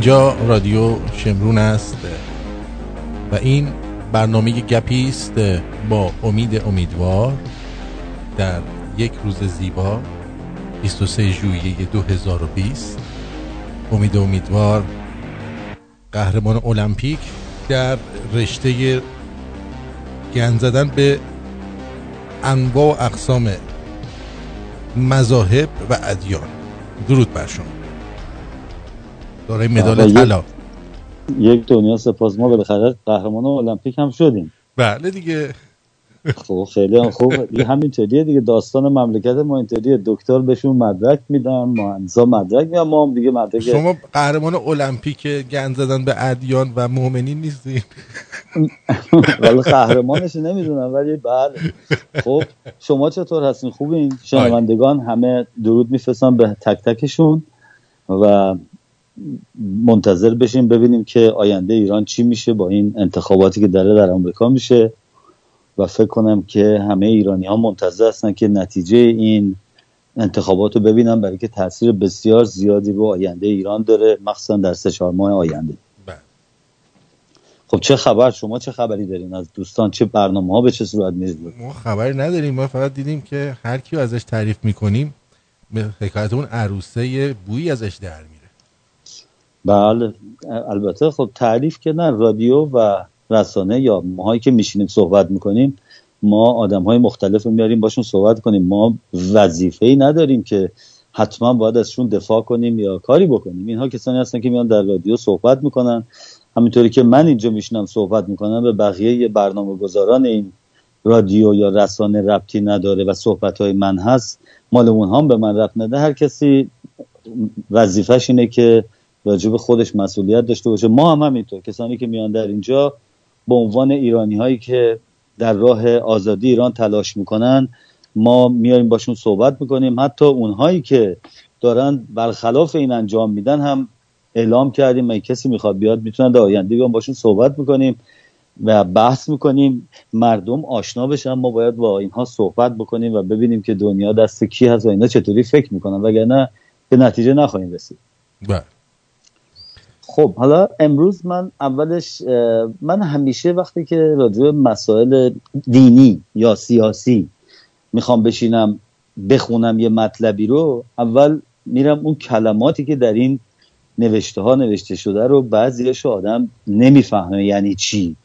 اینجا رادیو شمرون است و این برنامه گپی است با امید امیدوار در یک روز زیبا 23 ژوئیه 2020 امید امیدوار قهرمان المپیک در رشته گند زدن به انواع اقسام مذاهب و ادیان. درود بر شما. دارای مدال طلا. یک دنیا سپاس. ما بالاخره قهرمان المپیک هم شدیم. بله دیگه. خب خیلی هم خوب. دیگه همینطوریه دیگه. داستان مملکت ما اینطوریه. دکتر بهشون مدرک میدن مهندسا مدرک میدن ما هم دیگه مدرک شما قهرمان المپیک گند زدن به ادیان و مؤمنین نیستین. ولی قهرمانش نمی‌دونم ولی بله. خب شما چطور هستین؟ خوبین؟ شنوندگان همه درود میفرستم به تک تکشون و منتظر بشیم ببینیم که آینده ایران چی میشه با این انتخاباتی که داره در آمریکا میشه و فکر کنم که همه ایرانی ها منتظر هستن که نتیجه این انتخابات رو ببینن برای که تاثیر بسیار زیادی رو آینده ایران داره مخصوصا در سه چهار ماه آینده. بله. خب چه خبر؟ شما چه خبری دارین؟ از دوستان چه برنامه ها به چه صورت میرید؟ ما خبری نداریم. ما فقط دیدیم که هر کیو ازش تعریف می‌کنیم. به حکایت اون عروسه بویی ازش در میره بله البته خب تعریف که نه رادیو و رسانه یا ماهایی که میشینیم صحبت می‌کنیم ما آدم های مختلف رو میاریم باشون صحبت کنیم. ما وظیفه ای نداریم که حتما باید ازشون دفاع کنیم یا کاری بکنیم. اینها کسانی هستن که میان در رادیو صحبت می‌کنن. همینطوری که من اینجا میشینم صحبت می‌کنم به بقیه برنامه گذاران این رادیو یا رسانه ربطی نداره و صحبت های من هست مال اون هم به من ربط نده هر کسی وظیفش اینه که راجب خودش مسئولیت داشته باشه. ما هم همینطور. کسانی که میان در اینجا به عنوان ایرانی هایی که در راه آزادی ایران تلاش می‌کنن ما میاریم باشون صحبت می‌کنیم. حتی اونهایی که دارن برخلاف این انجام میدن هم اعلام کردیم. اگه کسی می‌خواد بیاد می‌تونن در آینده بیان باشون صحبت می‌کنیم و بحث می‌کنیم. مردم آشنا بشن. ما باید با اینها صحبت بکنیم و ببینیم که دنیا دست کی هست و اینا چطوری فکر می‌کنن. وگرنه به نتیجه نخواهیم رسید. بله. خب حالا امروز من اولش من همیشه وقتی که راجع مسائل دینی یا سیاسی می‌خوام بشینم بخونم یه مطلبی رو اول میرم اون کلماتی که در این نوشته ها نوشته شده رو بعضیش آدم نمی‌فهمه یعنی چی.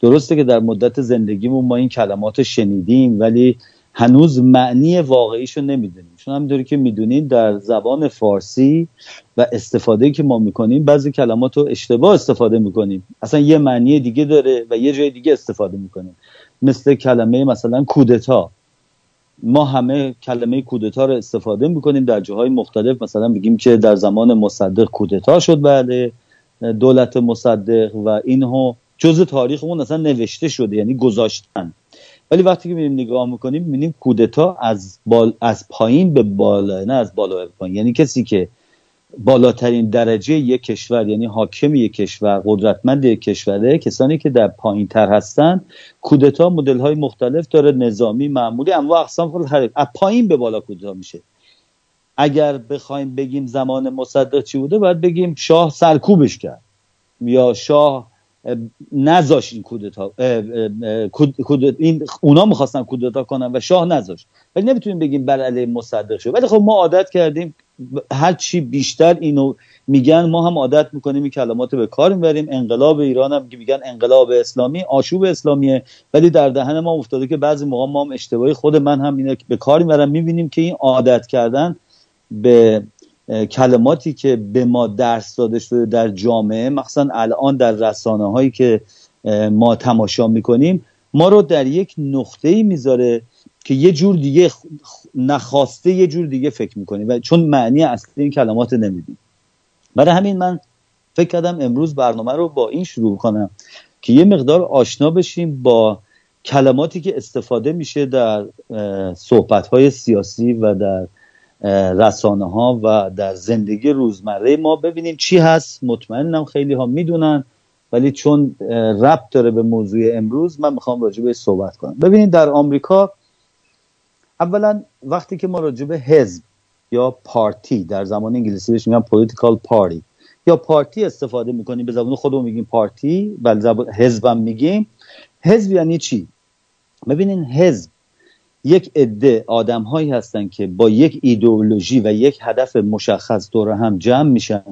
درسته که در مدت زندگیمون ما این کلمات شنیدیم ولی هنوز معنی واقعیش رو نمی‌دونیم. چون همینطوری که می‌دونیم در زبان فارسی و استفاده که ما می‌کنیم بعضی کلمات رو اشتباه استفاده می‌کنیم. اصلا یه معنی دیگه داره و یه جای دیگه استفاده می‌کنیم. مثل کلمه مثلا کودتا. ما همه کلمه کودتا رو استفاده می‌کنیم در جاهای مختلف. مثلا بگیم که در زمان مصدق کودتا شد بعد دولت مصدق و اینها. جز تاریخمون اصلا نوشته شده یعنی گذاشتن. ولی وقتی که میریم نگاه می‌کنیم می‌بینیم کودتا از بال... از پایین به بالا نه از بالا به پایین. یعنی کسی که بالاترین درجه یک کشور یعنی حاکم یک کشور قدرتمند یک کشوره کسانی که در پایین تر هستن کودتا مدل های مختلف داره نظامی معمولی انواع اقسام خیلی از پایین به بالا کودتا میشه. اگر بخوایم بگیم زمان مصدق چی بوده باید بگیم شاه سرکوبش کرد. یا شاه نذاش این کودتا کود این اونا می‌خواستن کودتا کنن و شاه نذاشت ولی نمی‌تونیم بگیم بر علیه مصدق شد. ولی خب ما عادت کردیم هر چی بیشتر اینو میگن ما هم عادت می‌کنیم این کلمات به کار می‌بریم. انقلاب ایران هم میگن انقلاب اسلامی آشوب اسلامیه. ولی در دهن ما افتاده که بعضی موقع ما هم اشتباهی خود من هم اینو به کار می‌برم. می‌بینیم که این عادت کردن به کلماتی که به ما درس داده شده در جامعه مخصوصا الان در رسانه هایی که ما تماشا می‌کنیم ما رو در یک نقطه ای می‌ذاره که یه جور دیگه نخواسته یه جور دیگه فکر می‌کنیم و چون معنی اصلی این کلمات نمیدیم برای همین من فکر کردم امروز برنامه رو با این شروع کنم که یه مقدار آشنا بشیم با کلماتی که استفاده میشه در صحبت سیاسی و در رسانه ها و در زندگی روزمره ما ببینیم چی هست. مطمئنم خیلی ها می‌دونن ولی چون ربط داره به موضوع امروز من می‌خوام راجع به صحبت کنم. ببینید در آمریکا اولا وقتی که ما راجع به حزب یا پارتی در زمان انگلیسی بهش میگن political party یا پارتی استفاده می‌کنیم به زبان خودمون میگیم پارتی و زبان حزبم میگیم. حزب یعنی چی؟ ببینین حزب یک عده آدم هایی هستن که با یک ایدئولوژی و یک هدف مشخص دور هم جمع میشن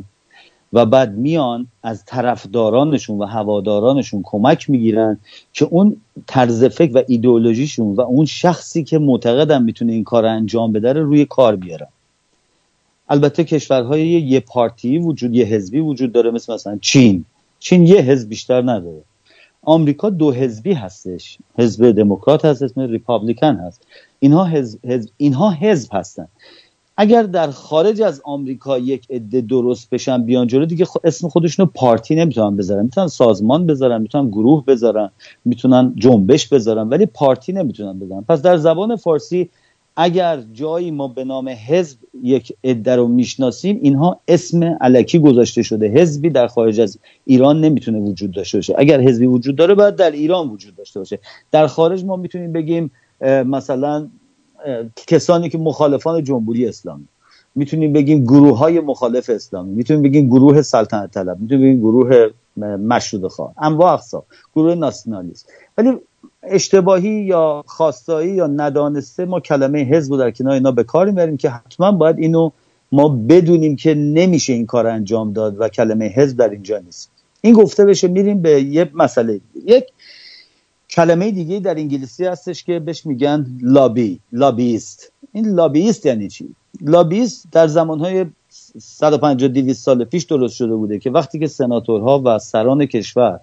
و بعد میان از طرفدارانشون و هوادارانشون کمک می‌گیرن که اون طرز فکر و ایدئولوژیشون و اون شخصی که معتقدن می‌تونه این کار انجام بده روی کار بیارن. البته کشورهای یه پارتی وجود یه حزبی وجود داره مثل مثلا چین. چین یه حزب بیشتر نداره. آمریکا دو حزبی هستش. حزب دموکرات هست اسم ریپابلیکن هست. اینها حزب, اینها حزب هستن. اگر در خارج از آمریکا یک عده درست بشن بیان جلو دیگه اسم خودشونو پارتی نمی‌تونن بذارن. می‌تونن سازمان بذارن می‌تونن گروه بذارن می‌تونن جنبش بذارن ولی پارتی نمی‌تونن بذارن. پس در زبان فارسی اگر جایی ما به نام حزب یک عده رو می‌شناسیم اینها اسم علکی گذاشته شده. حزبی در خارج از ایران نمی‌تونه وجود داشته باشه. اگر حزبی وجود داره باید در ایران وجود داشته باشه. در خارج ما می‌تونیم بگیم مثلا کسانی که مخالفان جمهوری اسلامی. می‌تونیم بگیم گروه های مخالف اسلامی. می‌تونیم بگیم گروه سلطنت طلب. می‌تونیم بگیم گروه مشروط خواه انواع اقسام. گروه ناسیونالیست. ولی اشتباهی یا خواستایی یا ندانسته ما کلمه حزب رو در کنار اینا به کار می‌بریم که حتما باید اینو ما بدونیم که نمیشه این کار انجام داد و کلمه حزب در اینجا نیست. این گفته بشه میریم به یه مسئله. یک کلمه دیگه در انگلیسی هستش که بهش میگن لابی لابیست این لابیست یعنی چی؟ لابیست در زمانهای 150 200 سال پیش درست شده بوده که وقتی که سناتورها و سران کشور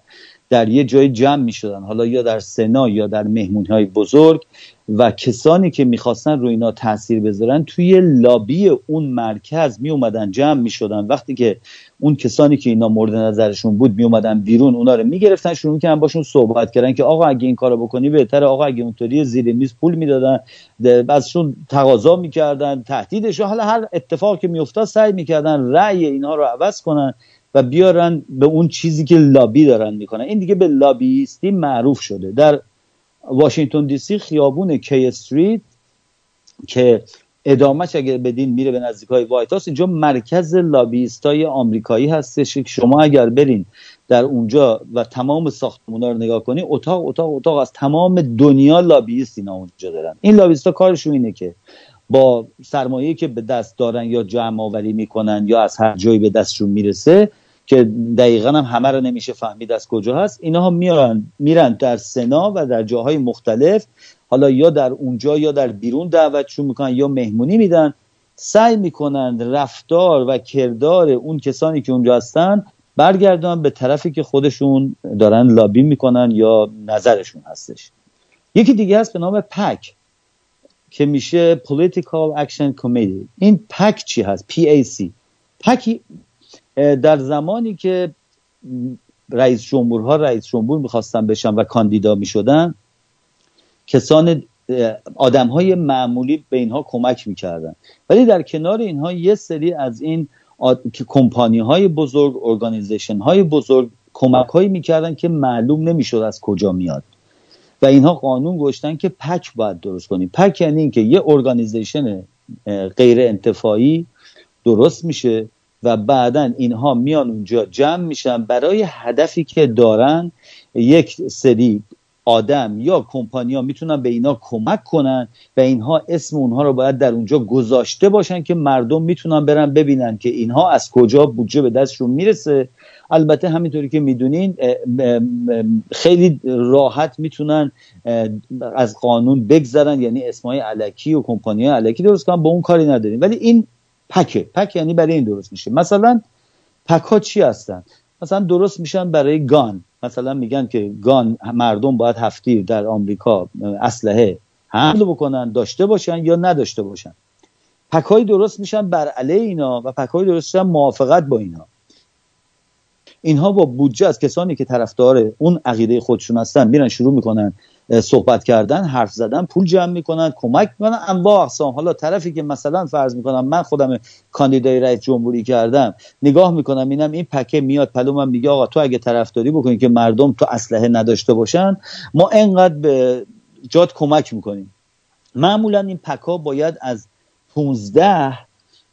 در یه جای جمع می شدن حالا یا در سنا یا در مهمونی های بزرگ و کسانی که می‌خواستن روی اینا تاثیر بذارن توی لابی اون مرکز می اومدن جمع می شدن وقتی که اون کسانی که اینا مورد نظرشون بود می اومدن بیرون اونا رو می‌گرفتن شروع می‌کردن باشون صحبت کردن که آقا اگه این کارو بکنی بهتره. آقا اگه اونطوری زیر میز پول می‌دادن ازشون تقاضا می‌کردن تهدیدشون. حالا هر اتفاقی که میافتاد سعی می‌کردن رأی اینها رو عوض کنن. و بیارن به اون چیزی که لابی دارن می‌کنن. این دیگه به لابیستی معروف شده. در واشنگتن دی سی خیابون کی استریت که ادامهش اگر بدین میره به نزدیک های وایت هاست اینجا مرکز لابیست های آمریکایی هستش. شما اگر برین در اونجا و تمام ساختمونا رو نگاه کنی اتاق اتاق اتاق از تمام دنیا لابیست اینا اونجا دارن. این لابیست ها کارشون اینه که با سرمایه که به دست دارن یا جمع آوری می‌کنن یا از هر جایی به دستشون می‌رسه که دقیقا هم همه رو نمیشه فهمید از کجا هست. اینها میرن میرن در سنا و در جاهای مختلف. حالا یا در اونجا یا در بیرون دعوتشون می‌کنن یا مهمونی میدن. سعی می‌کنن رفتار و کردار اون کسانی که اونجا هستن برگردن به طرفی که خودشون دارن لابی می‌کنن یا نظرشون هستش. یکی دیگه هست به نام پک که میشه Political Action Committee. این پک چی هست؟ PAC PAC در زمانی که رئیس جمهورها رئیس جمهور می‌خواستن بشن و کاندیدا می‌شدن کسان آدم های معمولی به اینها کمک می‌کردن. ولی در کنار اینها یه سری از این کمپانی های بزرگ organization های بزرگ کمک هایی می‌کردن که معلوم نمی‌شد از کجا میاد. و اینها قانون گذاشتن که PAC باید درست کنیم PAC یعنی اینکه یه organization غیر انتفاعی درست میشه. و بعدا اینها میان اونجا جمع میشن. برای هدفی که دارن یک سری آدم یا کمپانیا می‌تونن به اینا کمک کنن و اینها اسم اونها رو باید در اونجا گذاشته باشن که مردم می‌تونن برن ببینن که اینها از کجا بودجه به دستشون می‌رسه. البته همینطوری که می‌دونین خیلی راحت می‌تونن از قانون بگذرن. یعنی اسمای علکی و کمپانی علکی درست کنن. با اون کاری نداریم. ولی این پکه. پک یعنی برای این درست میشه. مثلا پک ها چی هستن؟ مثلا درست میشن برای گان. مثلا میگن که گان مردم باید هفتی در آمریکا اسلحه حمل بکنن داشته باشن یا نداشته باشن. پکهایی درست میشن بر علیه اینا و پکهایی درست میشن موافقت با اینا. اینها با بودجه از کسانی که طرفدار اون عقیده خودشون هستن میرن شروع می‌کنن صحبت کردن حرف زدن پول جمع می‌کنن کمک می‌کنن. انواع اقسام حالا طرفی که مثلا فرض می‌کنم من خودم کاندیدای رئیس جمهوری کردم نگاه می‌کنم اینم این پکه میاد پلومم میگه آقا تو اگه طرفداری بکنی که مردم تو اسلحه نداشته باشن ما انقدر به جات کمک می‌کنیم. معمولا این پکا باید از 15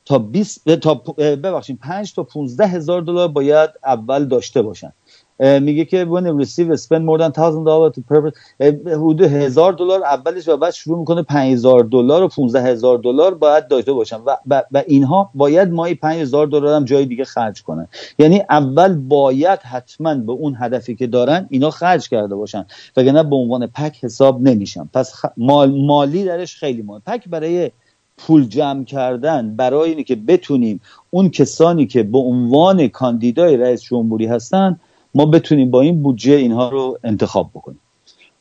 تا 20 تا ببخشید 5 تا 15 هزار دلار باید اول داشته باشن. میگه که when receive spend more than 1000 dollar to purpose حدود هزار دلار اولش و بعد شروع می‌کنه 5000 دلار و 15000 دلار باید داشته باشن. و, و, و اینها باید ماهی 5000 دلار هم جای دیگه خرج کنن. یعنی اول باید حتما به اون هدفی که دارن اینا خرج کرده باشن. وگرنه به عنوان پک حساب نمیشن. پس مال مالی درش خیلی مهم پک برای پول جمع کردن برای اینکه بتونیم اون کسانی که به عنوان کاندیدای رئیس جمهوری هستن ما بتونیم با این بودجه اینها رو انتخاب بکنیم.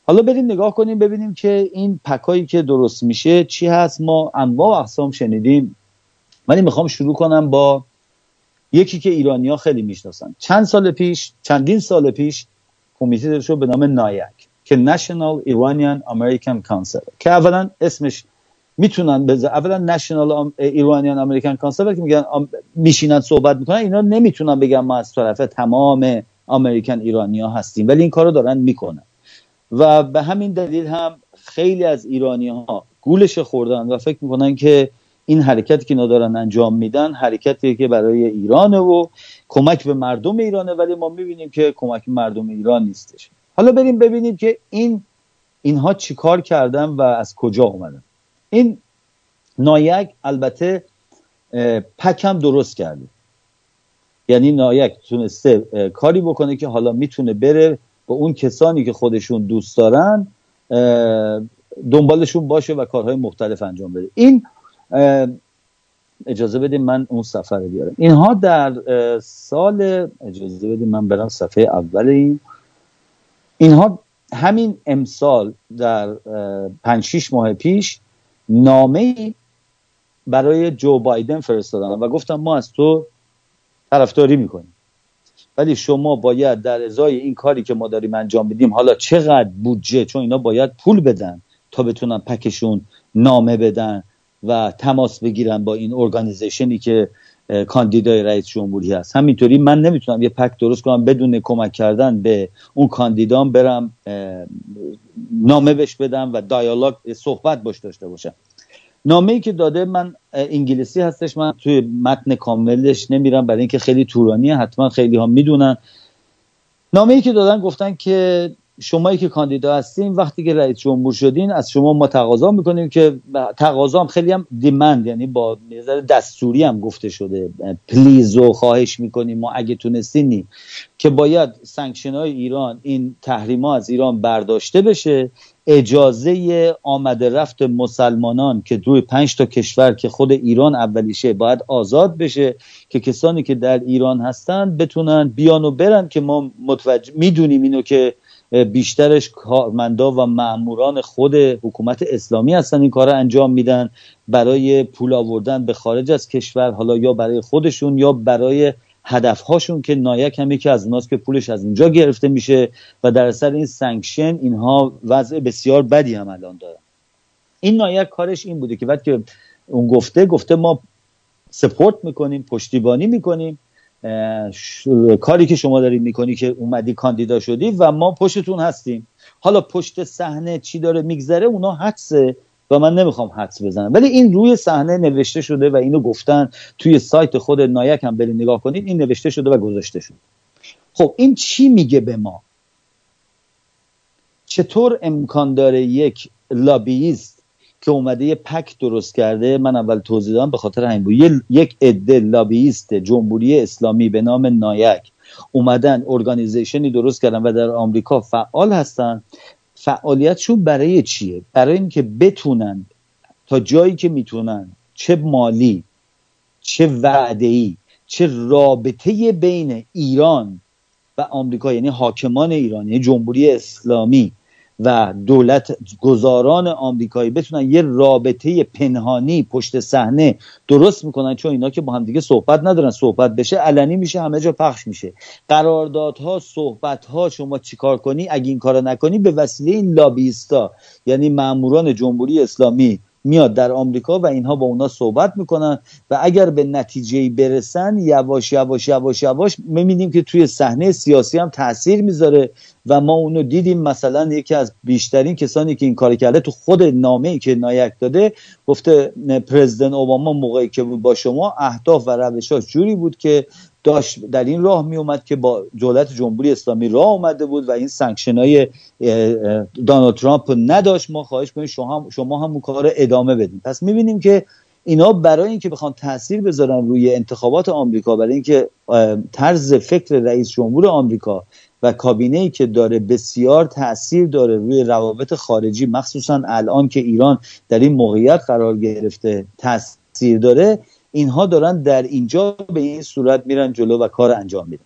حالا بریم نگاه کنیم ببینیم که این پکایی که درست میشه چی هست. ما انواع و اقسام شنیدیم ولی می‌خوام شروع کنم با یکی که ایرانی ها خیلی می‌شناسن. چند سال پیش چندین سال پیش کمیته شد به نام نایک که National Iranian American Council که اولا اسمش می‌تونن بز... اولا نشنال ایرانیان امریکن کانسل که میگن میشینن صحبت می‌کنن. اینا نمی‌تونن بگن ما از طرف تمام امریکن ایرانیا هستیم. ولی این کارو دارن می‌کنن. و به همین دلیل هم خیلی از ایرانی ها گولش خوردن و فکر می‌کنن که این حرکتی که دارن انجام میدن حرکتی که برای ایرانه و کمک به مردم ایرانه ولی ما می‌بینیم که کمک مردم ایران نیستش. حالا بریم ببینیم که این اینها چیکار کردن و از کجا اومدن. این نایک البته پکم درست کرده. یعنی نایک تونسته کاری بکنه که حالا می‌تونه بره با اون کسانی که خودشون دوست دارن دنبالشون باشه و کارهای مختلف انجام بده. این اجازه بدیم من اون سفر بیارم. اینها در سال اجازه بدیم من برم صفحه اول این اینها همین امسال در پنج شیش ماه پیش نامه برای جو بایدن فرستادن و گفتم ما از تو طرفداری می‌کنیم. ولی شما باید در ازای این کاری که ما داریم انجام بدیم حالا چقدر بودجه چون اینا باید پول بدن تا بتونن پکشون نامه بدن و تماس بگیرن با این ارگانیزیشنی که کاندیدای رئیس جمهوری هست. همینطوری من نمی‌تونم یه پک درست کنم بدون کمک کردن به اون کاندیدام برم نامه بش بدم و دایالوگ صحبت باش داشته باشم. نامه ای که داده من انگلیسی هستش. من توی متن کاملش نمیرم. برای اینکه خیلی طولانیه حتما خیلی ها می‌دونن. نامه ای که دادن گفتن که شمایی که کاندیدا هستین وقتی که رئیس جمهور شدین از شما ما تقاضا می‌کنیم که تقاضا هم خیلی هم دیمند یعنی با نظر دستوری هم گفته شده. پلیز و خواهش می‌کنیم ما اگه تونستینی که باید سنکشن های ایران این تحریم از ایران برداشته بشه. اجازه آمده رفت مسلمانان که دوی پنج تا کشور که خود ایران اولیشه باید آزاد بشه که کسانی که در ایران هستن بتونن بیان و برن که ما متوجه می‌دونیم اینو که بیشترش کارمندا و معموران خود حکومت اسلامی هستن این کار انجام میدن. برای پول آوردن به خارج از کشور حالا یا برای خودشون یا برای هدفهاشون که NIAC هم یکی از اوناست که پولش از اونجا گرفته میشه و در اثر این sanction اینها وضع بسیار بدی هم الان دارن. این NIAC کارش این بوده که وقتی که اون گفته گفته ما support می‌کنیم پشتیبانی می‌کنیم کاری که شما دارید می‌کنی که اومدی کاندیدا شدی و ما پشتتون هستیم. حالا پشت صحنه چی داره میگذره اونا حدسه. و من نمی‌خوام حدس بزنم. ولی این روی صحنه نوشته شده و اینو گفتن توی سایت خود نایک هم برید نگاه کنید این نوشته شده و گذاشته شده. خب این چی میگه به ما؟ چطور امکان داره یک لابیست که اومده یه پک درست کرده؟ من اول توضیح دادم به خاطر همین بود. یک عده لابیست جمهوری اسلامی به نام نایک اومدن ارگانیزیشنی درست کردن و در آمریکا فعال هستن فعالیتشون برای چیه؟ برای اینکه بتونن تا جایی که می‌تونن چه مالی چه وعده چه رابطه بین ایران و آمریکا یعنی حاکمان ایران یعنی جمهوری اسلامی و دولت گذاران آمریکایی بتونن یه رابطه پنهانی پشت صحنه درست می‌کنن چون اینا که با هم دیگه صحبت ندارن. صحبت بشه علنی میشه همه جا پخش میشه. قراردادها صحبتها شما چیکار کنی؟ اگه این کارو نکنی به وسیله این لابیستا یعنی ماموران جمهوری اسلامی میاد در آمریکا و اینها با اونا صحبت می‌کنن و اگر به نتیجه برسن یواش یواش یواش یواش می‌بینیم که توی صحنه سیاسی هم تاثیر می‌ذاره و ما اونو دیدیم. مثلا یکی از بیشترین کسانی که این کار کرده تو خود نامه ای که نایک داده گفته president اوباما موقعی که بود با شما اهداف و روشاش جوری بود که داشت در این راه می اومد که با دولت جمهوری اسلامی راه اومده بود و این sanction های دانالد ترامپ نداشت. ما خواهش کنیم شما هم, شما هم کار ادامه بدیم پس می‌بینیم که اینا برای اینکه بخوان تاثیر بذارن روی انتخابات آمریکا برای اینکه طرز فکر رئیس جمهور آمریکا و کابینه ای که داره بسیار تاثیر داره روی روابط خارجی مخصوصا الان که ایران در این موقعیت قرار گرفته تاثیر داره اینها دارن در اینجا به این صورت میرن جلو و کار انجام میدن.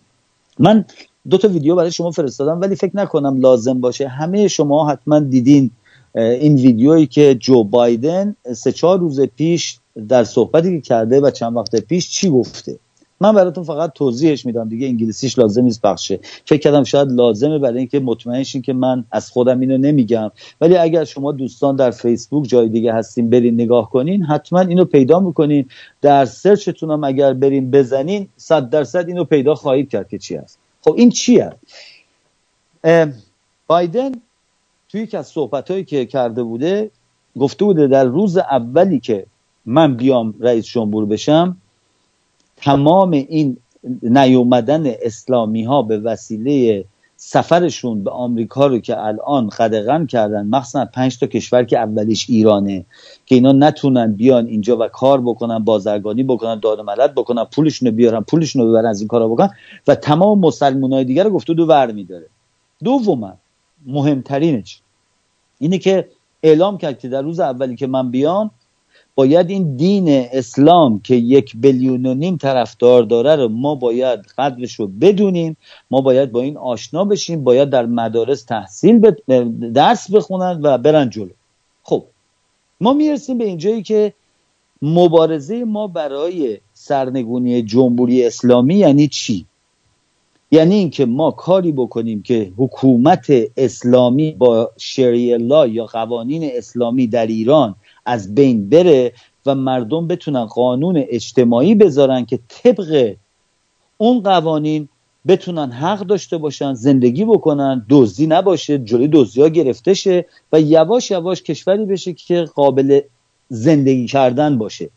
من دو تا ویدیو برای شما فرستادم ولی فکر نکنم لازم باشه. همه شما حتما دیدین این ویدیویی که جو بایدن سه چهار روز پیش در صحبتی که کرده و چند وقت پیش چی گفته؟ من براتون فقط توضیحش میدم. دیگه انگلیسیش لازم نیست بخشه. فکر کردم شاید لازمه برای اینکه مطمئن شین که من از خودم اینو نمیگم. ولی اگر شما دوستان در فیسبوک جای دیگه هستین برین نگاه کنین حتما اینو پیدا می‌کنین. در سرچتون هم اگر برین بزنین صد درصد اینو پیدا خواهید کرد که چی هست. خب این چیه؟ بایدن توی یکی از صحبت که کرده بوده گفته بوده در روز اولی که من بیام رئیس جمهور بشم تمام این نیومدن اسلامی ها به وسیله سفرشون به آمریکا رو که الان قدغن کردن مخصوصا پنج تا کشور که اولیش ایرانه که اینا نتونن بیان اینجا و کار بکنن بازرگانی بکنن داد ملت بکنن پولشون رو بیارن پولشون رو ببرن از این کارا بکنن و تمام مسلمان های دیگر رو گفته دو ور میداره. دوما مهمترینش اینه که اعلام کرد که در روز اولی که من بیام باید این دین اسلام که یک بیلیون و نیم طرفدار داره رو ما باید قدرش رو بدونیم ما باید با این آشنا بشیم باید در مدارس تحصیل درس بخونن و برن جلو. خب ما می‌رسیم به اینجایی که مبارزه ما برای سرنگونی جمهوری اسلامی یعنی چی؟ یعنی اینکه ما کاری بکنیم که حکومت اسلامی با شریع یا قوانین اسلامی در ایران از بین بره و مردم بتونن قانون اجتماعی بذارن که طبق اون قوانین بتونن حق داشته باشن زندگی بکنن دزدی نباشه جلوی دزدی ها گرفته شه و یواش یواش کشوری بشه که قابل زندگی کردن باشه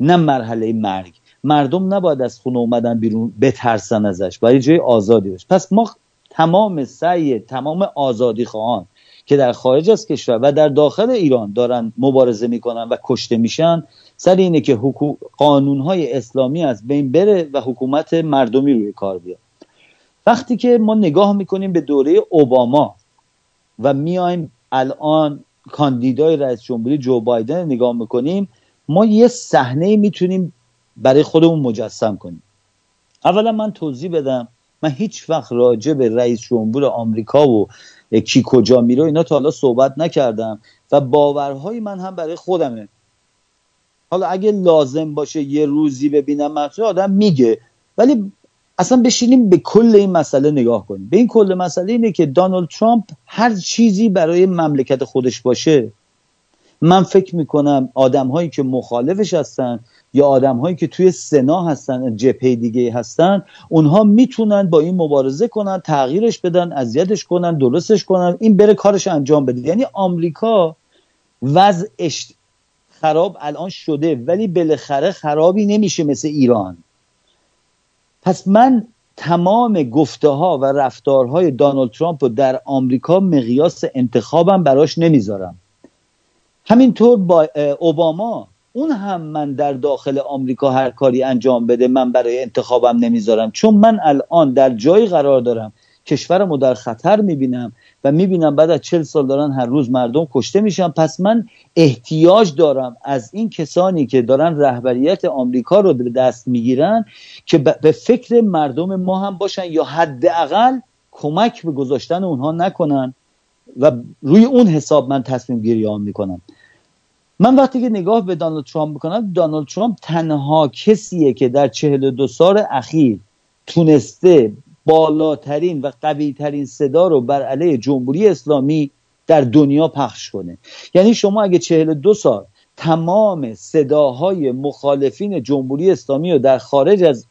نه مرحله مرگ. مردم نباید از خونه اومدن بیرون بترسن ازش برای جای آزادی باشه. پس ما تمام سعی تمام آزادی خواهان که در خارج از کشور و در داخل ایران دارن مبارزه می‌کنن و کشته میشن سر اینه که قانونهای اسلامی از بین بره و حکومت مردمی روی کار بیاد. وقتی که ما نگاه می‌کنیم به دوره اوباما و میایم الان کاندیدای رئیس جمهوری جو بایدن نگاه می‌کنیم ما یه صحنه می‌تونیم برای خودمون مجسم کنیم. اولا من توضیح بدم من هیچ وقت راجع به رئیس جمهور آمریکا و کی کجا میره اینا تا حالا صحبت نکردم و باورهای من هم برای خودمه. حالا اگه لازم باشه یه روزی ببینم مثلا آدم میگه. ولی اصلا بشینیم به کل این مسئله نگاه کنیم. به این کل مسئله اینه که دانالد ترامپ هر چیزی برای مملکت خودش باشه. من فکر می‌کنم آدم هایی که مخالفش هستن یا آدم هایی که توی سنا هستن جپه دیگه هستن اونها می‌تونن با این مبارزه کنن تغییرش بدن اذیتش کنن درستش کنن این بره کارش انجام بده. یعنی آمریکا وضعش خراب الان شده ولی بالاخره خرابی نمیشه مثل ایران. پس من تمام گفته ها و رفتارهای دانالد ترامپ رو در آمریکا مقیاس انتخابم براش نمی‌ذارم. همینطور با اوباما اون هم من در داخل آمریکا هر کاری انجام بده من برای انتخابم نمی‌ذارم. چون من الان در جایی قرار دارم کشورمو در خطر می‌بینم و می‌بینم بعد از چل سال دارن هر روز مردم کشته میشن. پس من احتیاج دارم از این کسانی که دارن رهبریت آمریکا رو به دست می‌گیرن که به فکر مردم ما هم باشن یا حداقل کمک به گذاشتن اونها نکنن و روی اون حساب من تصمیم گیری می‌کنم. من وقتی که نگاه به دانالد ترامپ می‌کنم دانالد ترامپ تنها کسیه که در چهل دو سال اخیر تونسته بالاترین و قویترین صدا رو بر علیه جمهوری اسلامی در دنیا پخش کنه. یعنی شما اگه چهل دو سال تمام صداهای مخالفین جمهوری اسلامی رو در خارج از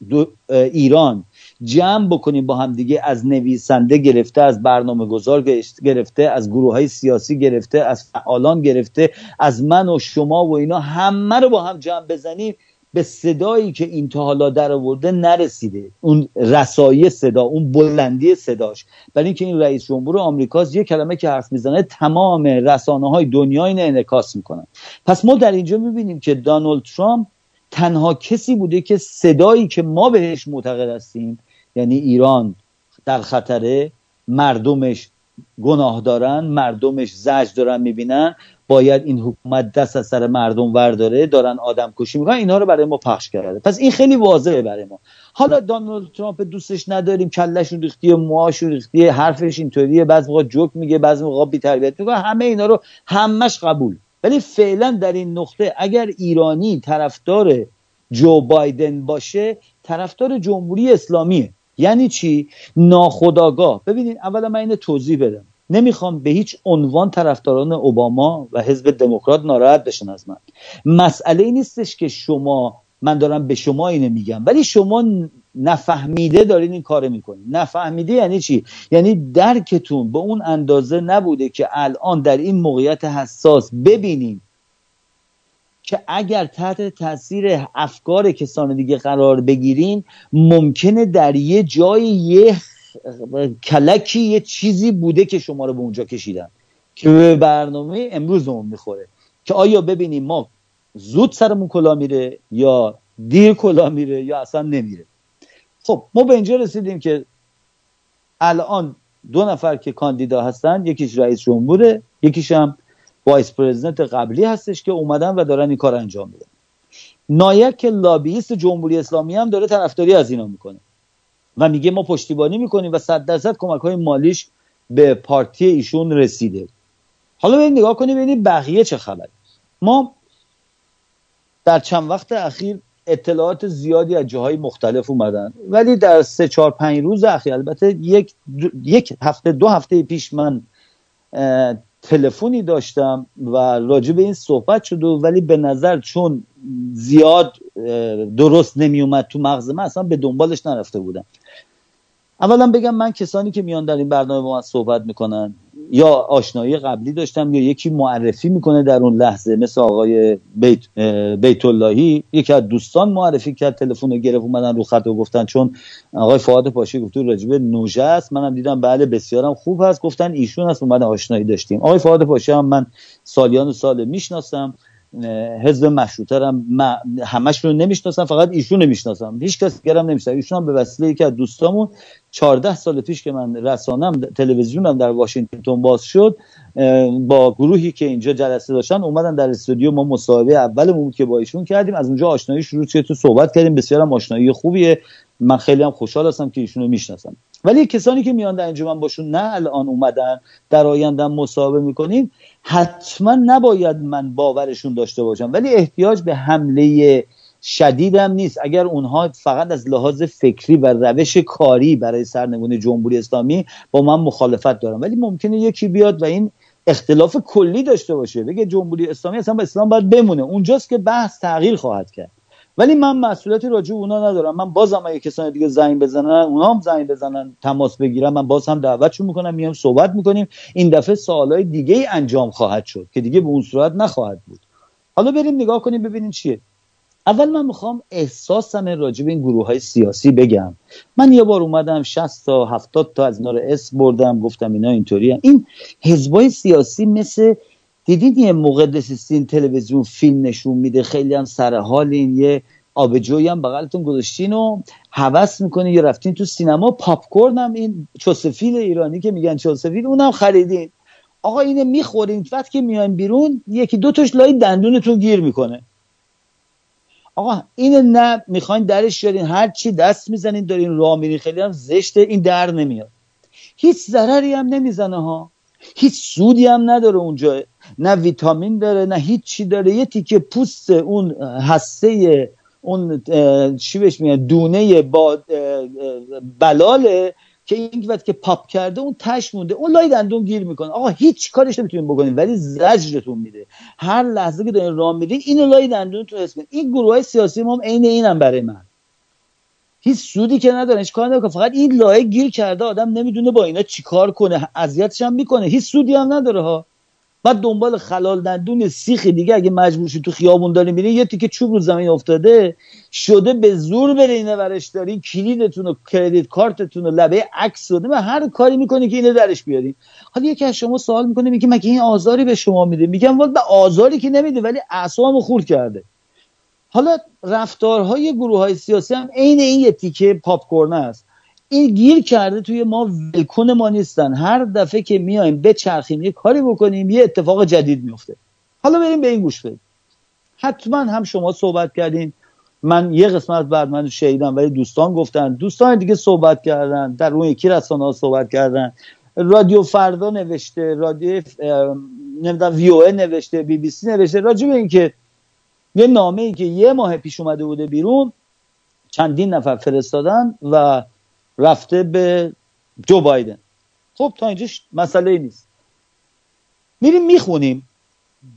ایران جمع بکنیم با هم دیگه از نویسنده گرفته از برنامه گذار گرفته از گروه های سیاسی گرفته از فعالان گرفته از من و شما و اینا همه رو با هم جمع بزنیم به صدایی که این تا حالا در آورده نرسیده. اون رسایی صدا اون بلندی صداش. برای اینکه این رئیس جمهور آمریکاست یه کلمه که حرف می‌زنه تمام رسانه های دنیا اینو انعکاس می‌کنن. پس ما در اینجا می‌بینیم که دانالد ترامپ تنها کسی بوده که صدایی که ما بهش معتقد هستیم یعنی ایران در خطره مردمش گناه دارن مردمش زج دارن می‌بینن. باید این حکومت دست از سر مردم ورداره دارن آدم کشی می‌کنن. اینها رو برای ما پخش کرده. پس این خیلی واضحه برای ما. حالا دانالد ترامپ دوستش نداریم کلش ریختی موهاش ریختی حرفش اینطوریه. بعض موقع جوک میگه بعض موقع بی تربیت می‌کنه. همه اینا رو همش قبول. ولی فعلا در این نقطه اگر ایرانی طرفدار جو بایدن باشه طرفدار جمهوری اسلامیه. یعنی چی؟ ناخداگاه ببینید اولا من اینو توضیح بدم. نمی‌خوام به هیچ عنوان طرفداران اوباما و حزب دموکرات ناراحت بشن از من. مسئله ای نیستش که شما من دارم به شما اینو میگم ولی شما نفهمیده دارین این کار می‌کنین. نفهمیده یعنی چی؟ یعنی درکتون به اون اندازه نبوده که الان در این موقعیت حساس ببینیم که اگر تحت تاثیر افکار کسان دیگه قرار بگیرین ممکنه در یه جای یه کلکی یه چیزی بوده که شما رو به اونجا کشیدن. که به برنامه امروز اون می‌خوره. که آیا ببینیم ما زود سرمون کلاه میره یا دیر کلاه میره یا اصلا نمیره. خب ما به اینجا رسیدیم که الان دو نفر که کاندیدا هستن یکیش رئیس جمهوره یکیش هم vice president قبلی هستش که اومدن و دارن این کار انجام میدن. NIAC لابیست جمهوری اسلامی هم داره طرفداری از اینا می‌کنه. و میگه ما پشتیبانی می‌کنیم و صد درصد کمک های مالیش به پارتی ایشون رسیده. حالا به نگاه کنیم ببینید بقیه چه خبر ما در چند وقت اخیر اطلاعات زیادی از جاهای مختلف اومدن. ولی در سه چهار پنج روز اخیر البته یک, یک هفته دو هفته پیش من تلفنی داشتم و راجع به این صحبت شد ولی به نظر چون زیاد درست نمی اومد تو مغز من اصلا به دنبالش نرفته بودم. اولا بگم من کسانی که میان در این برنامه با من صحبت می‌کنن یا آشنایی قبلی داشتم یا یکی معرفی می‌کنه در اون لحظه مثل آقای بیت, بیت اللهی یکی از دوستان معرفی کرد تلفن رو گرفت اومدن رو خط و گفتن چون آقای فعاد پاشی گفت راجبه نوژه است. منم دیدم بله بسیارم خوب هست. گفتن ایشون هست اومدن آشنایی داشتیم. آقای فعاد پاشی هم من سالیان و سال می‌شناسم. حزب مشروطه هم همش رو نمی‌شناسم فقط ایشون نمی‌شناسم هیچ کس دیگرم نمی‌شناسم. ایشون هم به وسیله یکی از دوستامون 14 سال پیش که من رسانم تلویزیونم در واشنگتن باز شد با گروهی که اینجا جلسه داشتن اومدن در استودیو ما مصاحبه اولمون که با ایشون کردیم. از اونجا آشنایی شروع شد تو صحبت کردیم. بسیار هم آشنایی خوبیه. من خیلی هم خوشحال هستم که ایشونو می‌شناسم. ولی کسانی که میان در انجمن باشون نه الان اومدن در آینده مصاحبه می‌کنیم حتما نباید من باورشون داشته باشم. ولی احتیاج به حمله شدیدم نیست. اگر اونها فقط از لحاظ فکری و روش کاری برای سرنگونی جمهوری اسلامی با من مخالفت دارم ولی ممکنه یکی بیاد و این اختلاف کلی داشته باشه. بگه جمهوری اسلامی اصلا با اسلام باید بمونه. اونجاست که بحث تغییر خواهد کرد. ولی من مسئولیتی راجع اونا ندارم. من بازم اگه کسانی دیگه زنگ بزنن اونا هم زنگ بزنن تماس بگیرم من باز هم دعوتشون می‌کنم میام صحبت می‌کنیم. این دفعه سوالای دیگه ای انجام خواهد شد که دیگه به اون صورت نخواهد بود. حالا بریم نگاه کنیم ببینیم چیه. اول من می‌خوام احساسم راجع به این گروه های سیاسی بگم. من یه بار اومدم 60 تا 70 تا از اینا رو اس بردم گفتم اینا اینطوری این حزبای سیاسی مثل دیدید یه موقع دسیستین تلویزیون فیلم نشون میده خیلی هم سر حال این یه آبجوی هم بغلتون گذاشتین و هوس می‌کنین یا رفتین تو سینما پاپکورن هم این چوسفیل ایرانی که میگن چوسفیل اونم خریدین. آقا اینه می‌خورین وقتی که میاین بیرون یکی دو تاش لای دندونتون گیر می‌کنه. آقا این نه می‌خواین درش شدین هر چی دست می‌زنین دارین راه میرین. خیلی هم زشته این در نمیاد. هیچ ضرری هم نمی‌زنه ها. هیچ سودی هم نداره اونجا. نه ویتامین داره نه هیچ چی داره. یه تیکه پوست اون هسته اون چی بهش میگن؟ دونه با بلاله. که این وقت که پاپ کرده اون تش مونده اون لای دندون گیر می‌کنه. آقا هیچ کارش نمی‌تونین بکنین ولی زجرتون میده. هر لحظه که دارین راه میرین اینو لای دندون تو حس این گروه های سیاسی ما هم عین اینم برای من. هیچ سودی که نداره هیچ کار نمی‌کنه فقط این لایه گیر کرده آدم نمی‌دونه با اینا چیکار کنه اذیتش هم می‌کنه. هیچ سودی هم نداره ها. بعد دنبال خلال دندون سیخ دیگه اگه مجبور تو خیابون داری میری یه تیکه چوب رو زمین افتاده شده به زور بره اینه ورش داری کلیدتون و کردیت کارتتون و لبه عکس و هر کاری می‌کنی که اینو درش بیاریم. حالا یکی از شما سوال می‌کنه میگه مگه این آزاری به شما میده؟ میگم به آزاری که نمیده ولی اعصابمو خور کرده. حالا رفتارهای گروه های سیاسی هم عین این یه تیکه پاپ است. این گیر کرده توی ما ولکن ما نیستن. هر دفعه که میایم بچرخیم یه کاری بکنیم یه اتفاق جدید میفته. حالا بریم به این گوش بدیم. حتما هم شما صحبت کردین. من یه قسمت بعد من شهیدم ولی دوستان گفتن. دوستان دیگه صحبت کردن. در اون یکی رسانه ها صحبت کردن. رادیو فردا نوشته رادیو نمی‌دونم وی نوشته بی بی سی نوشته. راجع به اینکه یه نامه ای که یه ماه پیش اومده بوده بیرون چندین نفر فرستادن و رفته به جو بایدن. خب تا اینجاش مسئله نیست. میریم می‌خونیم.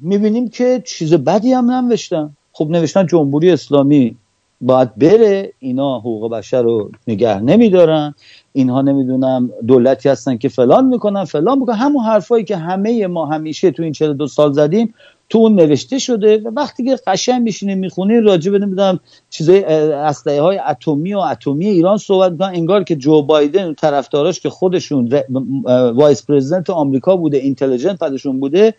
می‌بینیم که چیز بدی هم نوشتن خب نوشتن جمهوری اسلامی باید بره. اینا حقوق بشر رو نگه نمیدارن. اینها نمی‌دونم دولتی هستن که فلان می‌کنن فلان می‌کنن. همون حرفایی که همه ما همیشه تو این 42 سال زدیم تو اون نوشته شده و وقتی که قشنگ میشینیم می‌خونیم راجع به نمی‌دونم چیزای اسلحه های اتمی و اتمی ایران صحبت می‌کنن. انگار که جو بایدن و طرفداراش که خودشون vice president آمریکا بوده intelligence بعدشون بوده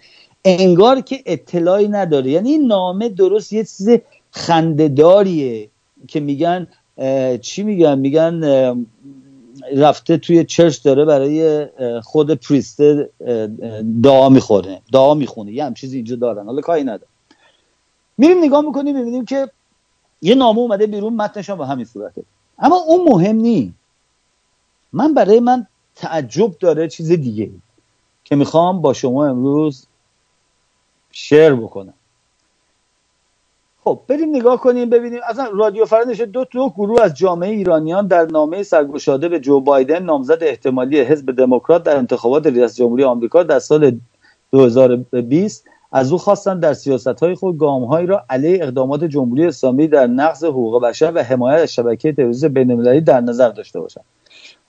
انگار که اطلاعی نداره. یعنی این نامه درست یه چیز خندهداریه که میگن چی میگن؟ میگن رفته توی church داره برای خود priest ه دعا می‌خوره. دعا می‌خونه. یه هم چیزی اینجا دارن. حالا کاری نداره میریم نگاه می‌کنیم می‌بینیم که یه نامه اومده بیرون متنش هم به همین صورته. اما اون مهم نی. من برای من تعجب داره چیز دیگه که می‌خوام با شما امروز شیر بکنم. خب بریم نگاه کنیم ببینیم. اصلا رادیو فرانش دو دو گروه از جامعه ایرانیان در نامه سرگشاده به جو بایدن نامزد احتمالی حزب دموکرات در انتخابات ریاست جمهوری آمریکا در سال 2020 از او خواستند در سیاست های خود گام هایی را علیه اقدامات جمهوری اسلامی در نقض حقوق بشر و حمایت از شبکه تروریسم بین‌المللی در نظر داشته باشند.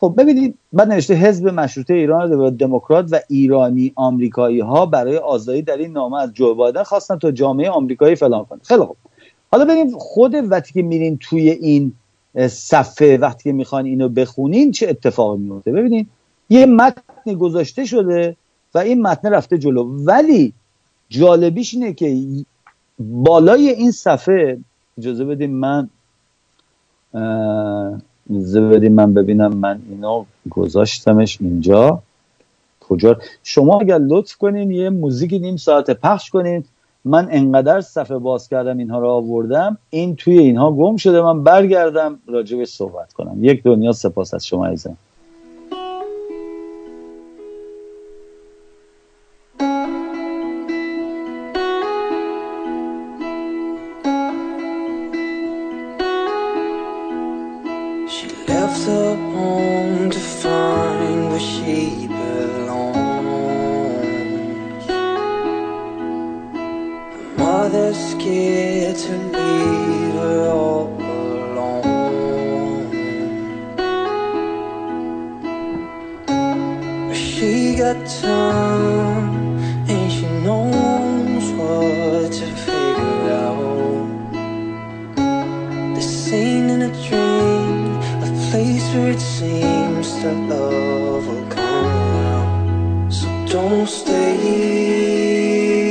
خب ببینید بعد نوشته حزب مشروطه ایران دموکرات و ایرانی آمریکایی ها برای آزادی در این نامه از جو بایدن خواستن تا جامعه آمریکایی فلان کنه. خیلی خوب. حالا ببینیم خود وقتی که میرین توی این صفحه وقتی که می‌خوان اینو بخونین چه اتفاقی میفته؟ ببینید یه متن گذاشته شده و این متن رفته جلو. ولی جالبیش اینه که بالای این صفحه اجازه بدیم من بدیم من ببینم من اینو گذاشتمش اینجا. کجا؟ شما اگر لطف کنین یه موزیک نیم ساعت پخش کنین. من انقدر صفحه باز کردم اینها رو آوردم. این توی اینها گم شده من برگردم راجبش صحبت کنم. یک دنیا سپاس از شما ایزم place seems to love will come around. So don't stay.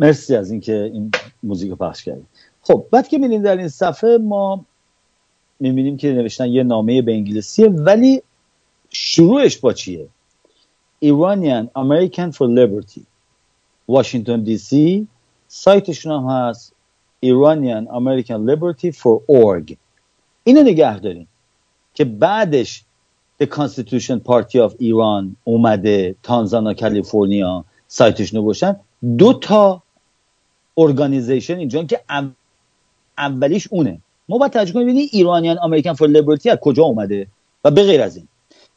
مرسی از اینکه این موزیک رو پخش کردیم خب بعد که می‌بینیم در این صفحه ما می‌بینیم که نوشتن یه نامه به انگلیسیه ولی شروعش با چیه؟ Iranian American for Liberty. واشنگتن دی سی سایتشون هم هست. Iranian American Liberty for org. اینو نگه داریم که بعدش The Constitution Party of Iran اومده تانزانا کالیفرنیا سایتشون رو گوشن دو تا organization اینجا که اولیش اونه. ما باید ترجمه کنیم ببینیم Iranian American for Liberty از کجا اومده و به غیر از این.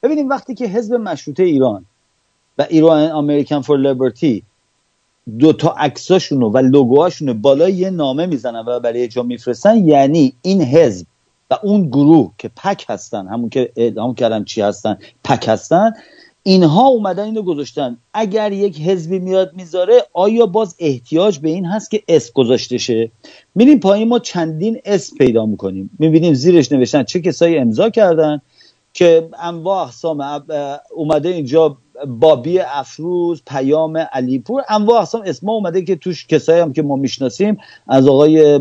ببینیم وقتی که حزب مشروطه ایران و Iran American for Liberty دو تا عکساشونو و لوگوهاشونو بالای یه نامه می‌زنن و برای جا میفرستن یعنی این حزب و اون گروه که PAC هستن همون که اعلام کردن چی هستن PAC هستن اینها اومدن اینو گذاشتن. اگر یک حزبی میاد می‌ذاره آیا باز احتیاج به این هست که اسم گذاشته شه میریم پایین ما چندین اسم پیدا می‌کنیم. می‌بینیم زیرش نوشتن چه کسایی امضا کردن که انواع اقسام اومده اینجا بابی افروز پیام علیپور انواع اقسام اسما اومده که توش کسایی هم که ما می‌شناسیم از آقای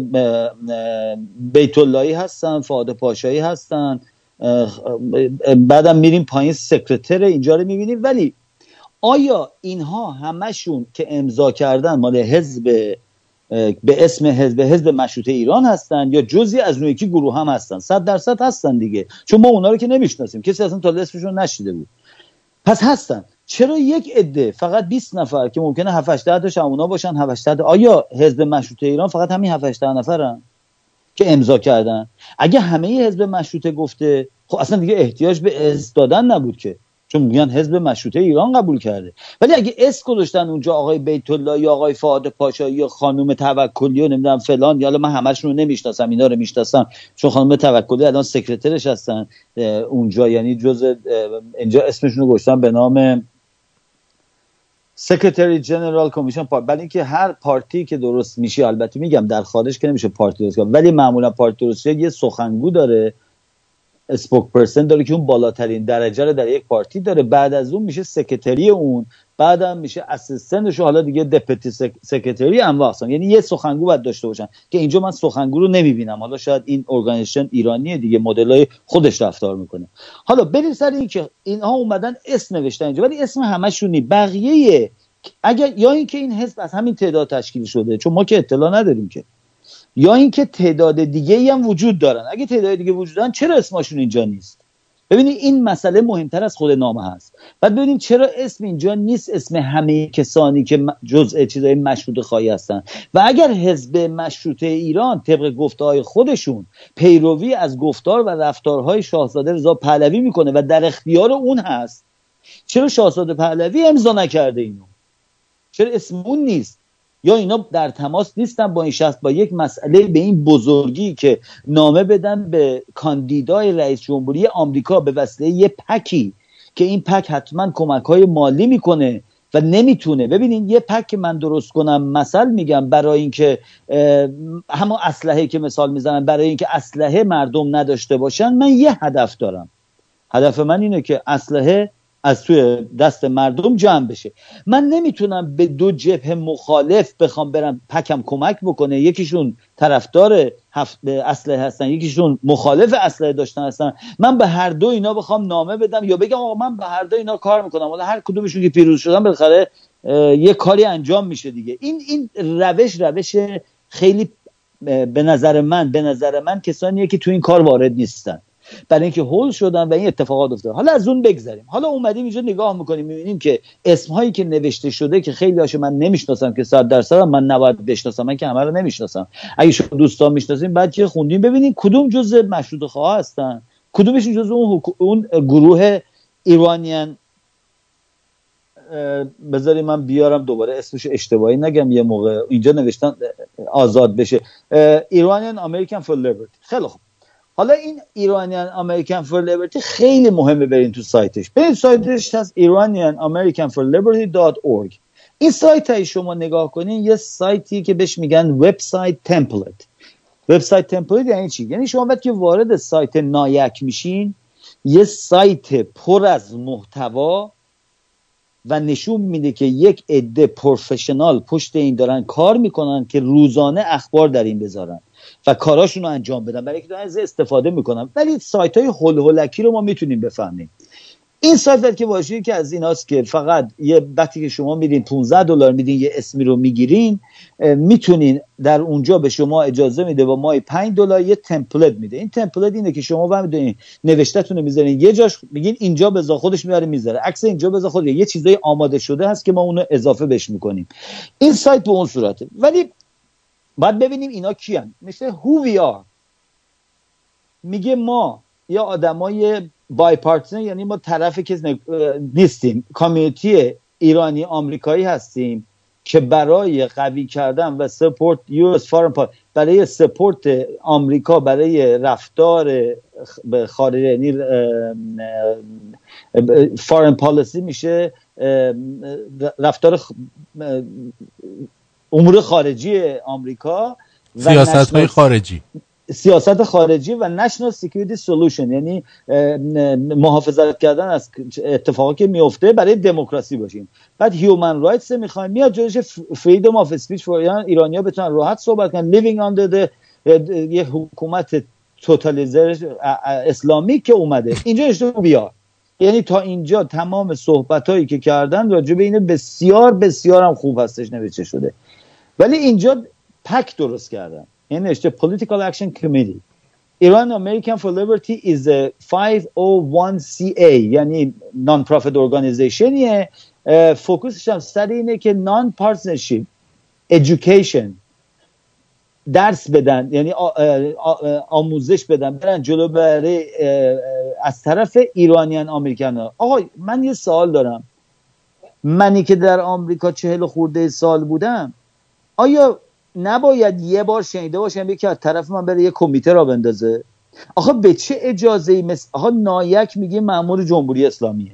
بیت اللهی هستن فاده پاشایی هستن بعدم میریم پایین سکرتر اینجا رو می‌بینیم. ولی آیا اینها همشون که امضا کردن مال حزب به اسم حزب حزب مشروطه ایران هستن یا جزی از اون یکی گروه هم هستن؟ صد درصد هستن دیگه. چون ما اونا رو که نمی‌شناسیم. کسی اصلا تا اسمشون نشیده بود. پس هستن. چرا یک عده فقط 20 نفر که ممکنه 7 8 تاش اونا باشن 7 8 آیا حزب مشروطه ایران فقط همین 7 8 نفرن که امضا کردن؟ اگه همه حزب مشروطه گفته خب اصلا دیگه احتیاج به اسم دادن نبود که. چون میگن حزب مشروطه ایران قبول کرده. ولی اگه اسم گذاشتن اونجا آقای بیت الله یا آقای فؤاد پاشایی یا خانم توکلی و نمی‌دونم فلان یا من همشون رو نمی‌شناسم اینا رو می‌شناسم. چون خانم توکلی الان secretary ش هستن اونجا یعنی جز اینجا اسمشون رو گذاشتن به نام secretary general commission party برای اینکه هر party که درست میشه البته میگم در خارج که نمیشه party درست کنه ولی معمولا party درست یه سخنگو داره. spoke person داره که اون بالاترین درجه رو در یک party داره. بعد از اون میشه secretary اون بعدم میشه assistant ش و حالا دیگه deputy sec... secretary انواع اقسام. یعنی یه سخنگو باید داشته باشن که اینجا من سخنگو رو نمی‌بینم. حالا شاید این organization ایرانیه دیگه مدلای خودش رفتار می‌کنه. حالا بریم سر این که اینها اومدن اسم نوشتن اینجا ولی اسم همشونی. بقیه اگر یا اینکه این حزب از همین تعداد تشکیل شده چون ما که اطلاع نداریم که. یا اینکه تعداد دیگه ای هم وجود دارن. اگه تعداد دیگه وجود دارن چرا اسمشون اینجا نیست؟ ببینید این مسئله مهمتر از خود نامه هست. بعد ببینیم چرا اسم اینجا نیست اسم همه کسانی که جزء چیزای مشروط خواهی هستن. و اگر حزب مشروطه ایران طبق گفتههای خودشون پیروی از گفتار و رفتارهای شاهزاده رضا پهلوی می‌کنه و در اختیار اون هست چرا شاهزاده پهلوی امضا نکرده اینو؟ چرا اسم اون نیست؟ یا اینا در تماس نیستن با این شخص با یک مسئله به این بزرگی که نامه بدن به کاندیدای رئیس جمهوری آمریکا به وسیله یه پکی که این پک حتما کمک های مالی می‌کنه و نمی‌تونه. ببینین یه پک من درست کنم مثل میگم برای اینکه همون اسلحه که مثال می‌زنم برای اینکه اسلحه مردم نداشته باشن من یه هدف دارم. هدف من اینه که اسلحه از توی دست مردم جمع بشه. من نمی‌تونم به دو جبهه مخالف بخوام برم پکم کمک بکنه. یکیشون طرفدار اسلحه هستن یکیشون مخالف اسلحه داشتن هستن. من به هر دو اینا بخوام نامه بدم یا بگم آقا من به هر دو اینا کار می‌کنم. حالا هر کدومشون که پیروز شدن بالاخره یه کاری انجام میشه دیگه. این این روش روش خیلی به نظر من به نظر من کسانیه که تو این کار وارد نیستن. برای اینکه هول شدن و این اتفاقات افتاد حالا از اون بگذریم. حالا اومدیم اینجا نگاه می‌کنیم می‌بینیم که اسم هایی که نوشته شده که خیلی هاشو من نمی‌شناسم که صد درصد من نباید بشناسم من که همه رو نمی‌شناسم. اگه شما دوستان می‌شناسیم بعد که خوندیم ببینیم کدوم جزء مشروط خواه هستن. کدومشون جزء اون, حکو- اون گروه ایرانیان؟ بذاری من بیارم دوباره اسمش اشتباهی نگم یه موقع اینجا نوشتن آزاد بشه. Iranian American for Liberty. خیلی خوب. حالا این Iranian American for Liberty خیلی مهمه برین تو سایتش. برین سایتش هست Iranian American for Liberty dot org این سایت های شما نگاه کنین یه سایتی که بهش میگن website template website template یعنی چی؟ یعنی شما وقتی وارد سایت NIAC میشین یه سایت پر از محتوا و نشون میده که یک عده professional پشت این دارن کار می‌کنن که روزانه اخبار در این بذارن و کاراشون رو انجام بدن. برای اینکه از استفاده می‌کنن. ولی سایت های هول رو ما می‌تونیم بفهمیم. این سایت که باشه که از ایناست که فقط یه وقتی که شما میدین 15 دلار میدین یه اسمی رو می‌گیرین می‌تونین در اونجا به شما اجازه میده با مای 5 دلار یه تمپلت میده. این تمپلت اینه که شما و می‌دونین نوشتهتون رو می‌ذارین یه جاش میگین اینجا بذار خودش میاره می‌ذاره. عکس اینجا بذار خود یه چیزای آماده شده هست که ما اونو اضافه بهش می‌کنیم. این سایت به اون صورته. ولی باید ببینیم اینا کیان. مثل who we are میگه ما یا آدمای bipartisan یعنی ما طرف کس نیستیم. community ایرانی آمریکایی هستیم که برای قوی کردن و support US foreign برای support آمریکا برای رفتار خارج یعنی foreign policy میشه رفتار امور خارجی آمریکا سیاست های خارجی. سیاست خارجی و national security solution یعنی محافظت کردن از اتفاقی که میفته برای دموکراسی باشیم. بعد human rights می‌خوایم میاد جلوش freedom of speech for ایرانی ها بتونن راحت صحبت کنن. living under یه حکومت totalitarian اسلامی که اومده. اینجا اشتباه بیار. یعنی تا اینجا تمام صحبت هایی که کردن راجع به اینه بسیار بسیار هم خوب هستش نوشته شده. ولی اینجا PAC درست کردن. این نوشته Political Action Committee. Iran American for Liberty is a 501c4 یعنی non-profit organization. focus ش هم سر اینه که nonpartisanship education. درس بدن یعنی آموزش بدن. برن جلو برای از طرف ایرانیان آمریکن ها آقا من یه سوال دارم. منی که در آمریکا چهل خورده سال بودم آیا نباید یه بار شنیده باشم یکی از طرف من بره یه کمیته را بندازه. آخه به چه اجازه ای مثل آخه نایک میگه مامور جمهوری اسلامیه.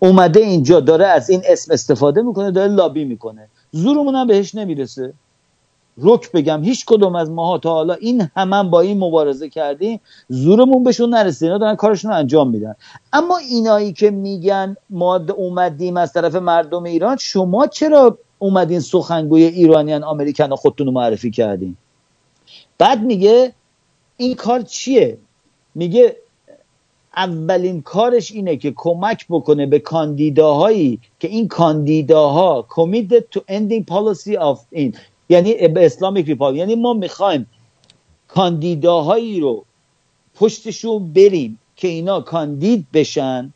اومده اینجا داره از این اسم استفاده می‌کنه داره لابی می‌کنه. زورمون هم بهش نمی‌رسه. رک بگم هیچ کدوم از ماها تا حالا این همان با این مبارزه کردیم زورمون بهشون نرسید اینا دارن کارشون رو انجام میدن. اما اینایی که میگن ما اومدیم از طرف مردم ایران شما چرا اومدین سخنگوی ایرانیان امریکن خودتون رو معرفی کردین. بعد میگه این کار چیه؟ میگه اولین کارش اینه که کمک بکنه به کاندیداهایی که این کاندیداها committed to ending policy of این یعنی به Islamic Republic یعنی ما می‌خوایم کاندیداهایی رو پشتشون بریم که اینا کاندید بشن.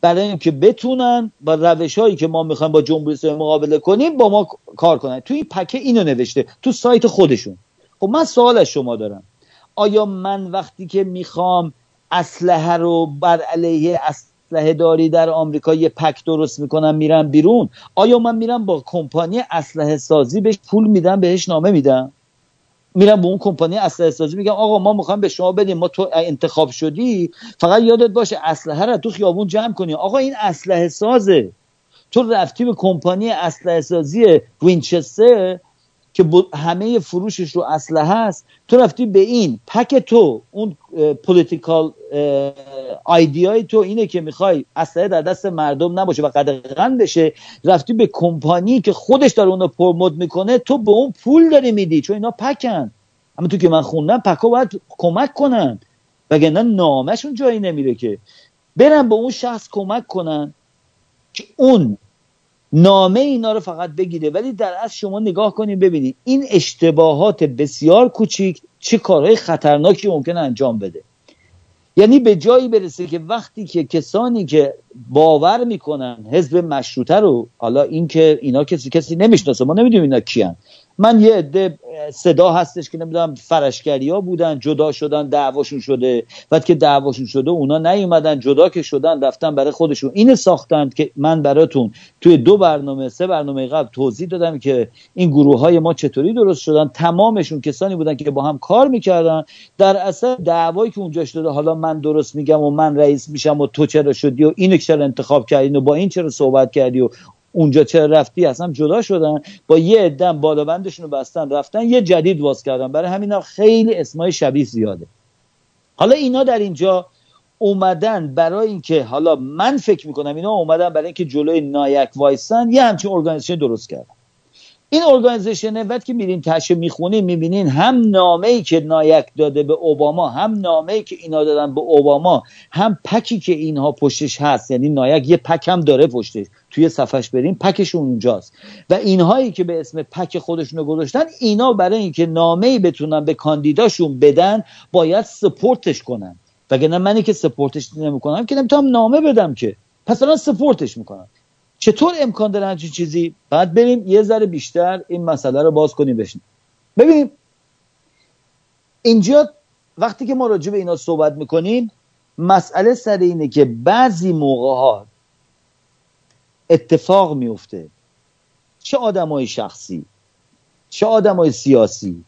برای اینکه بتونن با روش هایی که ما می‌خوایم با جمهوری اسلامی مقابله کنیم با ما کار کنن. توی PAC ه اینو نوشته تو سایت خودشون. خب من سوال از شما دارم. آیا من وقتی که می‌خوام اسلحه رو بر علیه اسلحه داری در آمریکا یه پک درست می‌کنم میرم بیرون؟ آیا من میرم با کمپانی اسلحه سازی بهش پول میدم بهش نامه میدم؟ میرم به اون کمپانی اسلحه سازی میگم آقا ما می‌خوایم به شما بدیم ما تو انتخاب شدی فقط یادت باشه اسلحه رو تو خیابون جمع کنی. آقا این اسلحه سازه. تو رفتی به کمپانی اسلحه سازی وینچستر که همه فروشش رو اسلحه هست تو رفتی به این پک تو اون پولیتیکال آیدیای تو اینه که می‌خوای اسلحه در دست مردم نباشه و قدغن بشه. رفتی به کمپانی که خودش داره اون رو پرمود می‌کنه تو به اون پول داری میدی چون اینا پکن. اما تو که من خوندم پکا باید کمک کنن. وگرنه نامشون جایی نمیره که. برن به اون شخص کمک کنن که اون نامه اینا رو فقط بگیره. ولی در از شما نگاه کنید ببینید این اشتباهات بسیار کوچیک چه کارهای خطرناکی ممکن انجام بده. یعنی به جایی برسه که وقتی که کسانی که باور می‌کنن حزب مشروطه رو حالا این که اینا کسی کسی نمی‌شناسه ما نمی‌دونیم اینا کیان. من یه عده صدا هستش که نمی‌دونم فرشگری ها بودن جدا شدن دعواشون شده. بعد که دعواشون شده اونا نیومدن جدا که شدن رفتن برای خودشون. اینو ساختند که من براتون توی دو برنامه سه برنامه قبل توضیح دادم که این گروه های ما چطوری درست شدن. تمامشون کسانی بودن که با هم کار می‌کردن. در اصل دعوایی که اونجا شده حالا من درست میگم و من رئیس میشم و تو چرا شدی و اینو چرا انتخاب کردی و با این چرا صحبت کردی و اونجا چرا رفتی اصلا جدا شدن. با یه عدم بالابندشون رو بستن رفتن یه جدید واس کردن. برای همین هم خیلی اسمای شبیه زیاده. حالا اینا در اینجا اومدن برای اینکه حالا من فکر می‌کنم اینا اومدن برای اینکه جلوی NIAC وایسن یه همچین organization درست کردن. این organization وقتی که میرین توشه می‌خونین می‌بینین هم نامه ای که NIAC داده به اوباما هم نامه ای که اینا دادن به اوباما هم PAC ی که اینها پشتش هست. یعنی NIAC یه PAC هم داره پشتش توی صفحش بریم PAC شون اونجاست. و اینهایی که به اسم PAC خودشونو گذاشتن اینا برای اینکه نامه ای بتونن به کاندیداشون بدن باید سپورتش کنن. وگرنه منی که سپورتش نمی‌کنم که نمی‌تونم نامه بدم که. پس الان سپورتش می‌کنم. چطور امکان داره همچین چیزی؟ بعد بریم یه ذره بیشتر این مسئله رو باز کنیم بشیم ببینیم اینجا وقتی که ما راجع به اینا صحبت می‌کنیم مسئله سر اینه که بعضی موقع ها اتفاق میفته چه آدمای شخصی چه آدمای سیاسی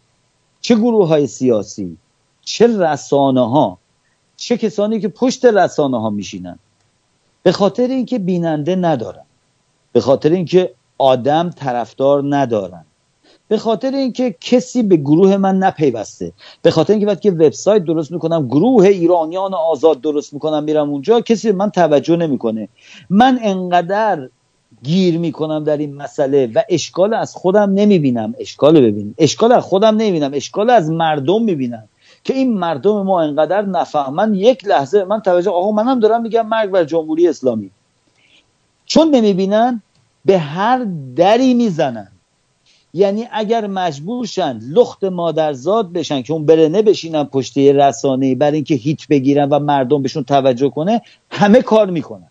چه گروه های سیاسی چه رسانه ها چه کسانی که پشت رسانه ها میشینن. به خاطر اینکه بیننده ندارن. به خاطر اینکه آدم طرفدار ندارن. به خاطر اینکه کسی به گروه من نپیوسته. به خاطر اینکه وقتی که وبسایت درست می‌کنم گروه ایرانیان آزاد درست می‌کنم میرم اونجا کسی به من توجه نمی‌کنه. من انقدر گیر می‌کنم در این مسئله و اشکال از خودم نمی‌بینم. اشکال ببینم. اشکال از خودم نمی‌بینم. اشکال از مردم می‌بینم. که این مردم ما انقدر نفهمن یک لحظه من توجه آقا منم دارم میگم مرگ بر جمهوری اسلامی. چون نمی‌بینن به هر دری می‌زنن. یعنی اگر مجبورشن لخت مادرزاد بشن که اون برنه بشینن پشت رسانه برای اینکه هیت بگیرن و مردم بهشون توجه کنه همه کار می‌کنن.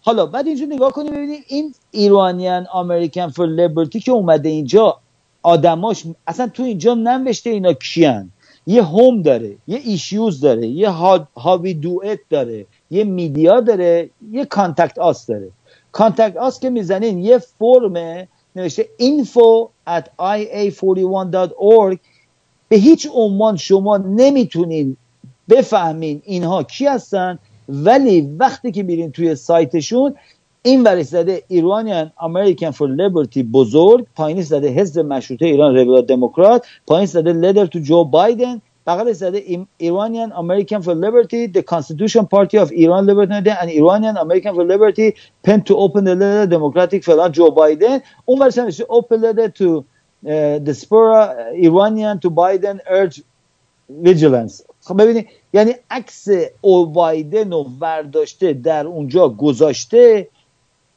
حالا بعد اینجا نگاه کنیم ببینید این Iranian American for Liberty که اومده اینجا آدماش اصلا تو اینجا ننوشته اینا کیان. یه home داره یه issues داره یه how we do it داره. یه media داره یه contact us داره. contact us که می‌زنین یه فرم نوشته info at ia4l.org به هیچ عنوان شما نمی‌تونین بفهمین اینها کی هستن ولی وقتی که میرین توی سایتشون این ورش زده ایرانیان امریکن فور لیبرتی بزرگ پایینی زده حزب مشروطه ایران ریبل دموکرات پایین زده لیدر تو جو بایدن بغل زده ایرانیان امریکن فور لیبرتی the constitution party of Iran liberty and Iranian American for liberty pen to open the letter democratic فلان جو بایدن اون ورش نوشته open letter to uh, diaspora Iranian to Biden urge vigilance. خب ببینید یعنی عکس او بایدن رو ورداشته در اونجا گذاشته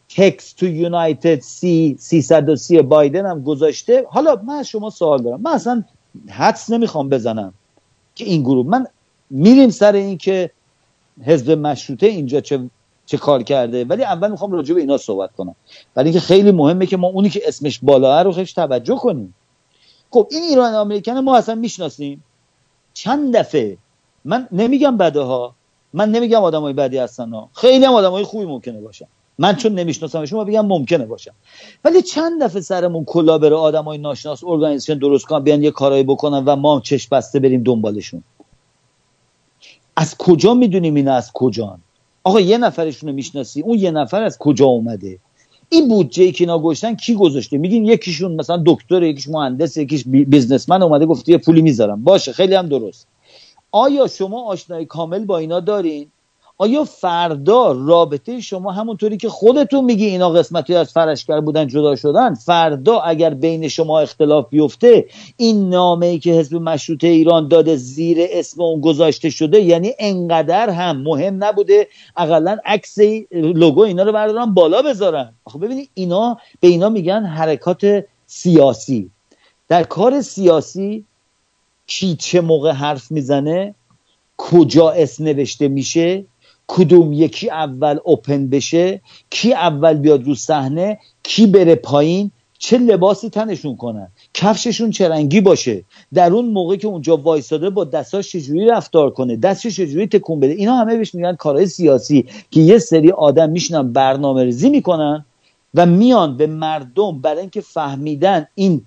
تکس تو یونایتد سی 330 بایدن هم گذاشته. حالا من از شما سوال دارم. من اصلا حدس نمی‌خوام بزنم. که این گروه من میریم سر این که حزب مشروطه اینجا چه چه کار کرده ولی اول می‌خوام راجع به اینا صحبت کنم. ولی اینکه خیلی مهمه که ما اونی که اسمش بالاه رو خیلی توجه کنیم. خب این ایران امریکن ما اصلا می‌شناسیم. چند دفعه. من نمیگم بده ها من نمیگم آدمای بدی هستن ها. خیلی هم آدمای خوبی ممکنه باشن. من چون نمی‌شناسم شما بگم ممکنه باشم ولی چند دفعه سرمون کلا بره آدمای ناشناس ارگانیزیشن درست کنن بیان یه کارایی بکنن و ما چشم بسته بریم دنبالشون. از کجا می‌دونیم این از کجان؟ آقا یه نفرشون رو می‌شناسی اون یه نفر از کجا اومده؟ این بودجه که اینا گذاشتن کی گذاشته؟ میگین یکیشون مثلا دکتر یکیش مهندس یکیش بیزنسمن اومده گفته یه پولی می‌ذارم. باشه خیلی هم درست. آیا شما آشنایی کامل با اینا دارین؟ آیا فردا رابطه شما همونطوری که خودتون میگی اینا قسمتی از فرشگر بودن جدا شدن فردا اگر بین شما اختلاف بیفته این نامه ای که حزب مشروطه ایران داده زیر اسم اون گذاشته شده یعنی انقدر هم مهم نبوده اقلا عکس لوگو اینا رو بردارن بالا بذارن. خب ببینید اینا به اینا میگن حرکات سیاسی. در کار سیاسی کی چه موقع حرف می‌زنه کجا اسم نوشته میشه کدوم یکی اول اوپن بشه کی اول بیاد رو صحنه کی بره پایین چه لباسی تنشون کنن؟ کفششون چه رنگی باشه؟ در اون موقع که اونجا وایساده با دستاش چجوری رفتار کنه؟ دستش چجوری تکون بده؟ اینا همه بهش میگن کارهای سیاسی که یه سری آدم میشنن برنامه ریزی می‌کنن و میان به مردم برای اینکه فهمیدن این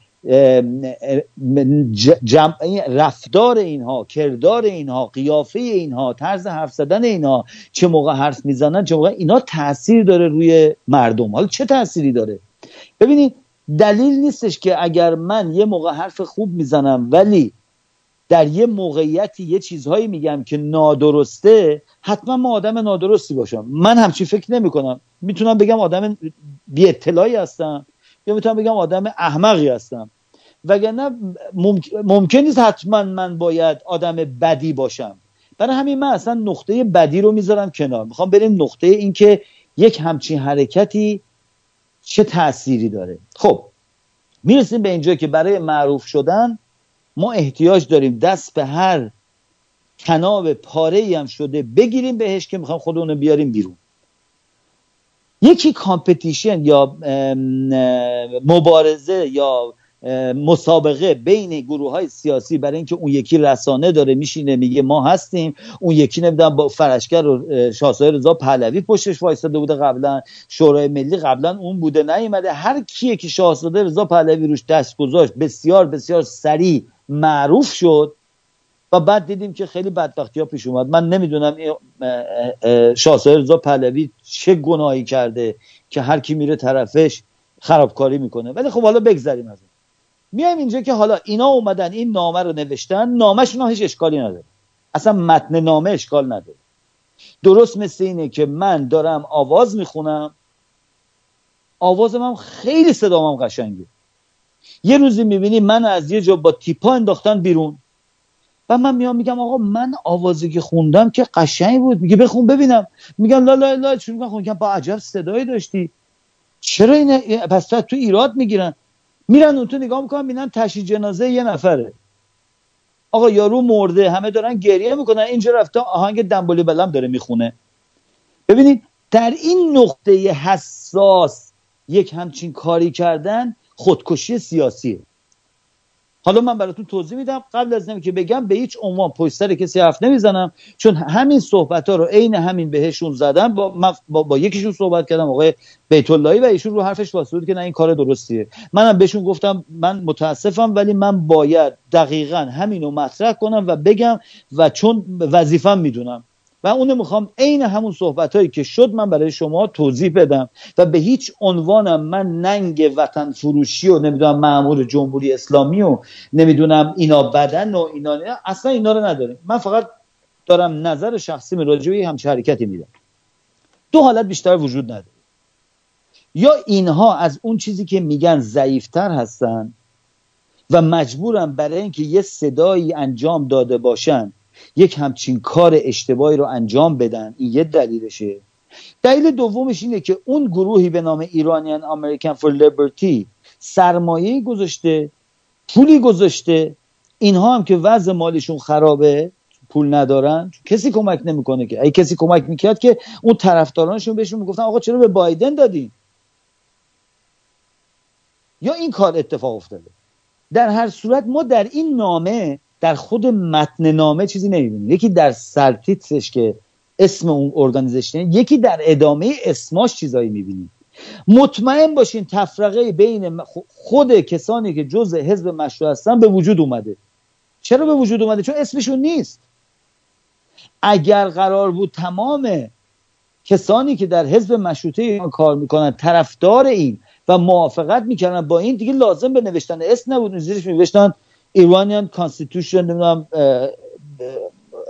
جمع رفتار اینها کردار اینها قیافه اینها طرز حرف زدن اینها چه موقع حرف می‌زنن چه موقع اینا تاثیر داره روی مردم. حالا چه تأثیری داره؟ ببینید دلیل نیستش که اگر من یه موقع حرف خوب می‌زنم ولی در یه موقعیتی یه چیزهایی میگم که نادرسته حتما ما آدم نادرستی باشم. من همچی فکر نمی کنم می‌تونم بگم آدم بی اطلاعی هستم. یا می‌تونم بگم آدم احمقی هستم. وگرنه ممکن نیست حتما من باید آدم بدی باشم. برای همین من اصلا نقطه بدی رو می‌ذارم کنار. می‌خوام بریم نقطه این که یک همچین حرکتی چه تأثیری داره. خب می‌رسیم به اینجا که برای معروف شدن ما احتیاج داریم دست به هر تناب پاره هم شده بگیریم بهش که می‌خوام خودمون بیاریم بیرون. یکی کامپتیشن یا مبارزه یا مسابقه بین گروه های سیاسی برای اینکه اون یکی رسانه داره میشینه میگه ما هستیم اون یکی نمی‌دونم با فرشگر و شاهزاده رضا پهلوی پشتش وایساده بوده قبلا شورای ملی قبلا اون بوده نیومده. هر کیه که شاهزاده رضا پهلوی روش دست گذاشت بسیار بسیار سریع معروف شد. و بعد دیدیم که خیلی بدبختی ها پیش اومد. من نمی‌دونم شاهزاده رضا پهلوی چه گناهی کرده که هر کی میره طرفش خرابکاری می‌کنه. ولی خب حالا بگذریم از میایم اینجا که حالا اینا اومدن این نامه رو نوشتن نامهشون هیچ اشکالی نداره. اصلا متن نامه اشکال نداره. درست مثل اینه که من دارم آواز می‌خونم. آوازم هم خیلی صدامم قشنگه. یه روزی می‌بینی من از یه جا با تیپا انداختن بیرون. و من میام میگم آقا من آوازی که خوندم که قشنگ بود. میگه بخون ببینم. میگم لا لا لا چون میگم با عجب صدایی داشتی. چرا این پس تو ایراد می‌گیرن؟ میرن اون تو نگاه می‌کنن بینن تشییع جنازه یه نفره. آقا یارو مرده همه دارن گریه می‌کنن. اینجا رفته آهنگ دنبالی بلم داره می‌خونه. ببینید در این نقطه حساس یک همچین کاری کردن خودکشی سیاسیه. حالا من براتون توضیح میدم قبل از که بگم به هیچ عنوان پشت سر کسی حرف نمی‌زنم چون همین صحبت ها رو عین همین بهشون زدم با, با, با یکیشون صحبت کردم آقای بیت و ایشون رو حرفش واسه که نه این کار درستیه. منم بهشون گفتم من متاسفم ولی من باید دقیقا همین رو مطرح کنم و بگم و چون وظیفم می‌دونم. و اونو می‌خوام عین همون صحبت هایی که شد من برای شما توضیح بدم و به هیچ عنوانم من ننگ وطن فروشی و نمی‌دونم معمول جمهوری اسلامی و نمی‌دونم اینا بدن و اینا اصلا اینا رو نداریم. من فقط دارم نظر شخصی من راجعه همچه حرکتی میدم. دو حالت بیشتر وجود نداره. یا اینها از اون چیزی که میگن ضعیفتر هستن و مجبورن برای اینکه یه صدایی انجام داده باشن یک همچین کار اشتباهی رو انجام بدن این یه دلیلشه. دلیل دومش اینه که اون گروهی به نام ایرانیان امریکن فور لیبرتی سرمایه گذاشته پولی گذاشته. اینها هم که وضع مالیشون خرابه پول ندارن. کسی کمک نمی‌کنه که. ای کسی کمک می‌کرد که اون طرفدارانشون بهشون می‌گفتن آقا چرا به بایدن دادین؟ یا این کار اتفاق افتاده. در هر صورت ما در این نامه در خود متن نامه چیزی نمی‌بینیم یکی در سرتیترش که اسم اون ارگانیزیشن یکی در ادامه اسماش چیزایی می‌بینیم مطمئن باشین تفرقه بین خود کسانی که جز حزب مشروع هستن به وجود اومده. چرا به وجود اومده؟ چون اسمشون نیست. اگر قرار بود تمام کسانی که در حزب مشروطه ایران کار می‌کنن طرفدار این و موافقت می‌کردن با این دیگه لازم به نوشتن اسم نبود. زیرش میوشتن ایرانیان constitution نمی‌دونم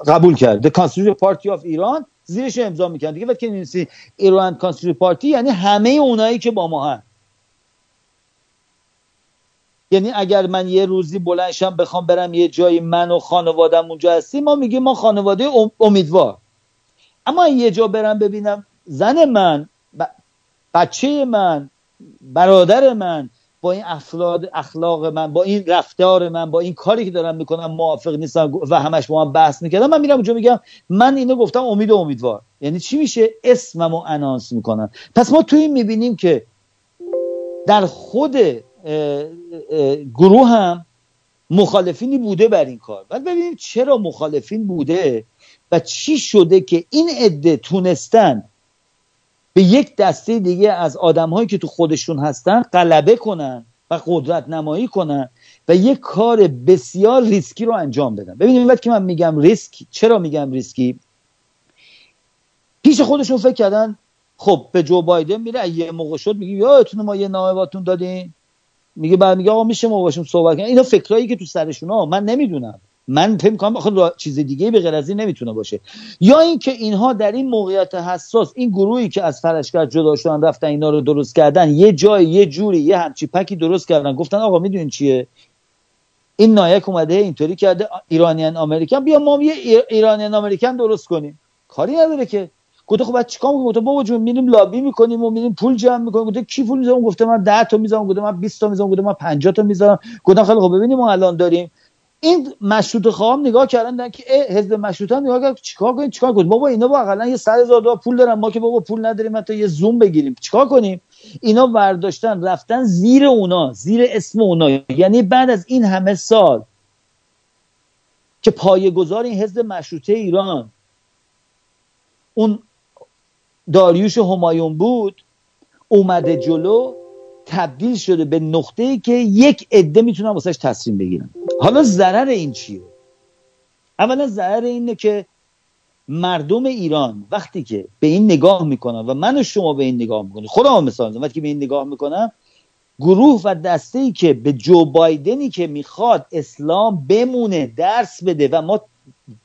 قبول کرد The Constitution Party of Iran زیرش امضا می‌کنه. دیگه وقتی نیستی Iran Constitution Party یعنی همه اونایی که با ما هست یعنی اگر من یه روزی بلند شم بخوام برم یه جایی من و خانوادم اونجا هستیم ما میگیم ما خانواده امیدوار. اما یه جا برم ببینم زن من بچه من برادر من با این اخلاق اخلاق من با این رفتار من با این کاری که دارم می‌کنم موافق نیستم و همش با من بحث می‌کردم من میرم اونجا میگم من اینو گفتم امید و امیدوار. یعنی چی میشه؟ اسممو announce می‌کنم پس ما توی این می‌بینیم که در خود گروه هم مخالفینی بوده بر این کار. ولی ببینیم چرا مخالفین بوده و چی شده که این عده تونستن به یک دسته دیگه از آدمهایی که تو خودشون هستن غلبه کنن و قدرت نمایی کنن و یک کار بسیار ریسکی رو انجام بدن. ببینید وقتی که من میگم ریسک چرا میگم ریسکی؟ پیش خودشون فکر کردن خب به جو بایدن میره یه موقع شد میگه یادتونه ما یه نامه باتون دادیم میگه بعد میگه آقا میشه ما باشیم صحبت کنیم. اینا فکرایی که تو سرشون ها من نمی‌دونم. من فکر کنم را- چیز دیگه به غیر از این نمی‌تونه باشه. یا اینکه اینها در این موقعیت حساس این گروهی که از فرشگرد جدا شدن رفتن اینا رو درست کردن یه جای یه جوری یه همچی پکی درست کردن گفتن آقا می‌دونین چیه؟ این نایک اومده اینطوری کرده ایرانیان امریکن بیا ما یه ای- ایرانیان امریکن درست کنیم. کاری نداره که. گفته خب بعد چیکار می‌کنیم گفته بابا جون میریم لابی می‌کنیم و میریم پول جمع می‌کنیم. گفته کی پول می‌ذارم گفته من 10 تا می‌ذارم. گفته من 20 تا می‌ذارم. گفته من 50 تا می‌ذارم. گفتم خیلی خب ببینیم ما الان داریم. این مشروط خواهم نگاه کردن که حزب مشروطه هم نگاه کرد چیکار کنیم چیکار کنیم؟ بابا اینا با اقلا یه 100 هزار پول دارن ما که بابا پول نداریم حتی یه زوم بگیریم. چیکار کنیم؟ اینا برداشتن رفتن زیر اونا زیر اسم اونا. یعنی بعد از این همه سال که پایه‌گذار این حزب مشروطه ایران اون داریوش همایون بود اومده جلو تبدیل شده به نقطه ای که یک عده می‌تونن واسش تصمیم بگیرن. حالا ضرر این چیه؟ اولا ضرر اینه که مردم ایران وقتی که به این نگاه می‌کنن و من و شما به این نگاه می‌کنیم خودم مثال می‌زنم وقتی به این نگاه می‌کنم گروه و دسته ای که به جو بایدنی که می‌خواد اسلام بمونه درس بده و ما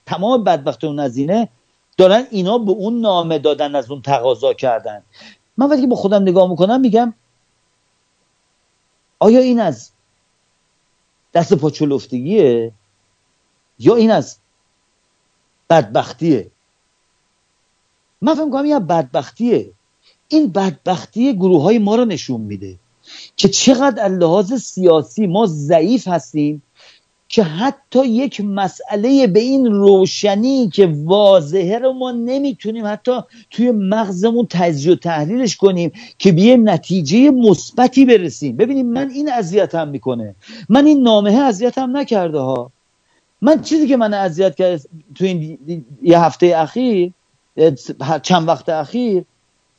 تمام بدبختون از اینه دارن اینا به اون نامه دادن از اون تقاضا کردن. من وقتی که با خودم نگاه می‌کنم میگم آیا این از دست پاچولفتگیه یا این از بدبختیه؟ من فکر می‌کنم این بدبختیه. این بدبختی گروه های ما رو نشون میده که چقدر لحاظ سیاسی ما ضعیف هستیم که حتی یک مسئله به این روشنی که واضحه رو ما نمی‌تونیم حتی توی مغزمون تجزیه و تحلیلش کنیم که به نتیجه مثبتی برسیم. ببینیم من این اذیتم می‌کنه. من این نامه اذیتم نکرده ها. من چیزی که من اذیت کرد تو این یه هفته اخیر چند وقت اخیر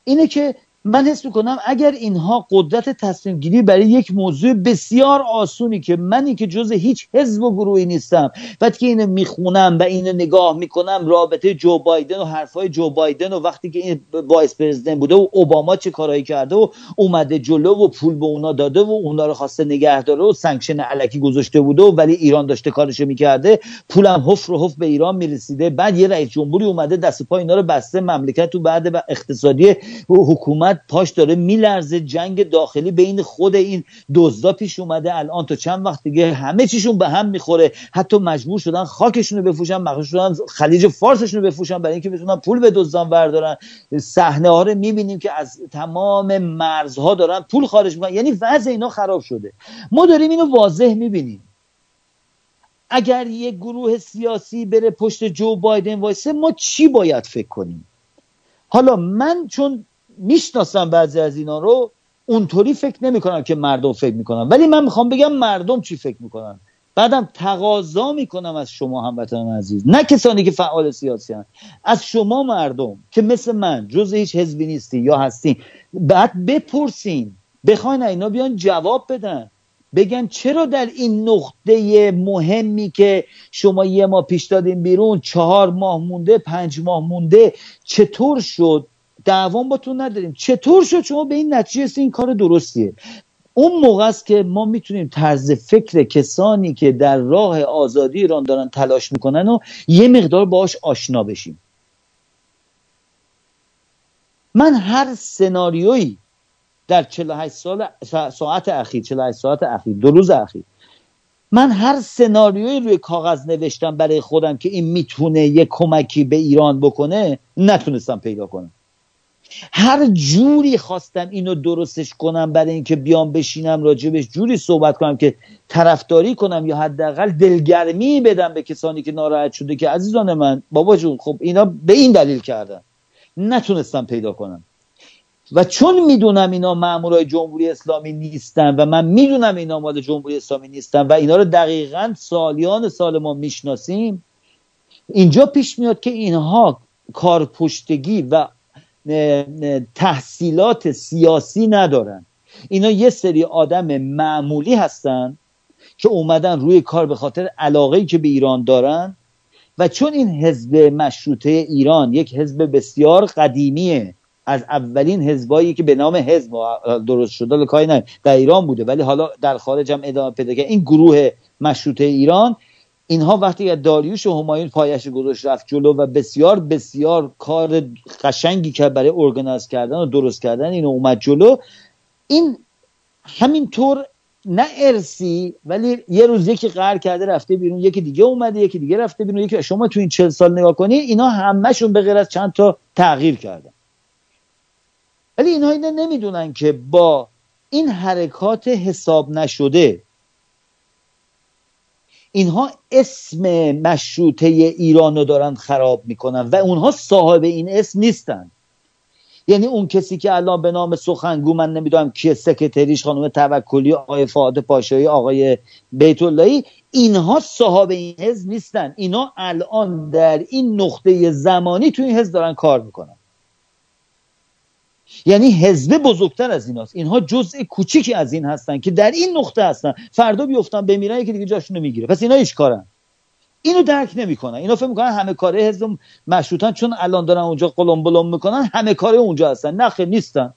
اینه که من حس می‌کنم اگر اینها قدرت تصمیم گیری برای یک موضوع بسیار آسونی که منی که جز هیچ حزب و گروهی نیستم وقتی که اینو می‌خونم و اینو نگاه می‌کنم رابطه جو بایدن و حرفای جو بایدن و وقتی که این vice president بوده و اوباما چه کارایی کرده و اومده جلو و پول به اونا داده و اونا رو خواسته نگه داره و sanction الکی گذاشته بوده و ولی ایران داشته کارشو می‌کرده پولم هرهر و هرهر به ایران می‌رسیده بعد یه رئیس جمهوری اومده دست پا اینا رو بسته مملکت تو بعد اقتصادی حکومت پاش داره میلرزه جنگ داخلی بین خود این دزدا پیش اومده. الان تا چند وقت دیگه همه چیشون به هم می‌خوره. حتی مجبور شدن خاکشون رو بفروشن مجبور شدن خلیج فارسشون رو بفروشن برای اینکه بتونن پول به دزدان بردارن. صحنه ها رو می‌بینیم که از تمام مرزها دارن پول خارج می‌کنن. یعنی وضع اینا خراب شده. ما داریم اینو واضح می‌بینیم. اگر یک گروه سیاسی بره پشت جو بایدن وایسه ما چی باید فکر کنیم؟ حالا من چون می‌شناسم بعضی از اینا رو اونطوری فکر نمی‌کنم که مردم فکر می‌کنن. ولی من می‌خوام بگم مردم چی فکر می‌کنن. بعدم تقاضا می‌کنم از شما هموطنان عزیز. نه کسانی که فعال سیاسی هستند از شما مردم که مثل من جز هیچ حزبی نیستی یا هستین. بعد بپرسین. بخواین اینا بیان جواب بدن. بگن چرا در این نقطه مهمی که شما یه ماه پیش دادین بیرون چهار ماه مونده پنج ماه مونده چطور شد؟ دعوام تو نداریم. چطور شد؟ شما به این نتیجه است این کار درستیه. اون موقع است که ما می‌تونیم طرز فکر کسانی که در راه آزادی ایران دارن تلاش می‌کنن و یه مقدار باش آشنا بشیم. من هر سناریویی در 48 سال ساعت اخیر 48 ساعت اخیر دو روز اخیر من هر سناریویی روی کاغذ نوشتم برای خودم که این می‌تونه یه کمکی به ایران بکنه نتونستم پیدا کنم. هر جوری خواستم اینو درستش کنم برای اینکه بیام بشینم راجبش جوری صحبت کنم که طرفداری کنم یا حداقل دلگرمی بدم به کسانی که ناراحت شده که عزیزان من بابا جون خب اینا به این دلیل کردن. نتونستم پیدا کنم. و چون می‌دونم اینا مامورای جمهوری اسلامی نیستن و من می‌دونم اینا مال جمهوری اسلامی نیستن و اینا رو دقیقا سالیان سال ما می‌شناسیم اینجا پیش میاد که اینها کارپشتگی و تحصیلات سیاسی ندارن. اینا یه سری آدم معمولی هستن که اومدن روی کار به خاطر علاقه که به ایران دارن و چون این حزب مشروطه ایران یک حزب بسیار قدیمیه از اولین حزبایی که به نام حزب درست شده نه در ایران بوده ولی حالا در خارج هم ادامه پیدا کرد. این گروه مشروطه ایران اینها وقتی داریوش و همایون پایش گذاشت رفت جلو و بسیار بسیار کار قشنگی که برای ارگانیز کردن و درست کردن اینو اومد جلو. این همینطور نه ارسی ولی یه روز یکی قهر کرده رفته بیرون یکی دیگه اومده یکی دیگه رفته بیرون. یکی شما تو این چل سال نگاه کنی اینا همهشون به غیر از چند تا تغییر کردن. ولی اینها اینا نمی‌دونن که با این حرکات حساب نشده اینها اسم مشروطه ایران رو دارن خراب می‌کنن و اونها صاحب این اسم نیستن. یعنی اون کسی که الان به نام سخنگو من نمی‌دونم کیه سکرتریش خانم توکلی آقای فعاد پاشایی آقای بیت اینها صاحب این حزب نیستن. اینا الان در این نقطه زمانی توی این حزب دارن کار می‌کنن. یعنی حزب بزرگتر از ایناست. اینها جزء کوچیکی از این هستن که در این نقطه هستن. فردا بیفتن بمیرن یکی دیگه جاشونو می‌گیره. پس اینا هیچ کارن. اینو درک نمی‌کنن. اینا فکر می‌کنن همه کاره حزب مشروطن چون الان دارن اونجا قلم بلم می‌کنن همه کاره اونجا هستن. نخه نیستن.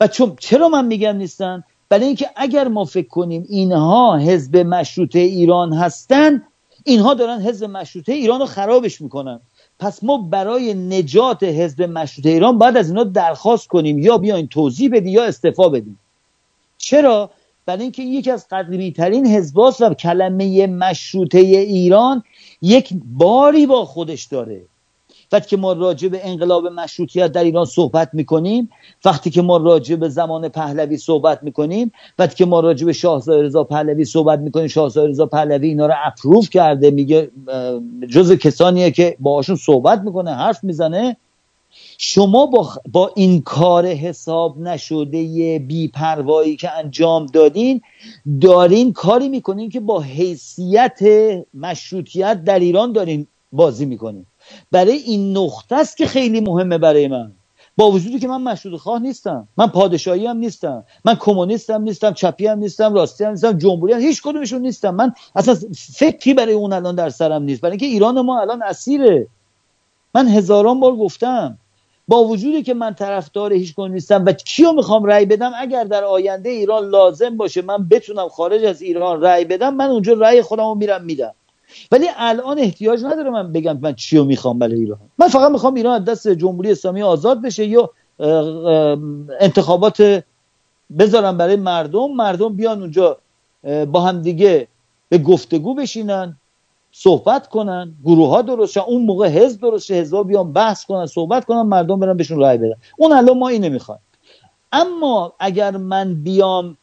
و چون چرا من میگم نیستن؟ برای اینکه اگر ما فکر کنیم اینها حزب مشروطه ایران هستن اینها دارن حزب مشروطه ایران رو خرابش می‌کنن. پس ما برای نجات حزب مشروطه ایران باید از اینا درخواست کنیم یا بیاین توضیح بدیم یا استعفا بدیم. چرا؟ برای اینکه یکی از قدیمی ترین حزباست و کلمه مشروطه ایران یک باری با خودش داره. وقتی که ما راجع به انقلاب مشروطیت در ایران صحبت می‌کنیم وقتی که ما راجع به زمان پهلوی صحبت می‌کنیم وقتی که ما راجع به شاهزاده رضا پهلوی صحبت می‌کنیم شاهزاده رضا پهلوی اینا رو اپروف کرده میگه جز کسانیه که باهاشون صحبت می‌کنه حرف می‌زنه. شما با, با این کار حساب نشده بیپروایی که انجام دادین دارین کاری می‌کنین که با حیثیت مشروطیت در ایران دارین بازی می‌کنین. برای این نقطه است که خیلی مهمه برای من. با وجودی که من مشروط خواه نیستم. من پادشاهی هم نیستم. من کمونیست هم نیستم چپی هم نیستم راستی هم نیستم جمهوری هم هیچ کدومشون نیستم. من اصلا فکری برای اون الان در سرم نیست. برای اینکه ایران ما الان اسیره. من هزاران بار گفتم. با وجودی که من طرفدار هیچ کدوم نیستم و کیو می‌خوام رأی بدم؟ اگر در آینده ایران لازم باشه من بتونم خارج از ایران رأی بدم من اونجا رأی خودم رو میرم میدم. ولی الان احتیاج نداره من بگم من چی می‌خوام برای ایران. من فقط می‌خوام ایران از دست جمهوری اسلامی آزاد بشه یا انتخابات بذارم برای مردم مردم بیان اونجا با هم دیگه به گفتگو بشینن صحبت کنن گروه ها درست اون موقع حزب درست شه حزب بیان بحث کنن صحبت کنن مردم برن بهشون رای بدن. اون الان ما اینو می‌خوایم. اما اگر من بیام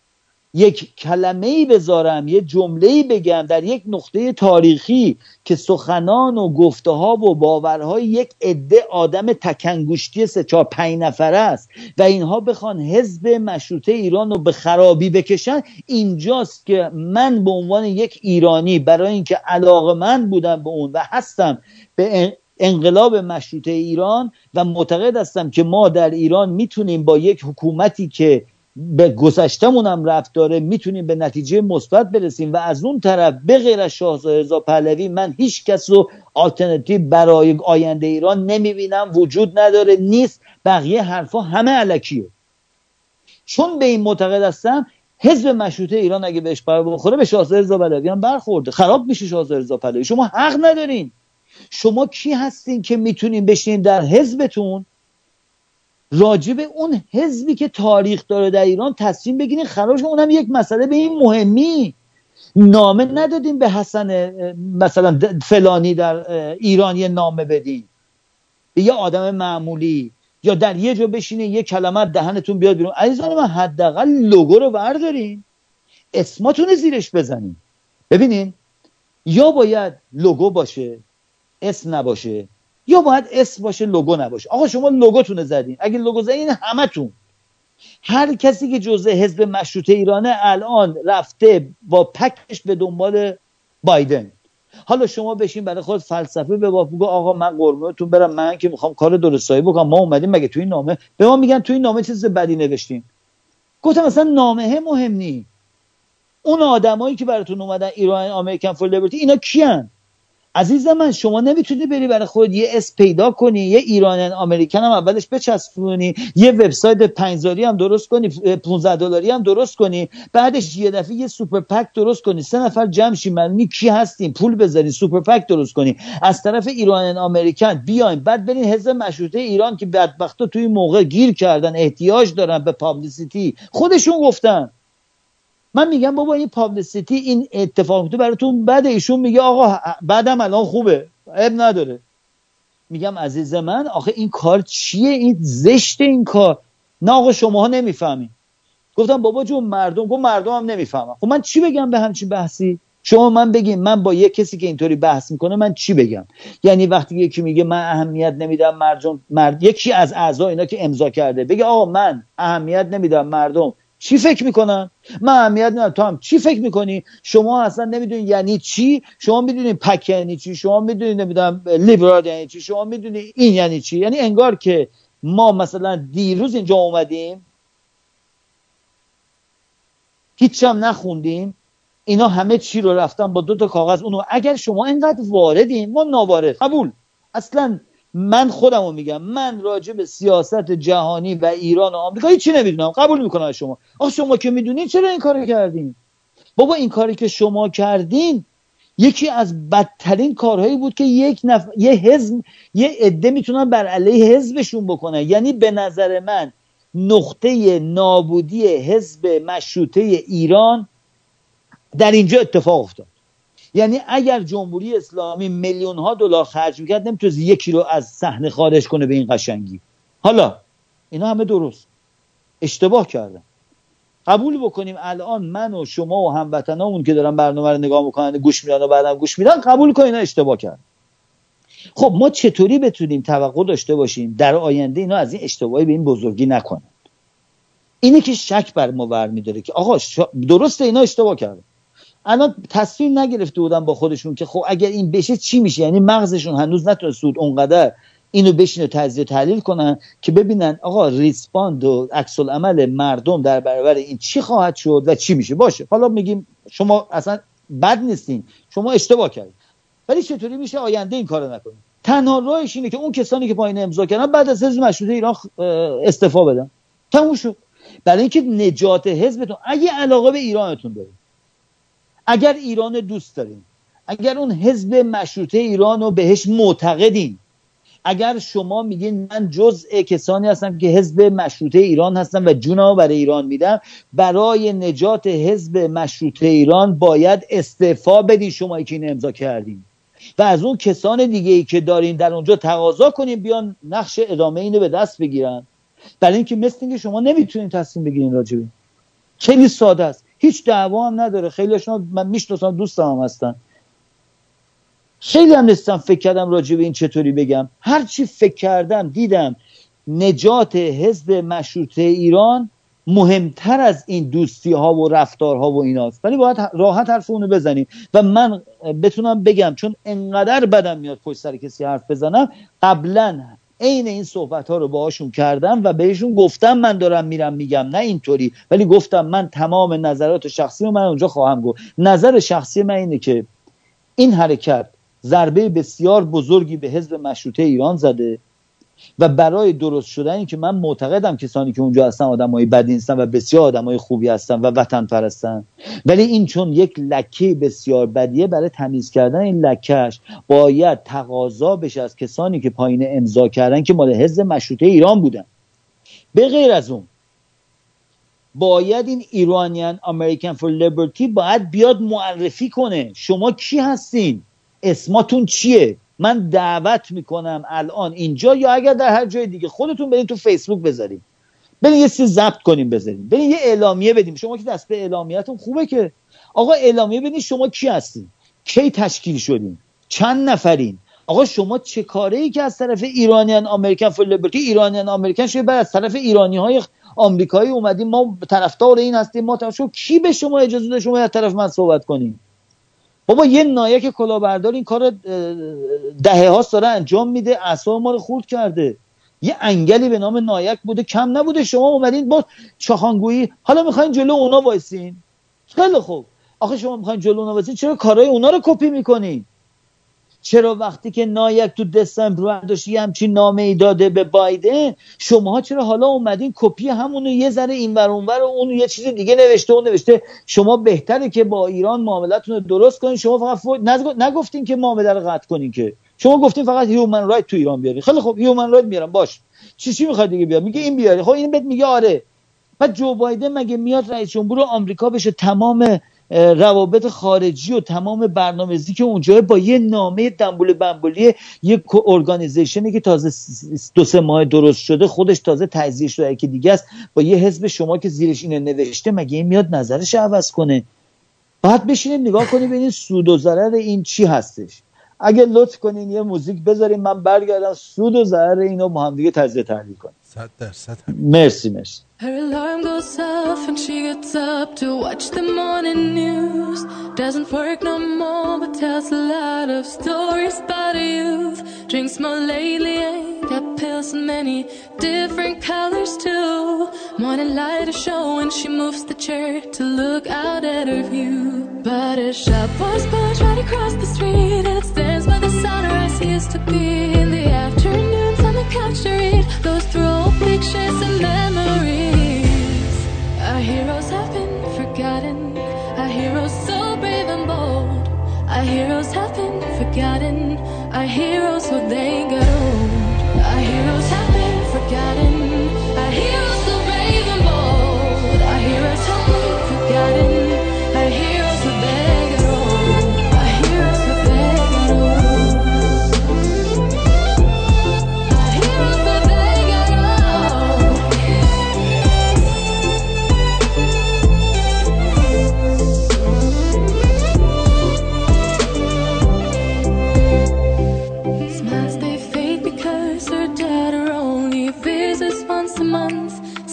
یک کلمه ای بذارم یه جمله ای بگم در یک نقطه تاریخی که سخنان و گفته ها و باورهای یک عده آدم تکنگوشتی سه چهار پنج نفره است و اینها بخوان حزب مشروطه ایران رو به خرابی بکشن. اینجاست که من به عنوان یک ایرانی برای اینکه علاقه من بودم به اون و هستم به انقلاب مشروطه ایران و معتقد هستم که ما در ایران می‌تونیم با یک حکومتی که به گذشتمون هم رفت داره می‌تونیم به نتیجه مثبت برسیم و از اون طرف به غیر از شاهزاده رضا پهلوی من هیچ کس رو آلترناتیو برای آینده ایران نمی‌بینم وجود نداره نیست. بقیه حرفا همه علکیه. چون به این معتقد هستم حزب مشروطه ایران اگه بهش بر بخوره به شاهزاده رضا پهلوی هم برخورده. خراب میشه شاهزاده رضا پهلوی. شما حق ندارین. شما کی هستین که می‌تونین بشین در حزبتون راجب اون حزبی که تاریخ داره در ایران تصمیم بگیرین خرابش اونم یک مسئله به این مهمی. نامه ندادیم به حسن مثلا فلانی در ایران یه نامه بدین. به یه آدم معمولی. یا در یه جا بشینه یه کلمه دهنتون بیاد بیرون. عزیزان من حداقل لوگو رو بردارین. اسماتون زیرش بزنین. ببینین یا باید لوگو باشه اسم نباشه. یا باید اسم باشه لوگو نباشه. آقا شما لوگوتونه زدین. اگه لوگو زدین همتون. هر کسی که جزء حزب مشروطه ایرانه الان رفته با پکش به دنبال بایدن. حالا شما بشین برای خود فلسفه به بگو آقا من قربونتون برم من که می‌خوام کار درستایی بکنم. ما اومدیم مگه توی نامه؟ به ما میگن توی نامه چیز بدی نوشتیم. گفتم مثلا نامه مهم نی. اون آدمایی که براتون اومدن Iranian Americans for Liberty اینا کیان؟ عزیز من شما نمی‌تونی بری برای خود یه اسم پیدا کنی یه Iranian American هم اولش بچسبونی یه وبسایت پنج‌زاری هم درست کنی 15 دلاری هم درست کنی بعدش یه دفعه یه super PAC درست کنی. سه نفر جمع شی معلوم نی کی هستیم؟ پول بذاری super PAC درست کنی. از طرف Iranian American بیاین بعد برین حزب مشروطه ایران که بدبختا توی موقع گیر کردن احتیاج دارن به publicity. خودشون گفتن. من میگم بابا این پابلیسیتی این اتفاق تو براتون بعد ایشون میگه آقا بعدم الان خوبه عیب نداره. میگم عزیز من آخه این کار چیه؟ این زشت این کار. نه آقا شماها نمی‌فهمین. گفتم بابا جون مردم گفت مردم هم نمی‌فهمم خب من چی بگم به همچین بحثی؟ شما من بگیم من با یه کسی که اینطوری بحث می‌کنه من چی بگم؟ یعنی وقتی یکی میگه من اهمیت نمیدم مردم مرد یکی از اعضا اینا که امضا کرده بگه آقا من اهمیت نمیدم مردم. چی فکر می‌کنن؟ من اهمیت ندارم. تو هم چی فکر می‌کنی؟ شما اصلا نمی‌دونی یعنی چی؟ شما می‌دونی پک یعنی چی؟ شما می‌دونی نمی‌دونم لیبرال یعنی چی؟ شما می‌دونی این یعنی چی؟ یعنی انگار که ما مثلا دیروز اینجا اومدیم. هیچ هم نخوندیم. اینا همه چی رو رفتن با دو تا کاغذ. اونو اگر شما اینقدر واردین ما نوارد قبول. اصلا من خودم رو میگم من راجع به سیاست جهانی و ایران و آمریکا هیچی نمی‌دونم. قبول می‌کنم از شما. آخه شما که می‌دونین چرا این کارو کردین؟ بابا این کاری که شما کردین یکی از بدترین کارهایی بود که یک نف... یه حزب یه عده می‌تونن بر علیه حزبشون بکنن. یعنی به نظر من نقطه نابودی حزب مشروطه ایران در اینجا اتفاق افتاد. یعنی اگر جمهوری اسلامی میلیون ها دلار خرج می‌کرد نمی‌تونست یکی رو از صحنه خارج کنه به این قشنگی. حالا اینا همه درست. اشتباه کردن. قبول بکنیم الان من و شما و هموطنامون که دارن برنامه رو نگاه می‌کنن گوش میدن و بعدم گوش میدن قبول کنین اشتباه کرد خب ما چطوری بتونیم توقع داشته باشیم در آینده اینا از این اشتباهی به این بزرگی نکنن؟ اینه که شک بر ما برمیداره که آقا درسته اینا اشتباه کردن. الان تصمیم نگرفته بودن با خودشون که خب اگر این بشه چی میشه؟ یعنی مغزشون هنوز نتونست بود اونقدر اینو بشینه تجزیه تحلیل کنن که ببینن آقا ریسپاند و عکس عمل مردم در برابر این چی خواهد شد و چی میشه؟ باشه. حالا میگیم شما اصلا بد نیستین. شما اشتباه کردید ولی چطوری میشه آینده این کارو نکنید تنها راهش اینه که اون کسانی که پایین امضا کردن بعد از حزب مشروطه ایران استعفا بدن. تموم شد. برای اینکه نجات حزبتون اگه علاقه به ایرانتون دارید. اگر ایران دوست داریم اگر اون حزب مشروطه ایران رو بهش معتقدین اگر شما میگین من جزء کسانی هستم که حزب مشروطه ایران هستم و جونمو برای ایران میدم برای نجات حزب مشروطه ایران باید استعفا بدین شما که این امضا کردین. و از اون کسان دیگه ای که دارین در اونجا تقاضا کنین بیان نقش ادامه اینو به دست بگیرن. برای اینکه مثل اینکه شما نمی‌تونین تصمیم بگیرین راجبی خیلی ساده است. هیچ دعوا هم نداره. خیلیشون من می‌شناسم دوستم هم هستن. خیلی هم نیستم فکر کردم راجع به این چطوری بگم. هر چی فکر کردم دیدم نجات حزب مشروطه ایران مهمتر از این دوستی ها و رفتارها و ایناست. ولی باید راحت حرف اونو بزنیم. و من بتونم بگم چون انقدر بدم میاد پشت سر کسی حرف بزنم قبلا عین این صحبت ها رو باهاشون کردم و بهشون گفتم من دارم میرم میگم نه اینطوری. ولی گفتم من تمام نظرات شخصی رو من اونجا خواهم گفت. نظر شخصی من اینه که این حرکت ضربه بسیار بزرگی به حزب مشروطه ایران زده. و برای درست شدن که من معتقدم کسانی که اونجا هستن آدمای بدی هستن و بسیار آدمای خوبی هستن و وطن پرستن ولی این چون یک لکه بسیار بدیه برای تمیز کردن این لکهش باید تقاضا بشه از کسانی که پایین امضا کردن که مال حزب مشروطه ایران بودن. به غیر از اون باید این ایرانیان امریکن فور لیبرتی باید بیاد معرفی کنه. شما کی هستین؟ اسماتون چیه؟ من دعوت می‌کنم الان اینجا یا اگر در هر جای دیگه خودتون برین تو فیسبوک بذاریم برین یه چیز ضبط کنیم بذاریم برین یه اعلامیه بدیم شما که دست به اعلامیهتون خوبه که. آقا اعلامیه بدین شما کی هستین؟ کی تشکیل شدین؟ چند نفرین؟ آقا شما چه کاره ای که از طرف ایرانیان امریکن فور ایرانیان امریکن شده بعد از طرف ایرانی های آمریکایی اومدیم ما طرفدار این هستیم. ما طرف شما کی به شما اجازه ده شما از طرف من صحبت کنیم بابا یه نایک کلاهبردار این کار دهه هاست داره انجام میده اعصاب ما رو خورد کرده. یه انگلی به نام نایک بوده کم نبوده. شما اومدین با چاخان‌گویی حالا می‌خواین جلو اونا وایسین؟ خیلی خوب. آخه شما می‌خواین جلو اونا وایسین چرا کارهای اونا رو کپی می‌کنین؟ چرا وقتی که نایک تو دسامبر برداشت یه همچین نامه ای داده به بایدن؟ شماها چرا حالا اومدین کپی همونو یه ذره این ور اونور اون یه چیز دیگه نوشته اون نوشته؟ شما بهتره که با ایران معاملتون رو درست کنین. شما فقط فو... نگفتین که معامله رو قطع کنین که. شما گفتین فقط human right تو ایران بیاری. خیلی خوب human right میارم. باش. چی چی می‌خواد دیگه بیاد؟ میگه این بیاری خب این بهت میگه آره. بعد جو بایدن مگه میاد رئیس جمهور آمریکا بشه؟ تمام روابط خارجی و تمام برنامه‌ریزی که اونجا با یه نامه دمبول بمبولی یک organization ی که تازه دو سه ماه درست شده خودش تازه تجزیه شده که دیگه است با یه حزب شما که زیرش اینو نوشته مگه این میاد نظرش عوض کنه؟ بعد بشینیم نگاه کنیم ببینیم سود و ضرر این چی هستش. اگه لطف کنین یه موزیک بذاریم من برگردم سود و ضرر اینو با هم دیگه تجزیه تحلیل کنیم. صد درصد مرسی مرسی. Her alarm goes off and she gets up to watch the morning news. Doesn't work no more, but tells a lot of stories about her youth. Drinks more lately, ain't got pills in many different colors too. Morning light is showing, she moves the chair to look out at her view. But a shop was built right across the street, and it stands by the sunrise. Used to be in the afternoons on the couch to read, goes through old pictures and memories. Our heroes have been forgotten. Our heroes so brave and bold. Our heroes have been forgotten. Our heroes so they old. Our heroes have been forgotten. Our heroes so brave and bold. Our heroes have been forgotten.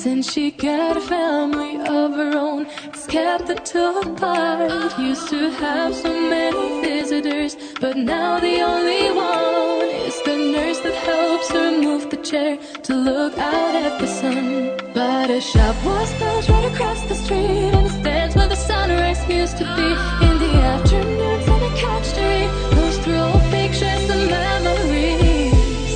Since she got a family of her own, it's kept the two apart. Used to have so many visitors, but now the only one is the nurse that helps her move the chair to look out at the sun. But a shop was built right across the street, and it stands where the sunrise used to be. In the afternoons on the couch to read, goes through old pictures and memories.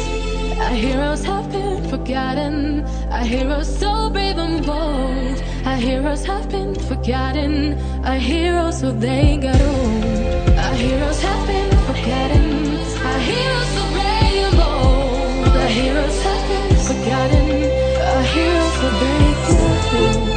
Our heroes have been forgotten. Our heroes so brave and bold. Our heroes have been forgotten. Our heroes so they got old. Our heroes have been forgotten. Our heroes so brave and bold. Our heroes have been forgotten. Our heroes so they got old.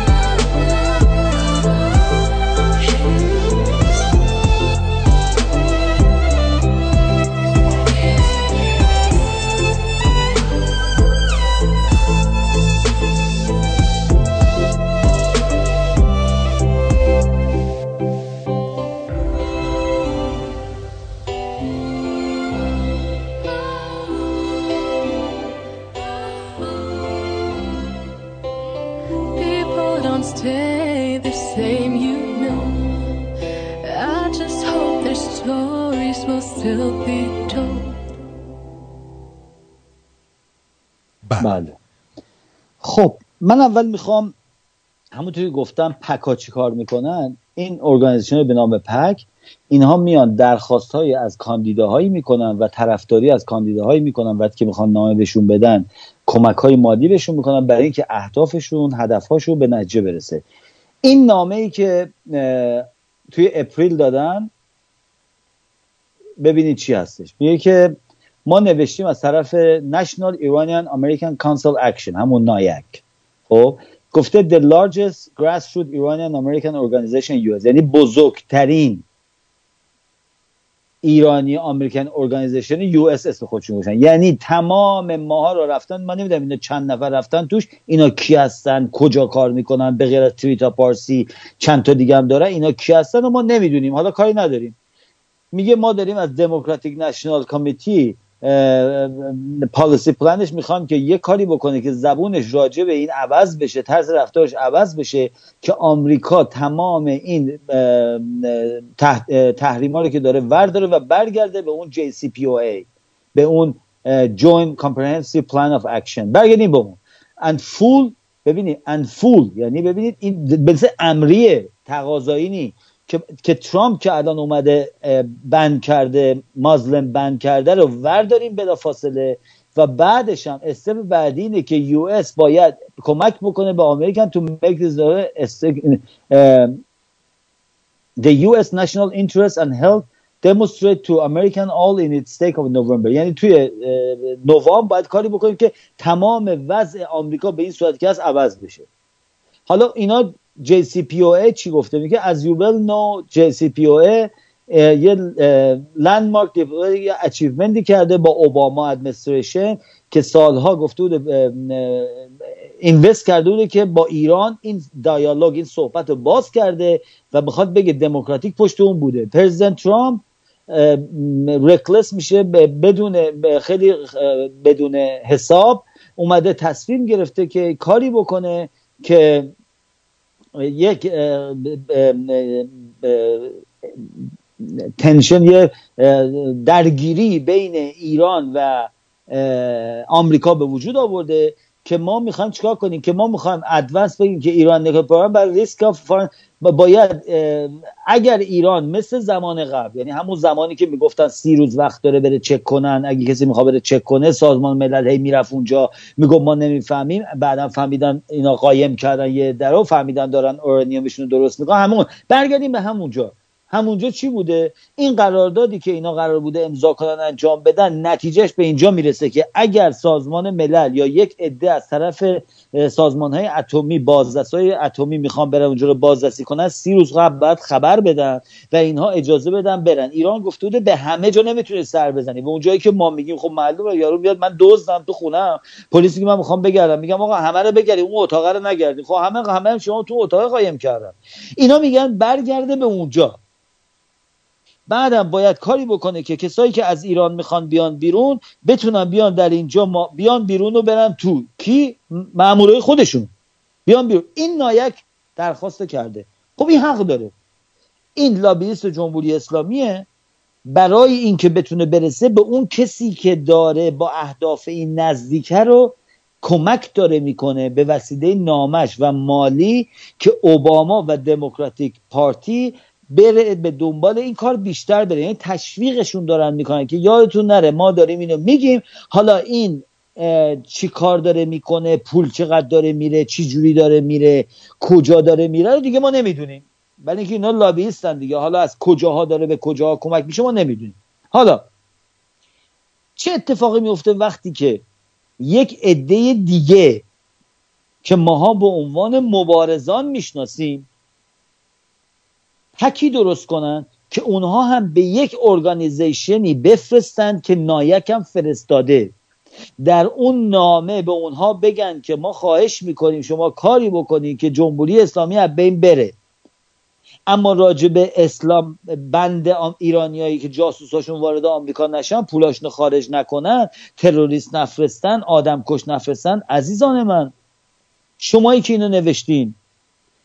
بله. بله. خب من اول می‌خوام همونطوری گفتم پک ها چی کار می‌کنن؟ این ارگانیزیشن به نام پک اینها میان درخواست های از کاندیداهایی می‌کنن و طرفداری از کاندیداهایی می‌کنن وقتی که می‌خوان نامه بهشون بدن کمک های مالی بهشون می‌کنن برای اینکه اهدافشون هدفهاشون به نتیجه برسه. این نامه ای که توی اپریل دادن ببینید چی هستش. میگه که ما نوشتیم از طرف National Iranian American Council Action همون نایک. خب گفته the largest grassroots Iranian American organization US یعنی بزرگترین Iranian American organization US اسم خودشون گذاشتن. یعنی تمام ماها رو رفتن من نمی‌دونم اینا چند نفر رفتن توش اینا کی هستن کجا کار می‌کنن به غیر از توییتا پارسی چند تا دیگه هم دارن اینا کی هستن و ما نمی‌دونیم. حالا کاری نداریم. میگه ما داریم از دموکراتیک نشنال کمیتی پالیسی پلنش می‌خوام که یه کاری بکنه که زبونش راجع به این عوض بشه طرز رفتارش عوض بشه که آمریکا تمام این تحریما رو که داره ورداره و برگرده به اون JCPOA به اون Joint Comprehensive Plan of Action. برگردیم به اون. And full ببینید and full یعنی ببینید این مثل امریه تقاضایی نی. که, که ترامپ که الان اومده بند کرده مازلم بند کرده رو ورداریم بلا فاصله و بعدش هم استپ بعدی اینه که یو اس باید کمک بکنه به امریکن تو make this the US national interest and health demonstrate to American all in its stake of November. یعنی توی نوامبر باید کاری بکنیم که تمام وضع آمریکا به این صورت که از عوض بشه. حالا اینا JCPOA چی گفته؟ میگه as you well know JCPOA یه landmark یه achievement ی کرده با اوباما administration که سالها گفته بود invest کرده بوده که با ایران این dialogue این صحبت رو باز کرده و بخواد بگه Democratic پشت اون بوده. President ترامپ رکلس میشه بدون خیلی بدون حساب اومده تصمیم گرفته که کاری بکنه که یک تنشن یه درگیری بین ایران و آمریکا به وجود آورده که ما می‌خوایم چیکار کنیم؟ که ما می‌خوایم ادوانس بگیم که ایران نگاه بر ریسک باید اگر ایران مثل زمان قبل یعنی همون زمانی که می‌گفتن سی روز وقت داره بره چک کنن اگه کسی می‌خواد بره چک کنه سازمان ملل هی می‌رفت اونجا می‌گفت ما نمی‌فهمیم. بعدا فهمیدن اینا قایم کردن یه درو فهمیدن دارن اورانیومشون درست می‌کنن. همون برگردیم به همونجا. همونجا چی بوده؟ این قراردادی که اینا قرار بوده امضا کنن انجام بدن نتیجهش به اینجا می‌رسه که اگر سازمان ملل یا یک عده از طرف سازمان های اتمی بازرس های اتمی می‌خوان برن اونجا رو بازرسی کنن سی روز قبل بعد خبر بدن و اینها اجازه بدن برن. ایران گفته بوده به همه جا نمی‌تونه سر بزنی. به اونجایی که ما میگیم خب معلومه یارو بیاد من دزدم تو خونم. پلیسی که من می‌خوام بگردم میگم آقا همه رو بگردی اون اتاق رو نگردی. خب همه همه هم شما تو اتاق قایم کردن. اینا میگن برگرده به اونجا. بعدم باید کاری بکنه که کسایی که از ایران می‌خوان بیان بیرون بتونن بیان در اینجا ما بیان بیرون و برن تو کی؟ مامورای خودشون. بیان بیرون. این نایک درخواست کرده. خب این حق داره. این لابیست جمهوری اسلامیه. برای اینکه بتونه برسه به اون کسی که داره با اهداف این نزدیکه رو کمک داره می‌کنه به وسیله نامش و مالی که اوباما و دموکراتیک پارتی بره به دنبال این کار بیشتر بره. یعنی تشویقشون دارن می‌کنن که یادتون نره ما داریم اینو میگیم. حالا این چی کار داره می‌کنه پول چقدر داره میره چی جوری داره میره کجا داره میره دیگه ما نمی‌دونیم. ولی اینکه اینا لابیستن دیگه. حالا از کجاها داره به کجاها کمک میشه ما نمی‌دونیم. حالا چه اتفاقی میفته وقتی که یک عده دیگه که ماها به عنوان مبارزان می‌شناسیم پکی درست کنن که اونها هم به یک ارگانیزیشنی بفرستند که نایکم فرستاده. در اون نامه به اونها بگن که ما خواهش می‌کنیم شما کاری بکنید که جمهوری اسلامی از بین بره. اما راجع به اسلام بند ایرانیایی که جاسوساشون وارد آمریکا نشن پولاشون خارج نکنن تروریست نفرستن آدم کش نفرستن عزیزان من شمایی که اینو نوشتین.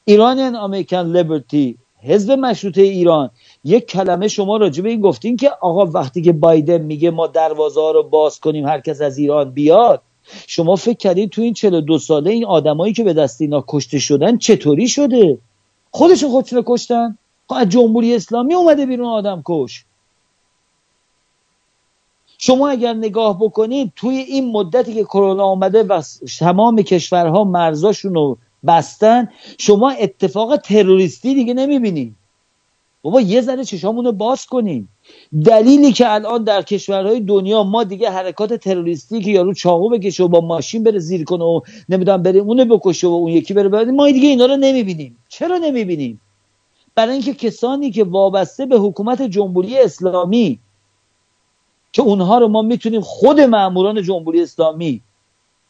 ایرانیان امریکن لیبرتی حزب مشروطه ایران. یک کلمه شما راجع به این گفتین که آقا وقتی که بایدن میگه ما دروازه ها رو باز کنیم هر کس از ایران بیاد. شما فکر کردید تو این 42 ساله این آدمایی که به دست اینا کشته شدن چطوری شده؟ خودشون خودشون کشتن؟ خب از جمهوری اسلامی اومده بیرون آدم کش. شما اگر نگاه بکنید توی این مدتی که کرونا آمده و تمام کشورها مرزاشون رو بستن شما اتفاق تروریستی دیگه نمی‌بینید بابا یه ذره چشامون رو باز کنیم دلیلی که الان در کشورهای دنیا ما دیگه حرکات تروریستی که یارو چاقو بکشه و با ماشین بره زیر کنه و نمی‌دونم بره اونو بکشه و اون یکی بره بره ما دیگه اینا رو نمی‌بینیم. چرا نمی‌بینیم؟ برای اینکه کسانی که وابسته به حکومت جمهوری اسلامی که اونها رو ما می‌تونیم خود ماموران جمهوری اسلامی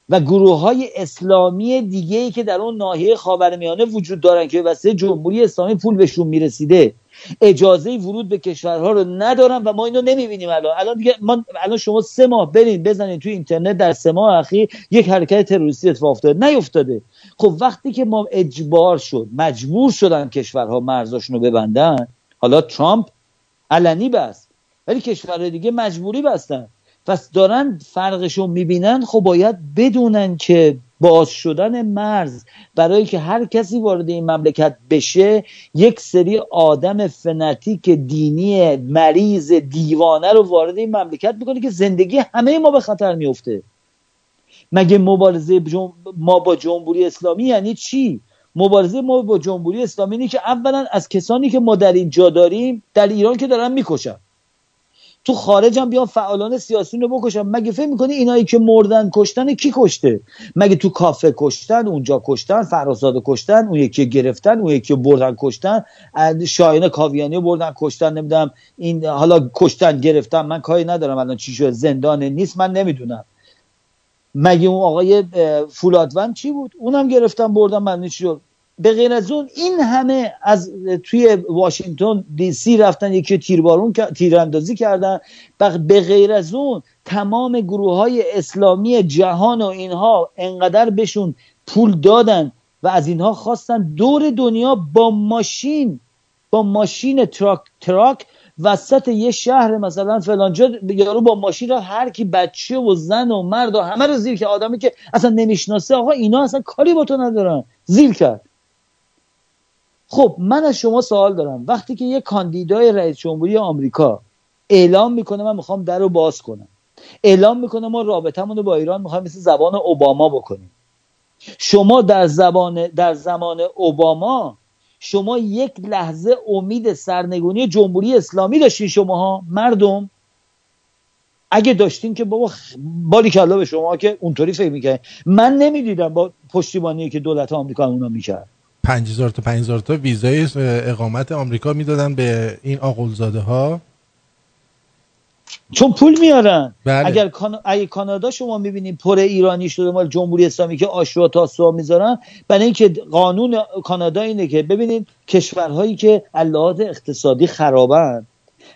و گروه های اسلامی دیگه ای که در اون ناحیه خاورمیانه وجود دارن که واسه جمهوری اسلامی پول بهشون می‌رسیده اجازه ورود به کشورها رو ندارن و ما اینو نمی‌بینیم الان. الان دیگه ما الان شما سه ماه برین بزنین توی اینترنت در سه ماه اخیر یک حرکت تروریستی اتفاق افتاده. نیفتاده. خب وقتی که ما اجبار شد مجبور شدن کشورها مرزاشون رو ببندن حالا ترامپ علنی بست ولی کشورهای دیگه مجبوری بستن. پس دارن فرقشو می‌بینن خب باید بدونن که باز شدن مرز برای که هر کسی وارد این مملکت بشه یک سری آدم فنتیک دینی مریض دیوانه رو وارد این مملکت می‌کنه که زندگی همه ما به خطر میفته مگه مبارزه ما با جمهوری اسلامی یعنی چی؟ مبارزه ما با جمهوری اسلامی اینه که اولا از کسانی که ما در اینجا داریم در ایران که دارن می‌کشن. تو خارج هم بیان فعالان سیاسی رو بکشن مگه فکر می‌کنی اینایی که مردن کشتن کی کشته؟ مگه تو کافه کشتن اونجا کشتن فراساده کشتن اون یکی گرفتن اون یکی بردن کشتن شاهین کاویانی بردن کشتن نمی‌دونم این حالا کشتن گرفتن. من کاری ندارم الان چی شده زندان نیست من نمی‌دونم. مگه اون آقای فولادوند چی بود؟ اونم گرفتن بردن من چی شد؟ به غیر از اون این همه از توی واشنگتن دی سی رفتن یکی تیربارون تیراندازی کردن. به غیر از اون تمام گروه های اسلامی جهان و اینها انقدر بهشون پول دادن و از اینها خواستن دور دنیا با ماشین با ماشین truck truck وسط یه شهر مثلا فلانجا یارو با ماشین را هر کی بچه و زن و مرد و همه رو زیر که آدمی که اصلا نمی‌شناسه آقا اینا اصلا کاری با تو ندارن. زیر کرد. خب من از شما سوال دارم. وقتی که یه کاندیدای رئیس جمهوری آمریکا اعلام می‌کنه من می‌خوام در رو باز کنم. اعلام می‌کنه ما رابطمون رو با ایران می‌خوایم مثل زبان اوباما بکنیم. شما در زبان در زمان اوباما شما یک لحظه امید سرنگونی جمهوری اسلامی داشتین شماها مردم. اگه داشتین که بابا باری کلا به شما که اونطوری فکر می‌کنه من نمی‌دیدم با پشتیبانی که دولت آمریکا اونا می‌کرد. 5000 تا 5000 تا ویزای اقامت آمریکا می‌دادن به این آقلزاده ها چون پول میارن بله. اگر کان... اگه کانادا شما می‌بینید پر ایرانی شده مال جمهوری اسلامی که آشورا تاسوعا می‌ذارن برای اینکه قانون کانادا اینه که ببینید کشورهایی که لحاظ اقتصادی خرابن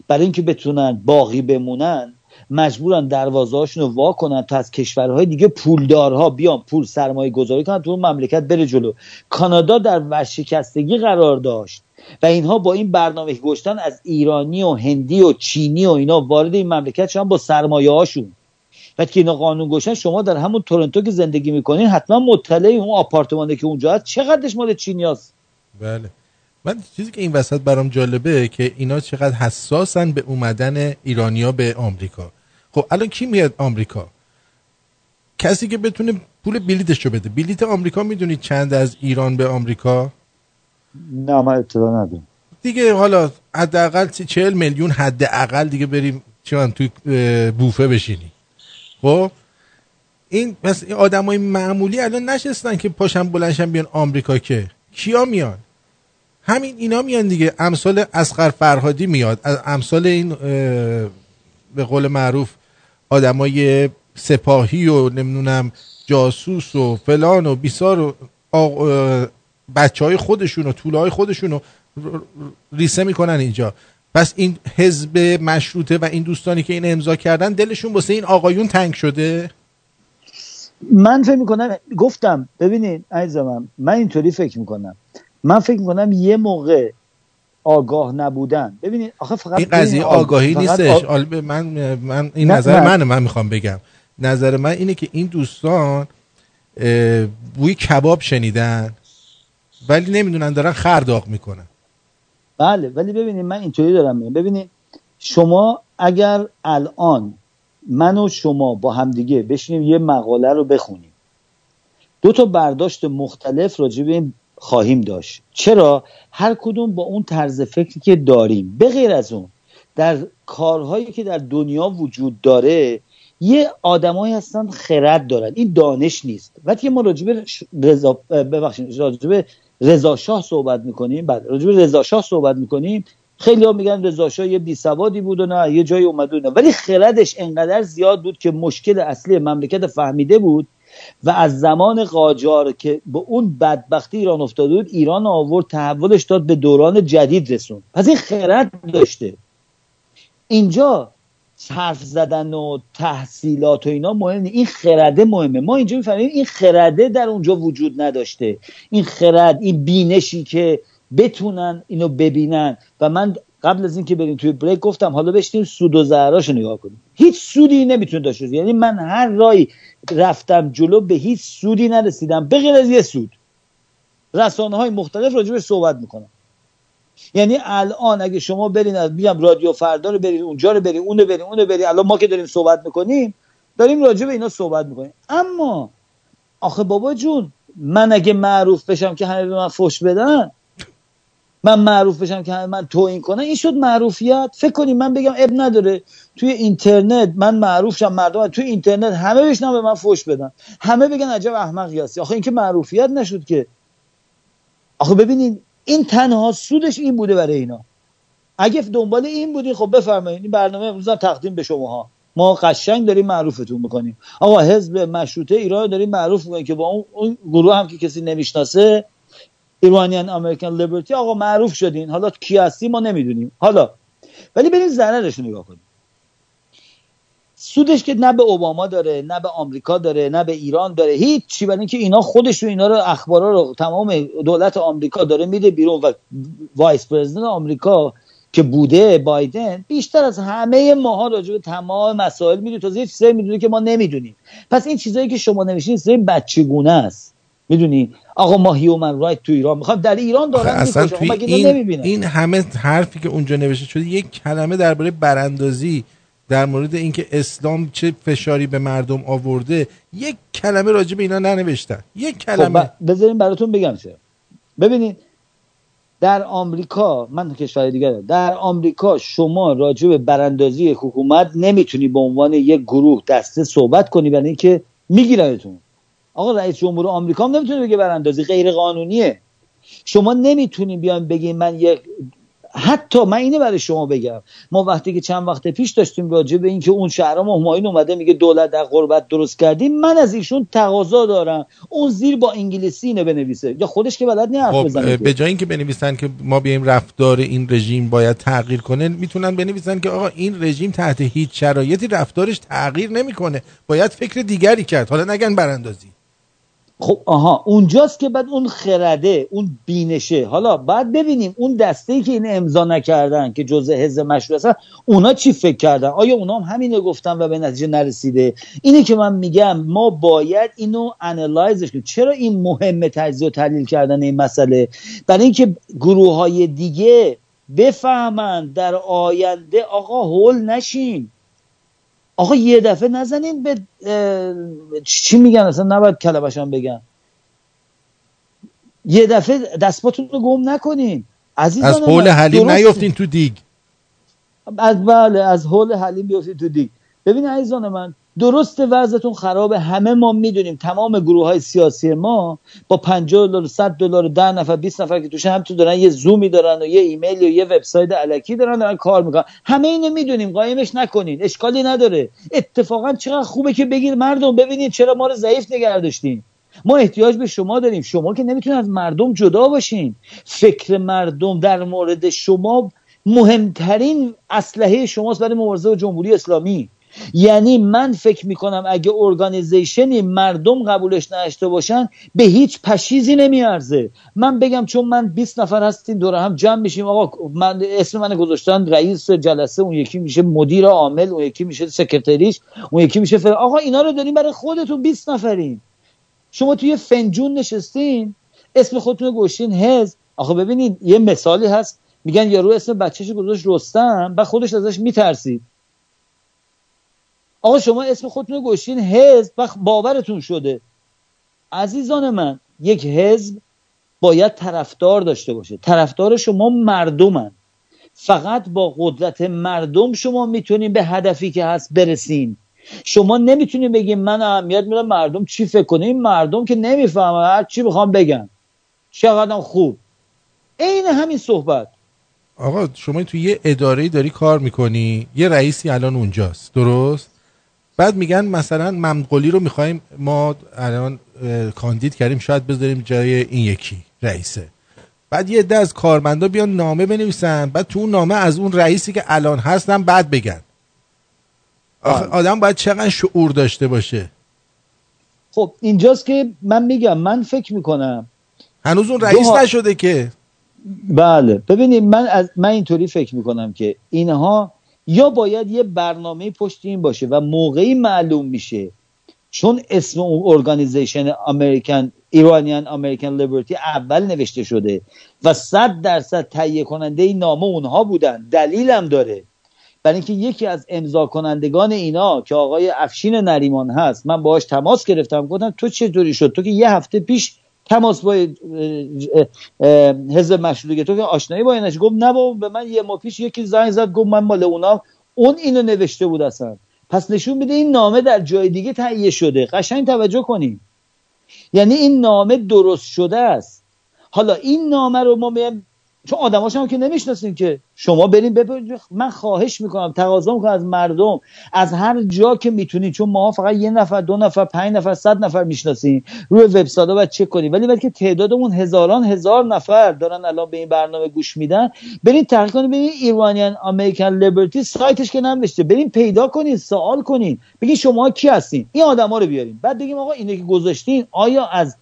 برای اینکه بتونن باقی بمونن مجبورن دروازه‌هاشون رو وا کنن تا از کشورهای دیگه پولدارها بیان پول سرمایه گذاری کنن تو اون مملکت بره جلو. کانادا در ورشکستگی قرار داشت و اینها با این برنامه گشتن از ایرانی و هندی و چینی و اینا وارد این مملکت شدن با سرمایه هاشون وقتی که اینا قانون گوشن شما در همون تورنتو که زندگی می‌کنین حتما مطلع اون آپارتمانی که اونجا هست چقدرش مال چینیاست بله. من چیزی که این وسط برام جالبه که اینا چقدر حساسن به اومدن ایرانیا به آمریکا. خب الان کی میاد آمریکا؟ کسی که بتونه پول بلیتش رو بده. بلیت آمریکا می‌دونید چند از ایران به آمریکا؟ نه من اطلاع ندارم. دیگه حالا حداقل 40 میلیون حداقل دیگه بریم چون توی بوفه بشینی. خب؟ این پس آدمای معمولی الان نشستن که پاشن بلنشن بیان آمریکا که. کیا میان؟ همین اینا میان دیگه. امثال اسقر فرهادی میاد. از امثال این به قول معروف آدمای سپاهی و نمی‌دونم جاسوس و فلان و بیسار و بچه های خودشون و طوله های خودشون ریسه می‌کنن اینجا. پس این حزب مشروطه و این دوستانی که این امضا کردن دلشون واسه این آقایون تنگ شده؟ من فکر می‌کنم گفتم ببینید عزیزم من اینطوری فکر می‌کنم. من فکر می‌کنم یه موقع آگاه نبودن. ببینید آخه فقط این قضیه آگاهی نیستش. آ... من من این نظر منه من می‌خوام بگم. نظر من اینه که این دوستان بوی کباب شنیدن ولی نمی‌دونن دارن خرداق می‌کنن. بله ولی ببینید من اینطوری دارم میگم. ببینید شما اگر الان من و شما با همدیگه بشینیم یه مقاله رو بخونیم. دو تا برداشت مختلف راجع به این خواهیم داشت. چرا؟ هر کدوم با اون طرز فکری که داریم. به غیر از اون در کارهایی که در دنیا وجود داره یه آدمایی هستن خرد دارن. این دانش نیست. وقتی ما راجب رضا ببخشید راجب رضا شاه صحبت می‌کنیم. بعد راجب رضا شاه صحبت می‌کنیم. خیلی ها میگن رضا شاه یه بی سوادی بود و نه یه جایی اومد نه ولی خردش انقدر زیاد بود که مشکل اصلی مملکت فهمیده بود و از زمان قاجار که به اون بدبختی ایران افتاده بود ایران آورد تحولش داد به دوران جدید رسون پس این خرد داشته. اینجا حرف زدن و تحصیلات و اینا مهم این خرده مهمه. ما اینجا می‌فهمیم این خرده در اونجا وجود نداشته. این خرد این بینشی که بتونن اینو ببینن. و من قبل از اینکه بریم توی بریک گفتم حالا بشتیم سود و ضرراشو نگاه کنیم. هیچ سودی نمی‌تونه داشته یعنی من هر رای رفتم جلو به هیچ سودی نرسیدم. به غیر از یه سود. رسانه های مختلف راجع صحبت می‌کنم یعنی الان اگه شما برین از میگم رادیو فردا رو برین اونجا رو برین اون رو برین رو برین الان ما که داریم صحبت می‌کنیم داریم راجع به اینا صحبت می‌کنیم. اما آخه بابا جون من اگه معروف بشم که همه به من فش بدن من معروف بشم که من توهین کنن این شد معروفیت. فکر کنیم من بگم اب نداره. توی اینترنت من معروف شم مردم توی اینترنت همه بشنن به من فش بدن. همه بگن عجب احمق یاسی. آخه این که معروفیت نشد که. آخه ببینید این تنها سودش این بوده برای اینا. اگه دنبال این بودین خب بفرمایید این برنامه امروز تقدیم به شماها. ما قشنگ داریم معروفتون می‌کنیم. آقا حزب مشروطه ایران داریم معروف می‌کنیم که با اون گروه هم که کسی نمی‌شناسه ایرانیان امریکن لیبرتی آقا معروف شدین. حالا کی هستی ما نمی‌دونیم. حالا ولی بریم ضررش رو نگاه کنیم سودش که نه به اوباما داره نه به آمریکا داره نه به ایران داره. هیچ چی برای اینکه اینا خودش رو اینا رو اخبارا رو تمام دولت آمریکا داره میده بیرون و vice president آمریکا که بوده بایدن بیشتر از همه ماها راجع به تمام مسائل می‌دونه. تا یه چیزایی می‌دونه که ما نمی‌دونیم. پس این چیزایی که شما نوشتین چیزای بچگونه است. می‌دونی؟ آقا ما human right تو ایران می‌خوام. در ایران دارن اصلا توی این, این, همه حرفی که اونجا نوشته شده یک کلمه درباره براندازی در مورد اینکه اسلام چه فشاری به مردم آورده یک کلمه راجع به اینا ننوشتن. یک کلمه. خب بذارین براتون بگم چه ببینید در آمریکا من کشور دیگه دارم. در آمریکا شما راجع به براندازی حکومت نمی‌تونی به عنوان یک گروه دسته صحبت کنی برای اینکه میگیرنتون. آقا رئیس جمهور آمریکا هم نمی‌تونه بگه براندازی غیر قانونیه شما نمی‌تونین بیان بگین من یک حتی من اینه برای شما بگم. ما وقتی که چند وقت پیش داشتیم راجع به اینکه اون شهرام همایون اومده میگه دولت در غربت درست کردیم من از ایشون تقاضا دارم. اون زیر با انگلیسی اینو بنویسه. یا خودش که بلد نه حرف خب بزنه. به جای اینکه بنویسن که ما بیایم رفتار این رژیم باید تغییر کنه می‌تونن بنویسن که آقا این رژیم تحت هیچ شرایطی رفتارش تغییر نمی‌کنه. باید فکر دیگری کرد. حالا نگن براندازی. خب آها اونجاست که بعد اون خرده اون بینشه. حالا بعد ببینیم اون دسته ای که این امضا نکردن که جزء حزب مشروع هستن اونا چی فکر کردن؟ آیا اونا هم همینو گفتن و به نتیجه نرسیده؟ اینه که من میگم ما باید اینو انالایزش کنیم. چرا این مهمه تجزیه و تحلیل کردن این مسئله؟ برای اینکه گروه های دیگه بفهمن در آینده آقا هول نشین. آقا یه دفعه نزنین به چی میگن اصلا؟ نباید کلمشان بگن. یه دفعه دستپاتون رو گم نکنین. عزیزان از حول حلیم نیفتین تو دیگ. از بله از حول حلیم بیافتید تو دیگ. ببین عزیزان من درست وضعتون خرابه. همه ما می‌دونیم تمام گروه های سیاسی ما با 50 دلار 100 دلار 10 نفر 20 نفر که توش هم تو دارن یه زومی دارن و یه ایمیل و یه وبسایت الکی دارن دارن کار می‌کنن. همه اینو می‌دونیم قایمش نکنین اشکالی نداره. اتفاقا چقدر خوبه که بگیر مردم ببینید چرا ما رو ضعیف نگه ما احتیاج به شما داریم. شما که نمی‌تونید از مردم جدا باشین. فکر مردم در مورد شما مهمترین اسلحه شماست برای مبارزه با جمهوری اسلامی. یعنی من فکر می‌کنم اگه ارگانیزیشنی مردم قبولش نداشته باشن به هیچ پشیزی نمیارزه. من بگم چون من 20 نفر هستیم دور هم جمع میشیم. آقا من اسم من گذاشتن رئیس جلسه اون یکی میشه مدیر عامل اون یکی میشه سکرتریش اون یکی میشه فر... آقا اینا رو داریم برای خودتون 20 نفرین. شما توی فنجون نشستین اسم خودتون گوشین حزب. آخه ببینید یه مثالی هست. میگن یارو اسم بچهش گذاشت رستم و خودش ازش میترسید. آقا شما اسم خودتون رو گوشین حزب و باورتون شده. عزیزان من یک حزب باید طرفدار داشته باشه. طرفدار شما مردمن. فقط با قدرت مردم شما می‌تونین به هدفی که هست برسین. شما نمی‌تونین بگین من اهمیت میدم مردم چی فکر کنه؟ این مردم که نمی‌فهمه هر چی بخوام بگن. چقدر خوب. عین همین صحبت. آقا شما تو یه اداره داری کار می‌کنی یه رئیسی الان اونجاست. درست؟ بعد میگن مثلا ممقلی رو می‌خوایم ما الان کاندید کردیم شاید بذاریم جای این یکی رئیسه. بعد یه عده از کارمندا بیان نامه بنویسن بعد تو اون نامه از اون رئیسی که الان هستن بعد بگن. آخه. آدم باید چقدر شعور داشته باشه. خب اینجاست که من میگم من فکر می‌کنم هنوز اون رئیس دو- نشده که. بله. ببینید من از من اینطوری فکر می‌کنم که اینها یا باید یه برنامه پشت این باشه و موقعی معلوم میشه. چون اسم اون ارگانیزیشن امریکن ایرانیان امریکن لیبرتی اول نوشته شده و صد درصد تهیه کننده این نامه اونها بودن. دلیلم داره. برای اینکه یکی از امضا کنندگان اینا که آقای افشین نریمان هست من باهاش تماس گرفتم گفتم تو چطوری شد؟ تو که یه هفته پیش تماس با حزب مشروطه تو که آشنایی با اینش گفت نه بابا به من یه ماه پیش یکی زنگ زد گفت من مال اونا اون اینو نوشته بود اصلا. پس نشون میده این نامه در جای دیگه تهیه شده. قشنگ توجه کنیم یعنی این نامه درست شده است. حالا این نامه رو ما چون آدماش هم که نمی‌شناسیم که شما بریم ببینید من خواهش می‌کنم تقاضا می‌کنم از مردم از هر جا که می‌تونید چون ما فقط یه نفر دو نفر پنج نفر صد نفر می‌شناسیم روی وبسایت ها باید چک کنیم ولی وقتی که تعدادمون هزاران هزار نفر دارن الان به این برنامه گوش میدن برید تحقیق کنید ببینید ایرانیان امریکن لیبرتی سایتش که ننوشته بریم پیدا کنید سوال کنید بگید شما کی هستین؟ این آدما رو بیاریم بعد بگیم آقا اینو که گذاشتین آیا از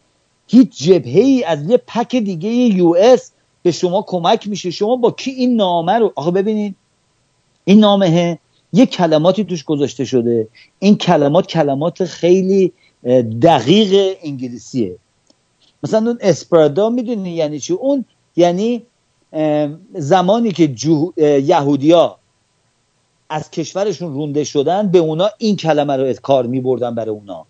هیچ جبهه ای از یه پک دیگه یو اس به شما کمک میشه. شما با کی این نامه رو آخه ببینید این نامه یه کلماتی توش گذاشته شده. این کلمات کلمات خیلی دقیق انگلیسیه. مثلا اون اسپرادا می‌دونی یعنی چی؟ اون یعنی زمانی که یهودیا از کشورشون رونده شدن به اونا این کلمه رو کار میبردن برای اونا.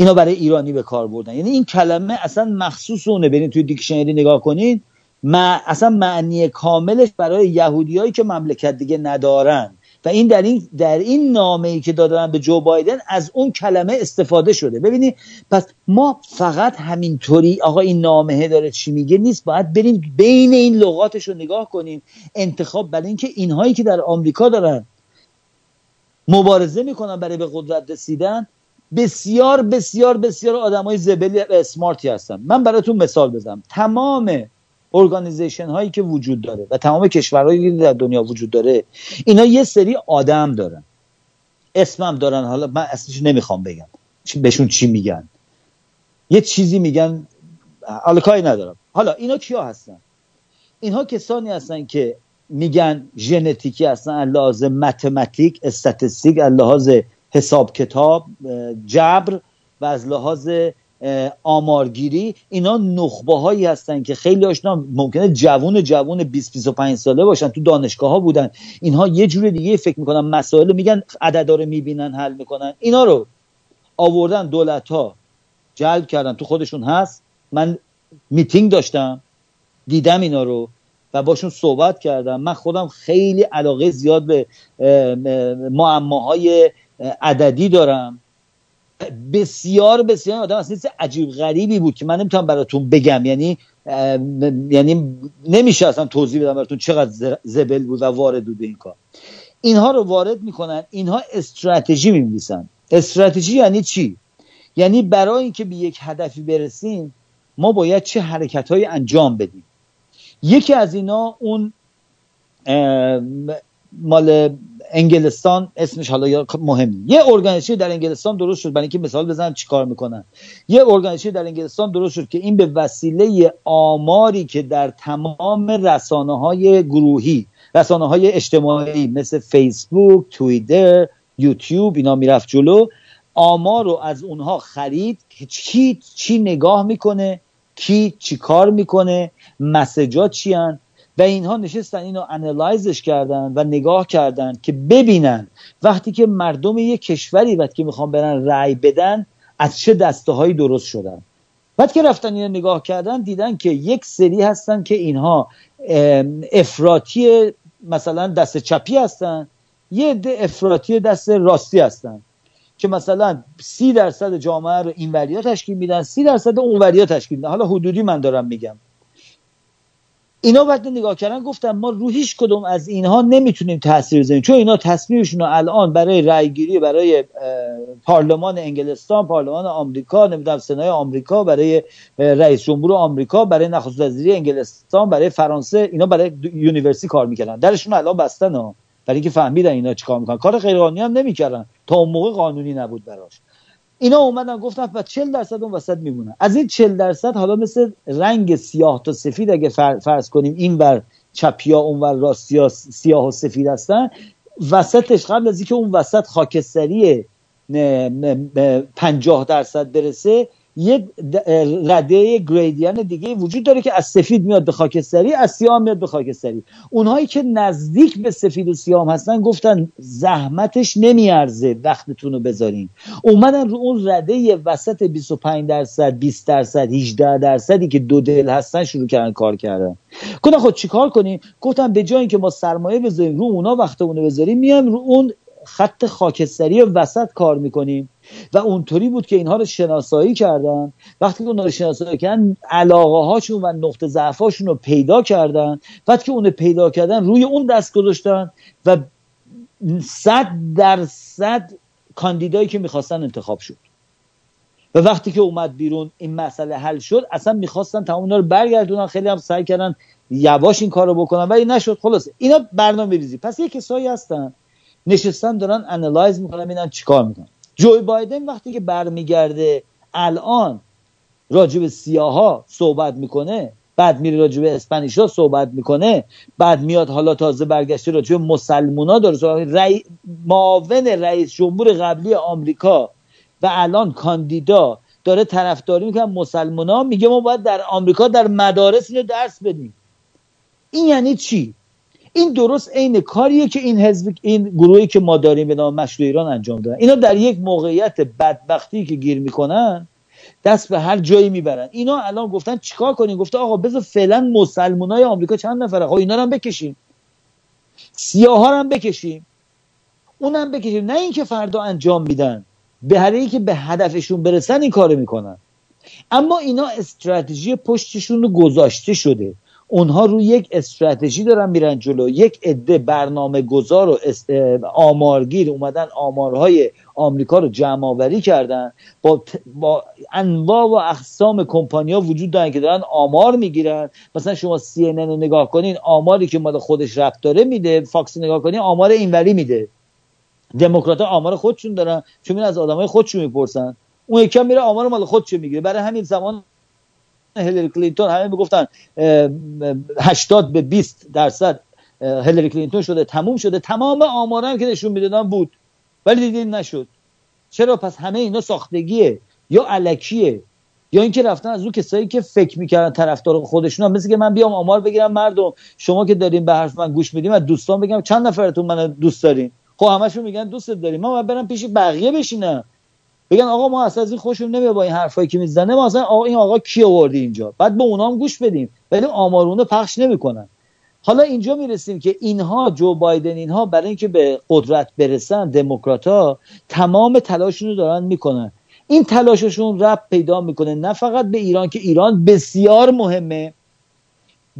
اینا برای ایرانی به کار بردن. یعنی این کلمه اصلا مخصوص اونه برین توی دیکشنری نگاه کنین. ما اصلا معنی کاملش برای یهودیایی که مملکت دیگه ندارن. و این در این در این نامه ای که دادن به جو بایدن از اون کلمه استفاده شده. ببینید پس ما فقط همینطوری آقا این نامه داره چی میگه نیست. باید بریم بین این لغاتش رو نگاه کنیم انتخاب برای اینکه اینهایی که در آمریکا دارن مبارزه می‌کنن برای به قدرت رسیدن بسیار بسیار بسیار آدم های زبلی اسمارتی هستن. من براتون مثال بزنم. تمام ارگانیزیشن هایی که وجود داره و تمام کشورهایی که در دنیا وجود داره اینا یه سری آدم دارن. اسمم دارن. حالا من اصلش نمی‌خوام بگم. بهشون چی میگن؟ یه چیزی میگن. حالا کاری ندارم. حالا اینا کیا هستن؟ اینها کسانی هستن که میگن ژنتیکی هستن لحاظ متمتیک استاتستیک لحاظ حساب کتاب جبر و از لحاظ آمارگیری اینا نخبه هایی هستن که خیلی آشنا ممکنه جوون جوون 20 25 ساله باشن تو دانشگاه ها بودن. اینها یه جور دیگه فکر می‌کنن مسائل میگن عددا رو می‌بینن حل می‌کنن. اینا رو آوردن دولت ها جلب کردن. تو خودشون هست. من میتینگ داشتم دیدم اینا رو و باشون صحبت کردم. من خودم خیلی علاقه زیاد به اه، اه، معماهای اه، عددی دارم. بسیار بسیار آدم اصلا عجیب غریبی بود که من نمی‌تونم براتون بگم. یعنی یعنی نمیشه اصلا توضیح بدم براتون چقدر زبل بود و وارد بود این کار. اینها رو وارد می‌کنن اینها استراتژی میمیسن استراتژی یعنی چی؟ یعنی برای اینکه به یک هدفی برسیم ما باید چه حرکت انجام بدیم. یکی از اینا اون مال انگلستان اسمش حالا یا مهم یه ارگانیزیشن در انگلستان درست شد. برای اینکه مثال بزنم چیکار می‌کنن. یه ارگانیزیشن در انگلستان درست شد که این به وسیله آماری که در تمام رسانه های گروهی رسانه های اجتماعی مثل فیسبوک توییتر یوتیوب اینا می‌رفت جلو. آمار رو از اونها خرید که کی چی نگاه می‌کنه کی چی کار می‌کنه مسجا چی هن؟ و اینها نشستن اینو انالایزش کردن و نگاه کردن که ببینن وقتی که مردم یک کشوری وقتی که می‌خوان برن رأی بدن از چه دسته هایی درست شدن؟ بعد که رفتن اینو نگاه کردن دیدن که یک سری هستن که اینها افراطی مثلا دست چپی هستن یه عده افراطی دست راستی هستن که مثلا سی درصد جامعه رو اینوریا تشکیل میدن سی درصد اونوریا تشکیل میدن. حالا حدودی من دارم میگم. اینا وقتی نگاه کردن گفتم ما رو هیچ کدوم از اینها نمی‌تونیم تاثیر بزنیم چون اینا تصمیمشون الان برای رأیگیری برای اه، پارلمان انگلستان پارلمان آمریکا نمی‌دونم سنای آمریکا برای رئیس جمهور آمریکا برای نخست وزیری انگلستان برای فرانسه اینا برای university کار می‌کردن. درشون الان بستن ها. برای اینکه فهمیدن اینا چیکار می‌کنن. کار غیرقانونی هم نمی‌کردن. تا اون موقع قانونی نبود براش. اینا اومدن گفتن و 40 درصد اون وسط میمونن از این 40 درصد حالا مثل رنگ سیاه تا سفید اگه فر- فرض کنیم این ور چپیا اون ور راستیا سیاه و سفید هستن وسطش قبل از اینکه اون وسط خاکستری نه- نه- نه 50 درصد برسه یه رده گریدیان دیگه وجود داره که از سفید میاد به خاکستری از سیاه میاد به خاکستری. اونهایی که نزدیک به سفید و سیاه هستن گفتن زحمتش نمیارزه وقتتون رو بذارین. اومدن رو اون رده وسط 25 درصد 20 درصد 18 درصدی که دو دل هستن شروع کردن کار کردن. گفتن خب چیکار کنیم؟ گفتن به جای اینکه ما سرمایه بذاریم رو اونا وقتمون رو بذاریم میایم رو اون خط خاکستری وسط کار می‌کنیم. و اونطوری بود که اینها رو شناسایی کردن. وقتی که اونها رو شناسایی کردن علاقه هاشون و نقطه ضعفاشون رو پیدا کردن. وقتی که اون پیدا کردن روی اون دست گذاشتن و صد درصد کاندیدایی که می‌خواستن انتخاب شد. و وقتی که اومد بیرون این مسئله حل شد اصلا می‌خواستن تمام اینا رو برگردونن خیلی هم سعی کردن یواش این کارو بکنن ولی نشد. خلاص اینا برنامه ریزی پس یه کسایی هستن نشستن دارن انالایز می‌کنن ببینن چیکار می‌کنن. جوی بایدن وقتی که برمیگرده الان راجب سیاها صحبت می‌کنه بعد میره راجب اسپانیشا صحبت می‌کنه بعد میاد حالا تازه برگشته راجب مسلمونا داره صحبت رئی... معاون رئیس جمهور قبلی آمریکا و الان کاندیدا داره طرفداری می‌کنه. مسلمونا میگه ما باید در آمریکا در مدارس اینو درس بدیم. این یعنی چی؟ این درست عین کاریه که این حزب این گروهی که ما داریم به نام مشروع ایران انجام دادن. اینا در یک موقعیت بدبختی که گیر می‌کنن دست به هر جایی می‌برن. اینا الان گفتن چیکار کنیم؟ گفته آقا بذار فعلا مسلمانای آمریکا چند نفره؟ خب اینا رو هم بکشیم. سیاه ها هم بکشیم. اونم بکشیم. نه اینکه فردا انجام میدن. به هر که به هدفشون برسن این کارو می‌کنن. اما اینا استراتژی پشتشون رو گذاشته شده. اونها روی یک استراتژی دارن میرن جلو. یک عده برنامه گذار و آمارگیر اومدن آمارهای آمریکا رو جمع آوری کردن. با, با انواع و اقسام کمپانیا وجود دارن که دارن آمار می‌گیرن. مثلا شما سی رو نگاه کنین آماری که مال خودش رفت داره میده فاکس نگاه کنین آمار اینوری میده. دموکرات آمار خودشون دارن. چون از آدمای خودشون می‌پرسن. اون یکم میره آمار مال خودش می‌گیره. برای همین زمان هیلری کلینتون همه می‌گفتن 80 به 20 درصد هیلری کلینتون شده تموم شده تمام آمارا هم که نشون می‌دادن بود. ولی دیدین نشد. چرا؟ پس همه اینا ساختگیه. یا علکیه. یا اینکه رفتن از اون کسایی که فکر می‌کردن طرفدار خودشون هم مثل که من بیام آمار بگیرم مردم. شما که دارین به حرف من گوش میدیم از دوستان بگم چند نفرتون من دوست دارین؟ خب همشون میگن دوست داریم. ما برم پیش بقیه بشینم. بگن آقا ما اصلا از این خوشمون نمیاد با این حرفایی که می‌زنه ما اصلا آقا این آقا کی آوردی اینجا؟ بعد به اونا هم گوش بدیم ولی آمارونه پخش نمی‌کنن. حالا اینجا می‌رسیم که اینها جو بایدن اینها برای اینکه به قدرت برسن دموکراتا تمام تلاششون رو دارن می‌کنن. این تلاششون رب پیدا می‌کنه نه فقط به ایران که ایران بسیار مهمه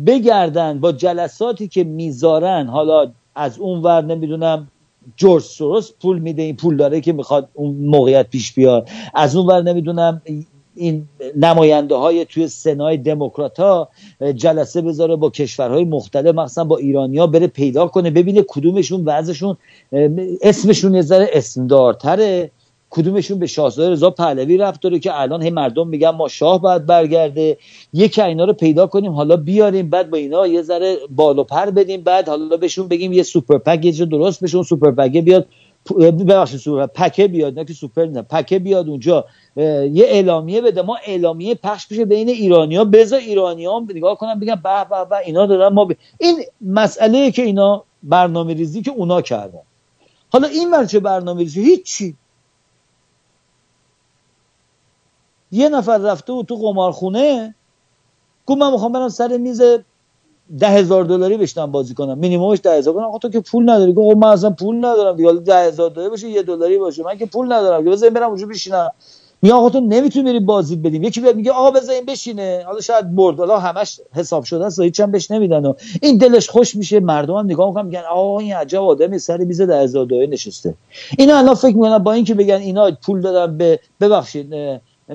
بگردن با جلساتی که می‌ذارن حالا از اون ور نمی‌دونم جورج سوروس پول میده این پول داره که می‌خواد اون موقعیت پیش بیاد. از اون ور نمی‌دونم این نماینده های توی سنای دموکرات ها جلسه بذاره با کشورهای مختلف مثلا با ایرانیا بره پیدا کنه ببینه کدومشون وضعشون اسمشون یه ذره اسمدارتره. کدومشون به شاهزاده رضا پهلوی رفت داره که الان هی مردم میگن ما شاه باید برگرده. یکی اینا رو پیدا کنیم حالا بیاریم بعد با اینا یه ذره بالو پر بدیم بعد حالا بهشون بگیم یه super PAC درست بشون super PAC بیاد ببخشید super PAC ه بیاد نه که سوپر نه PAC ه بیاد اونجا یه اعلامیه بده. ما اعلامیه پخش بشه بین ایرانیا بذار ایرانیان نگاه کنن بگن به به به اینا دارن ما ب... این مسئله که اینا برنامه ریزی که اونا کردن. حالا این مرچه برنامه ریزی هیچی. یه نفر رفته و تو قمارخونه گفت من می‌خوام برم سر میز ده هزار دلاری بشینم بازی کنم. مینیممش ده هزار. کنم تو که پول نداری. گفت من اصلا پول ندارم دیگه. ده هزار دلاری باشه یه دلاری باشه. من که پول ندارم. که بذار برم اونجا بشینم. میگه آقا تو نمی‌تونی بری بازی بدیم. یکی بیاد میگه آقا بذار بشینه. حالا شاید برد. حالا همش حساب شده است. هیچ هم بهش نمیدن. و این دلش خوش میشه. مردم هم نگاه می‌کنن میگن آقا این عجب آدمی سر میز در ازادوهای نشسته. اینا الان فکر می‌کنن با اینکه بگن اینا پول دادن به ببخشید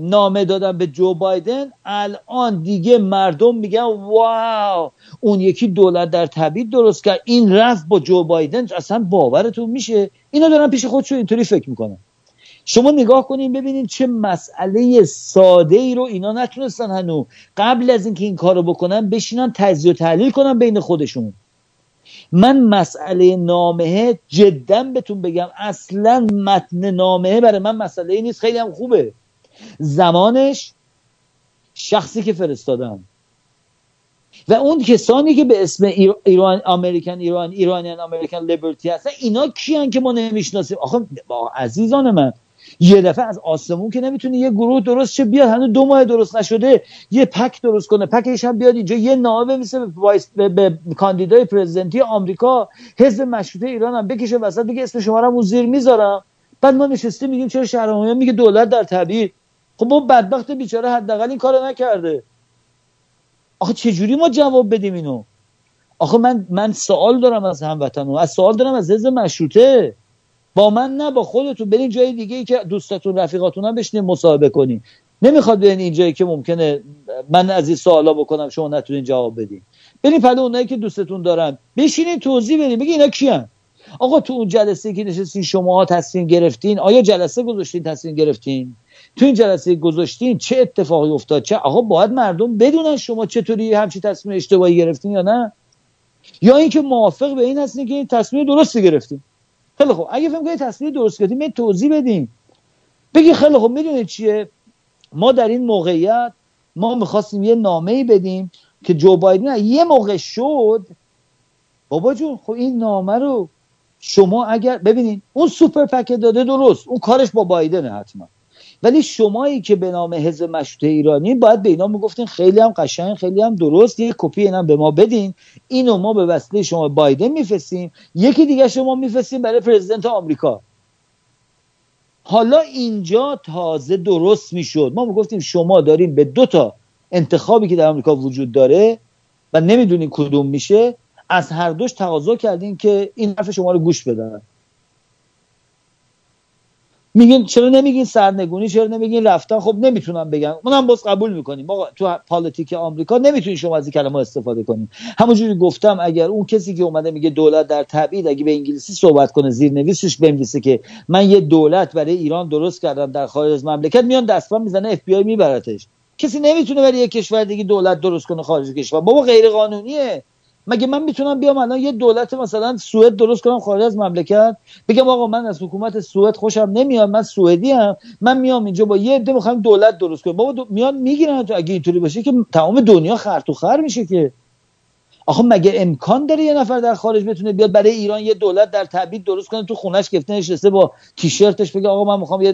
نامه دادن به جو بایدن الان دیگه مردم میگن واو اون یکی دولت در تبعید درست کرد. این رفت با جو بایدن اصلا باورتون میشه؟ اینا دارن پیش خودشون اینطوری فکر می‌کنن. شما نگاه کنین ببینین چه مسئله ساده ای رو اینا نتونستن هنو قبل از اینکه این کارو بکنن بشینن تجزیه و تحلیل کنن بین خودشون. من مسئله نامه جدا بهتون بگم اصلا متن نامه برای من مسئله نیست. خیلی هم خوبه. زمانش شخصی که فرستادم. و اون کسانی که به اسم ایر- ایران امریکن ایران ایرانیان امریکن لیبرتی هستن اینا کیان که ما نمی‌شناسیم؟ آخه با عزیزان من یه دفعه از آسمون که نمی‌تونه یه گروه درست شه بیاد هنوز دو ماه درست نشده یه پک درست کنه پکش هم بیاد اینجا یه نامه بنویسه به, به, کاندیدای پرزیدنتی آمریکا حزب مشروطه ایران هم بکشه وسط بگه اسم شما رو زیر می‌ذارم. بعد ما نشستیم میگیم چرا شهرنامه میگه دولت در تبعید خب ما بدبخت بیچاره حداقل این کارو نکرده. آخه چجوری ما جواب بدیم اینو؟ آخه من من سوال دارم از هموطنان از سوال دارم از حزب مشروطه. با من نه با خودتون برین جای دیگه ای که دوستاتون رفیقاتون هم بشینین مصاحبه کنین. نمی‌خواد برین اینجایی که ممکنه من از این سوالا بکنم شما نتونین جواب بدین. برین پلو اونایی که دوستتون دارن. بشینین توضیح بدین. بگین اینا کیان؟ آقا تو اون جلسه که نشستین شما تصمیم گرفتین. آیا جلسه گذاشتین تصمیم گرفتین؟ تو این جلسه گذاشتین چه اتفاقی افتاد؟ چه آقا باید مردم بدونن شما چطوری همچی تصمیم اشتباهی گرفتین یا نه؟ یا اینکه موافق به این هستین که این تصمیم درستی گرفتین. خیلی خوب. اگه فکر کنید تصمیم درست گرفتین می توضیح بدین. بگی خیلی خوب می‌دونید چیه؟ ما در این موقعیت ما می‌خواستیم یه نامه ای بدیم که جو بایدن یه موقع شد. بابا جون خب این نامه رو شما اگر ببینید اون سوپر پک داده درست. اون کارش با بایدنه حتما. ولی شمایی که به نام حزب مشروطه ایرانی باید به اینا می‌گفتین خیلی هم قشنگ خیلی هم درست یه کپی اینا به ما بدین. اینو ما به وسیله شما بایدن میفرستیم. یکی دیگه شما میفرستیم برای پرزیدنت آمریکا. حالا اینجا تازه درست می‌شد. ما می‌گفتیم شما داریم به دو تا انتخابی که در آمریکا وجود داره و نمی‌دونین کدوم میشه از هر دوش تقاضا کردین که این حرف شما رو گوش بدن. میگین چرا نمیگین سرنگونی؟ چرا نمیگین رفتن خب نمی‌تونم بگم. اونم باز قبول می‌کنیم. آقا تو پالیتیک آمریکا نمی‌تونی شما از این کلمه استفاده کنی همونجوری گفتم اگر اون کسی که اومده میگه دولت در تبعید اگه به انگلیسی صحبت کنه زیرنویسش بنویسه که من یه دولت برای ایران درست کردم در خارج از مملکت میان دستان می‌زنه اف بی آی میبرتش. کسی نمی‌تونه برای یه کشور دیگه دولت درست کنه خارج کشور. بابا غیر قانونیه مگه من می‌تونم بیام الان یه دولت مثلا سوئد درست کنم خارج از مملکت؟ بگم آقا من از حکومت سوئد خوشم نمیاد من سوئدی ام. من میام اینجا با یه عده می‌خوام دولت درست کنم. بابا دو... میان می‌گیرن تو اگه اینطوری باشه که تمام دنیا خر خر میشه که. آخه مگه امکان داره یه نفر در خارج بتونه بیاد برای ایران یه دولت در تبعید درست کنه؟ تو خونش گفته نشسته با تیشرتش بگه آقا من می‌خوام یه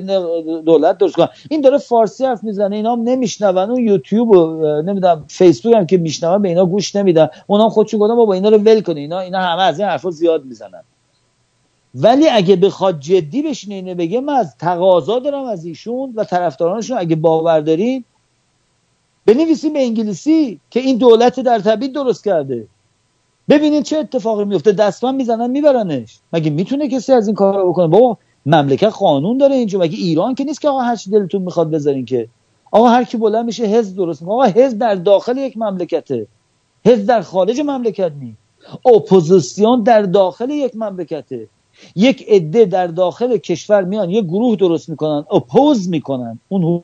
دولت درست کنم. این داره فارسی حرف می‌زنه اینا هم نمیشنون. اون یوتیوب و نمی‌دونم فیسبوک هم که میشنون به اینا گوش نمیدن. اونا هم خودشون گفتن بابا اینا رو ول کنه اینا اینا همه از این حرفا زیاد می‌زنن. ولی اگه بخواد جدی بشینه اینو بگه من از تقاضا دارم از ایشون و طرفدارانشون اگه باور دارین بنویسیم به انگلیسی که این دولت در تبعید درست کرده. ببینید چه اتفاقی میفته. دستبند می‌زنن میبرنش. مگه می‌تونه کسی از این کارا بکنه؟ بابا مملکت قانون داره اینجا. مگه ایران که نیست که آقا هر چی دلتون می‌خواد بذارین که؟ آقا هر کی بلند میشه حزب درست می‌کنه. آقا حزب در داخل یک مملکته. حزب در خارج مملکت نی اپوزیسیون در داخل یک مملکته. یک عده در داخل کشور میان یه گروه درست می‌کنن oppose می‌کنن. اون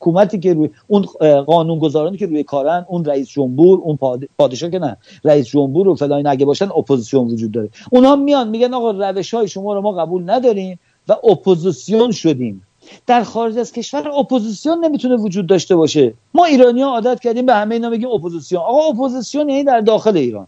حکومتی که روی اون قانونگذارانی که روی کارن اون رئیس جمهور اون پادشاه که نه رئیس جمهور و فلان اگه باشن اپوزیسیون وجود داره. اونها میان میگن آقا روش های شما رو ما قبول نداریم و اپوزیسیون شدیم. در خارج از کشور اپوزیسیون نمی‌تونه وجود داشته باشه. ما ایرانی ها عادت کردیم به همه اینا بگیم اپوزیسیون. آقا اپوزیسیون یعنی در داخل ایران.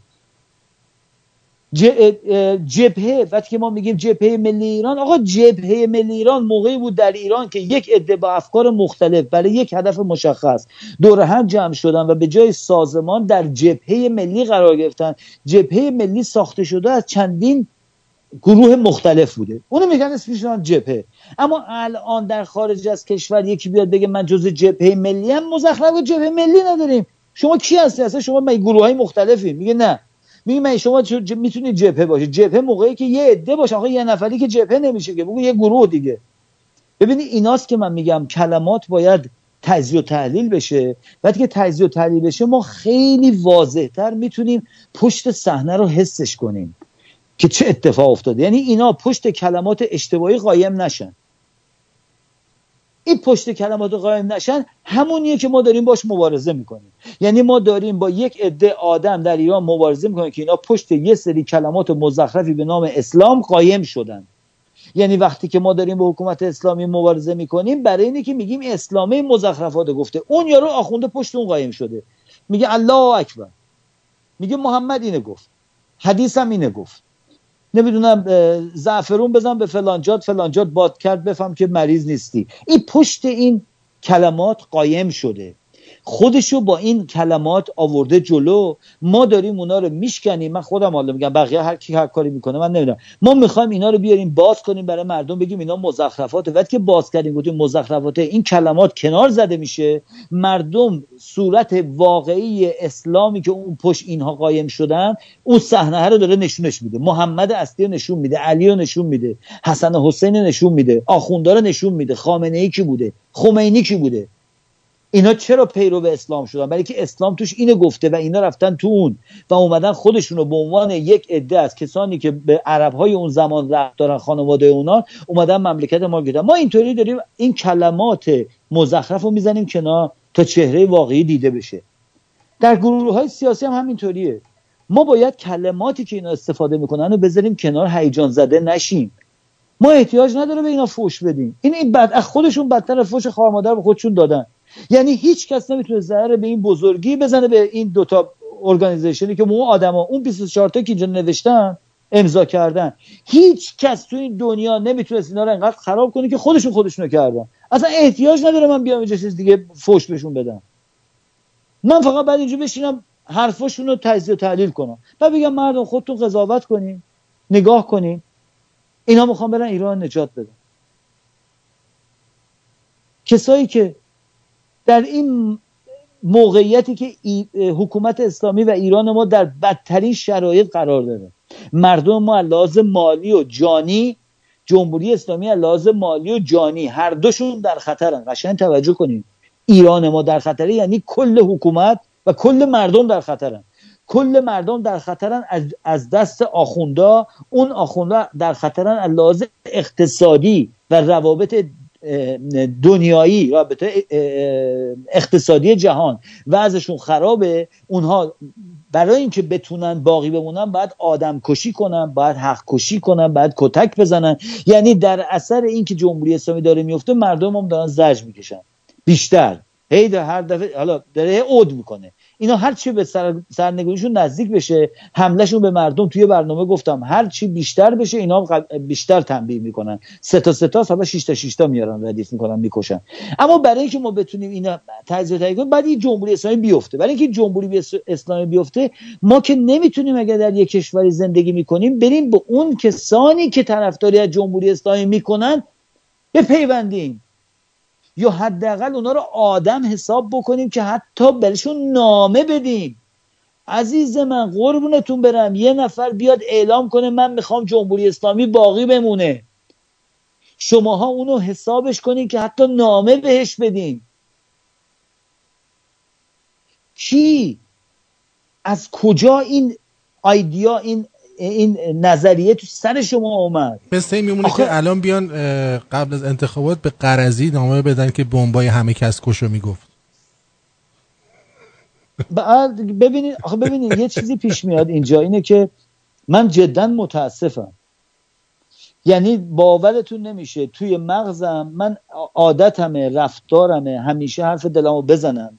جبهه وقتی که ما میگیم جبهه ملی ایران آقا جبهه ملی ایران موقعی بود در ایران که یک عده با افکار مختلف برای یک هدف مشخص دور هم جمع شدن و به جای سازمان در جبهه ملی قرار گرفتن. جبهه ملی ساخته شده از چندین گروه مختلف بوده. اونو میگن اسمش جبهه. اما الان در خارج از کشور یکی بیاد بگه من جز جبهه ملی هم مزخرف جبهه ملی نداریم. شما کی هستی؟ اصلا شما می گروه های مختلفی؟ میگه نه. میگه من شما ج... می‌تونید جبهه باشه جبهه موقعی که یه عده باشه آخه یه نفری که جبهه نمیشه که بگو یه گروه دیگه. ببینید ایناست که من میگم کلمات باید تجزیه و تحلیل بشه. وقتی که تجزیه و تحلیل بشه ما خیلی واضحتر می‌تونیم پشت صحنه رو حسش کنیم که چه اتفاق افتاده. یعنی اینا پشت کلمات اشتباهی قایم نشن. این پشت کلمات قایم نشن همونیه که ما داریم باش مبارزه می‌کنیم. یعنی ما داریم با یک عده آدم در ایران مبارزه می‌کنیم که اینا پشت یه سری کلمات مزخرفی به نام اسلام قایم شدن. یعنی وقتی که ما داریم با حکومت اسلامی مبارزه می‌کنیم برای اینه که میگیم اسلامی مزخرفات گفته. اون یارو آخونده پشت اون قایم شده. میگه الله اکبر. میگه محمد اینه گفت. حدیث هم اینه گفت. نمی‌دونم زعفرون بزن به فلانجات فلانجات باد کرد بفهم که مریض نیستی. این پشت این کلمات قایم شده. خودشو با این کلمات آورده جلو. ما داریم اونا رو میشکنیم. من خودم حالا میگم بقیه هر کی هر کاری می‌کنه من نمی‌دونم. ما می‌خوایم اینا رو بیاریم باز کنیم برای مردم بگیم اینا مزخرفات وقتی که باز کردیم گفتیم مزخرفات این کلمات کنار زده میشه. مردم صورت واقعی اسلامی که اون پشت اینها قایم شدن اون صحنه رو داره نشونش میده. محمد اصلی نشون میده علی رو نشون میده حسن حسین نشون میده آخوندار نشون میده. خامنه ای کی بوده؟ خمینی کی بوده؟ اینا چرا پیرو به اسلام شدن؟ برای که اسلام توش اینو گفته و اینا رفتن تو اون و اومدن خودشون رو به عنوان یک عده از کسانی که به عرب های اون زمان رفت دارن خانواده اونا اومدن مملکت ما گرفتن. ما اینطوری داریم این کلمات مزخرف رو می‌زنیم کنار تا چهره واقعی دیده بشه. در گروه های سیاسی هم همینطوریه. ما باید کلماتی که اینا استفاده می‌کنن رو بذاریم کنار هیجان زده نشیم. ما احتیاج نداره به اینا فوش بدیم. این این بد خودشون بدتر فوش خواهر مادر به خودشون دادن. یعنی هیچ کس نمی‌تونه ضرر به این بزرگی بزنه به این دوتا ارگانیزیشنی که مو آدما اون 24 تا که اینجا نوشتن امضا کردن. هیچ کس تو این دنیا نمی‌تونه اینا رو انقدر خراب کنه که خودشون خودشونو کردن. اصلا احتیاج نداره من بیام اینجا چیز دیگه فوش بهشون بدم. من فقط بعد اینجا بشینم حرفاشون رو تجزیه و تحلیل کنم. بعد بگم مردم خودتون قضاوت کنین نگاه کنین. اینا می‌خوام برن ایران نجات بدن. کسایی که در این موقعیتی که حکومت اسلامی و ایران ما در بدترین شرایط قرار داره مردم ما لحاظ مالی و جانی جمهوری اسلامی لحاظ مالی و جانی هر دوشون در خطرن. قشنگ توجه کنید. ایران ما در خطره یعنی کل حکومت و کل مردم در خطرن. کل مردم در خطرن از دست آخوندا اون آخوندا در خطرن لحاظ اقتصادی و روابط دنیایی رابطه اقتصادی جهان وضعشون خرابه اونها برای اینکه بتونن باقی بمونن باید آدم کشی کنن باید حق کشی کنن باید کتک بزنن. یعنی در اثر اینکه جمهوری اسلامی داره میفته مردم هم دارن زج می‌کشن. بیشتر. هی هر دفعه حالا داره عود می‌کنه. اینا هر چی به سر سرنگونیشون نزدیک بشه حملهشون به مردم توی برنامه گفتم هر چی بیشتر بشه اینا بیشتر تنبیه می‌کنن. سه تا سه تا حالا 6 تا 6 تا میارن ردیف می‌کنن می‌کشن. اما برای اینکه ما بتونیم اینا تجزیه تحلیل کنیم بعد جمهوری اسلامی بیفته. برای اینکه جمهوری اسلامی بیفته ما که نمی‌تونیم اگر در یک کشوری زندگی می‌کنیم بریم به اون کسانی که طرفداری از جمهوری اسلامی می‌کنن بپیوندیم. یا حداقل اونا رو آدم حساب بکنیم که حتی بهشون نامه بدیم. عزیز من قربونتون برم. یه نفر بیاد اعلام کنه من می‌خوام جمهوری اسلامی باقی بمونه. شماها اونو حسابش کنین که حتی نامه بهش بدین. کی؟ از کجا این آیدیا این این نظریه تو سر شما اومد. مثل این میمونه که الان بیان قبل از انتخابات به قرضی نامه بدن که بمبای همه کس کشو می‌گفت. بعد ببینید آخه ببینید یه چیزی پیش میاد اینجا اینه که من جدا متاسفم. یعنی باورتون نمیشه توی مغزم من عادتمه رفتارمه همیشه حرف دلمو بزنم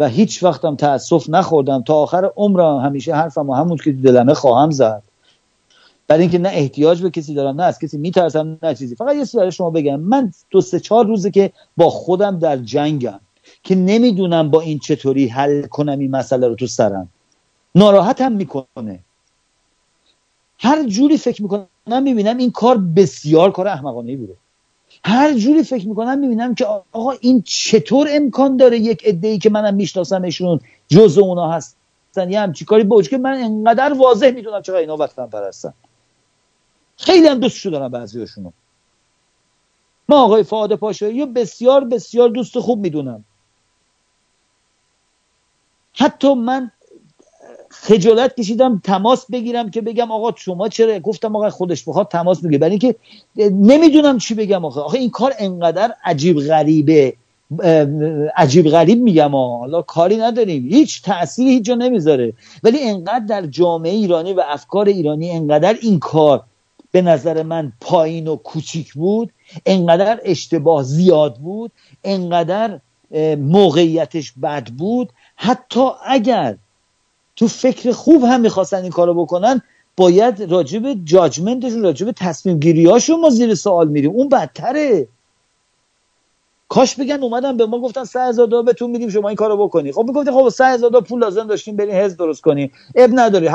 و هیچ وقتم تاسف نخوردم. تا آخر عمرم همیشه حرفم و همون که دلمه خواهم زد. برای اینکه نه احتیاج به کسی دارم نه از کسی میترسم نه چیزی. فقط یه برای شما بگم. من دو سه چهار روزه که با خودم در جنگم که نمی‌دونم با این چطوری حل کنم این مسئله رو تو سرم. ناراحتم می‌کنه. هر جوری فکر می‌کنم می‌بینم این کار بسیار کار احمقانه بوده. هر جوری فکر می‌کنم می‌بینم که آقا این چطور امکان داره یک عده که منم میشناسمشون جز اونا هستن؟ یه همچی کاری با که من انقدر واضح می‌دونم چقدر اینا وطن پرستن. خیلی هم دوستشو دارم بعضیاشونو. ما آقای فعاد پاشایی بسیار بسیار دوست خوب می‌دونم. حتی من خجالت کشیدم تماس بگیرم که بگم آقا شما چرا؟ گفتم آقا خودش بخواد تماس بگیره. برای اینکه نمی‌دونم چی بگم آقا آخه این کار انقدر عجیب غریبه. عجیب غریب میگم حالا کاری نداریم. هیچ تأثیری هیچ جا نمی‌ذاره. ولی انقدر در جامعه ایرانی و افکار ایرانی انقدر این کار به نظر من پایین و کوچیک بود انقدر اشتباه زیاد بود انقدر موقعیتش بد بود. حتی اگر تو فکر خوب هم می‌خواستن این کارو بکنن باید راجب جاجمنتشون راجب تصمیم گیریاشون ما زیر سوال میریم. اون بدتره. کاش بگن اومدن به ما گفتن 3000 دلار بهتون میدیم شما این کارو بکنی. خب می‌گفتی خب 3000 دلار پول لازم داشتیم بریم حزب درست کنیم. اب نداری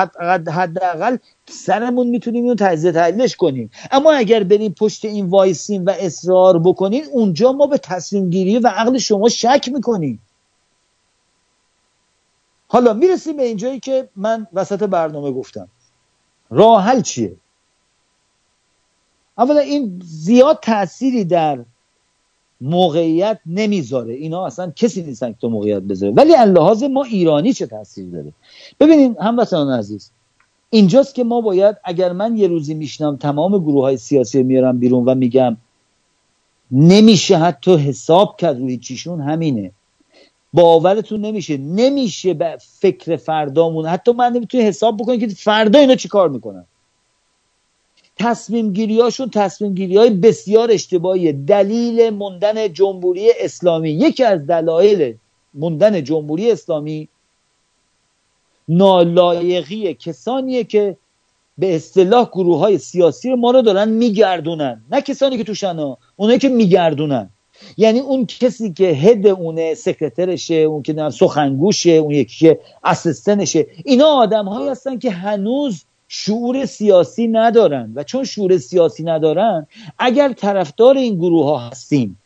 حداقل سرمون می‌تونیم اینو تجزیه تحلیلش کنیم. اما اگر بریم پشت این وایسیم و اصرار بکنین اونجا ما به تصمیم گیری و عقل شما شک می‌کنیم. حالا می‌رسیم به اینجایی که من وسط برنامه گفتم. راه حل چیه؟ اولا این زیاد تأثیری در موقعیت نمی‌ذاره. اینا اصلا کسی نیستن که تو موقعیت بذاره. ولی لحاظ ما ایرانی چه تاثیر داره؟ ببینین هموطنان عزیز اینجاست که ما باید اگر من یه روزی میشنم تمام گروه های سیاسی میارم بیرون و میگم نمیشه حتی حساب کرد روی چیشون همینه. باورتون نمیشه. نمیشه به فکر فردامون حتی من نمی‌تونی حساب بکنم که فردا اینا چی کار می‌کنن. تصمیم گیریاشون تصمیم گیری های بسیار اشتباهی دلیل موندن جمهوری اسلامی. یکی از دلایل موندن جمهوری اسلامی نالایقی کسانیه که به اصطلاح گروه های سیاسی ما رو دارن میگردونن. نه کسانی که توشن ها اونایی که میگردونن. یعنی اون کسی که هد اونه سکرترشه اون که سخنگوشه اون یکی که اسستنشه اینا آدم هستن که هنوز شعور سیاسی ندارن. و چون شعور سیاسی ندارن اگر طرفدار این گروه ها هستیم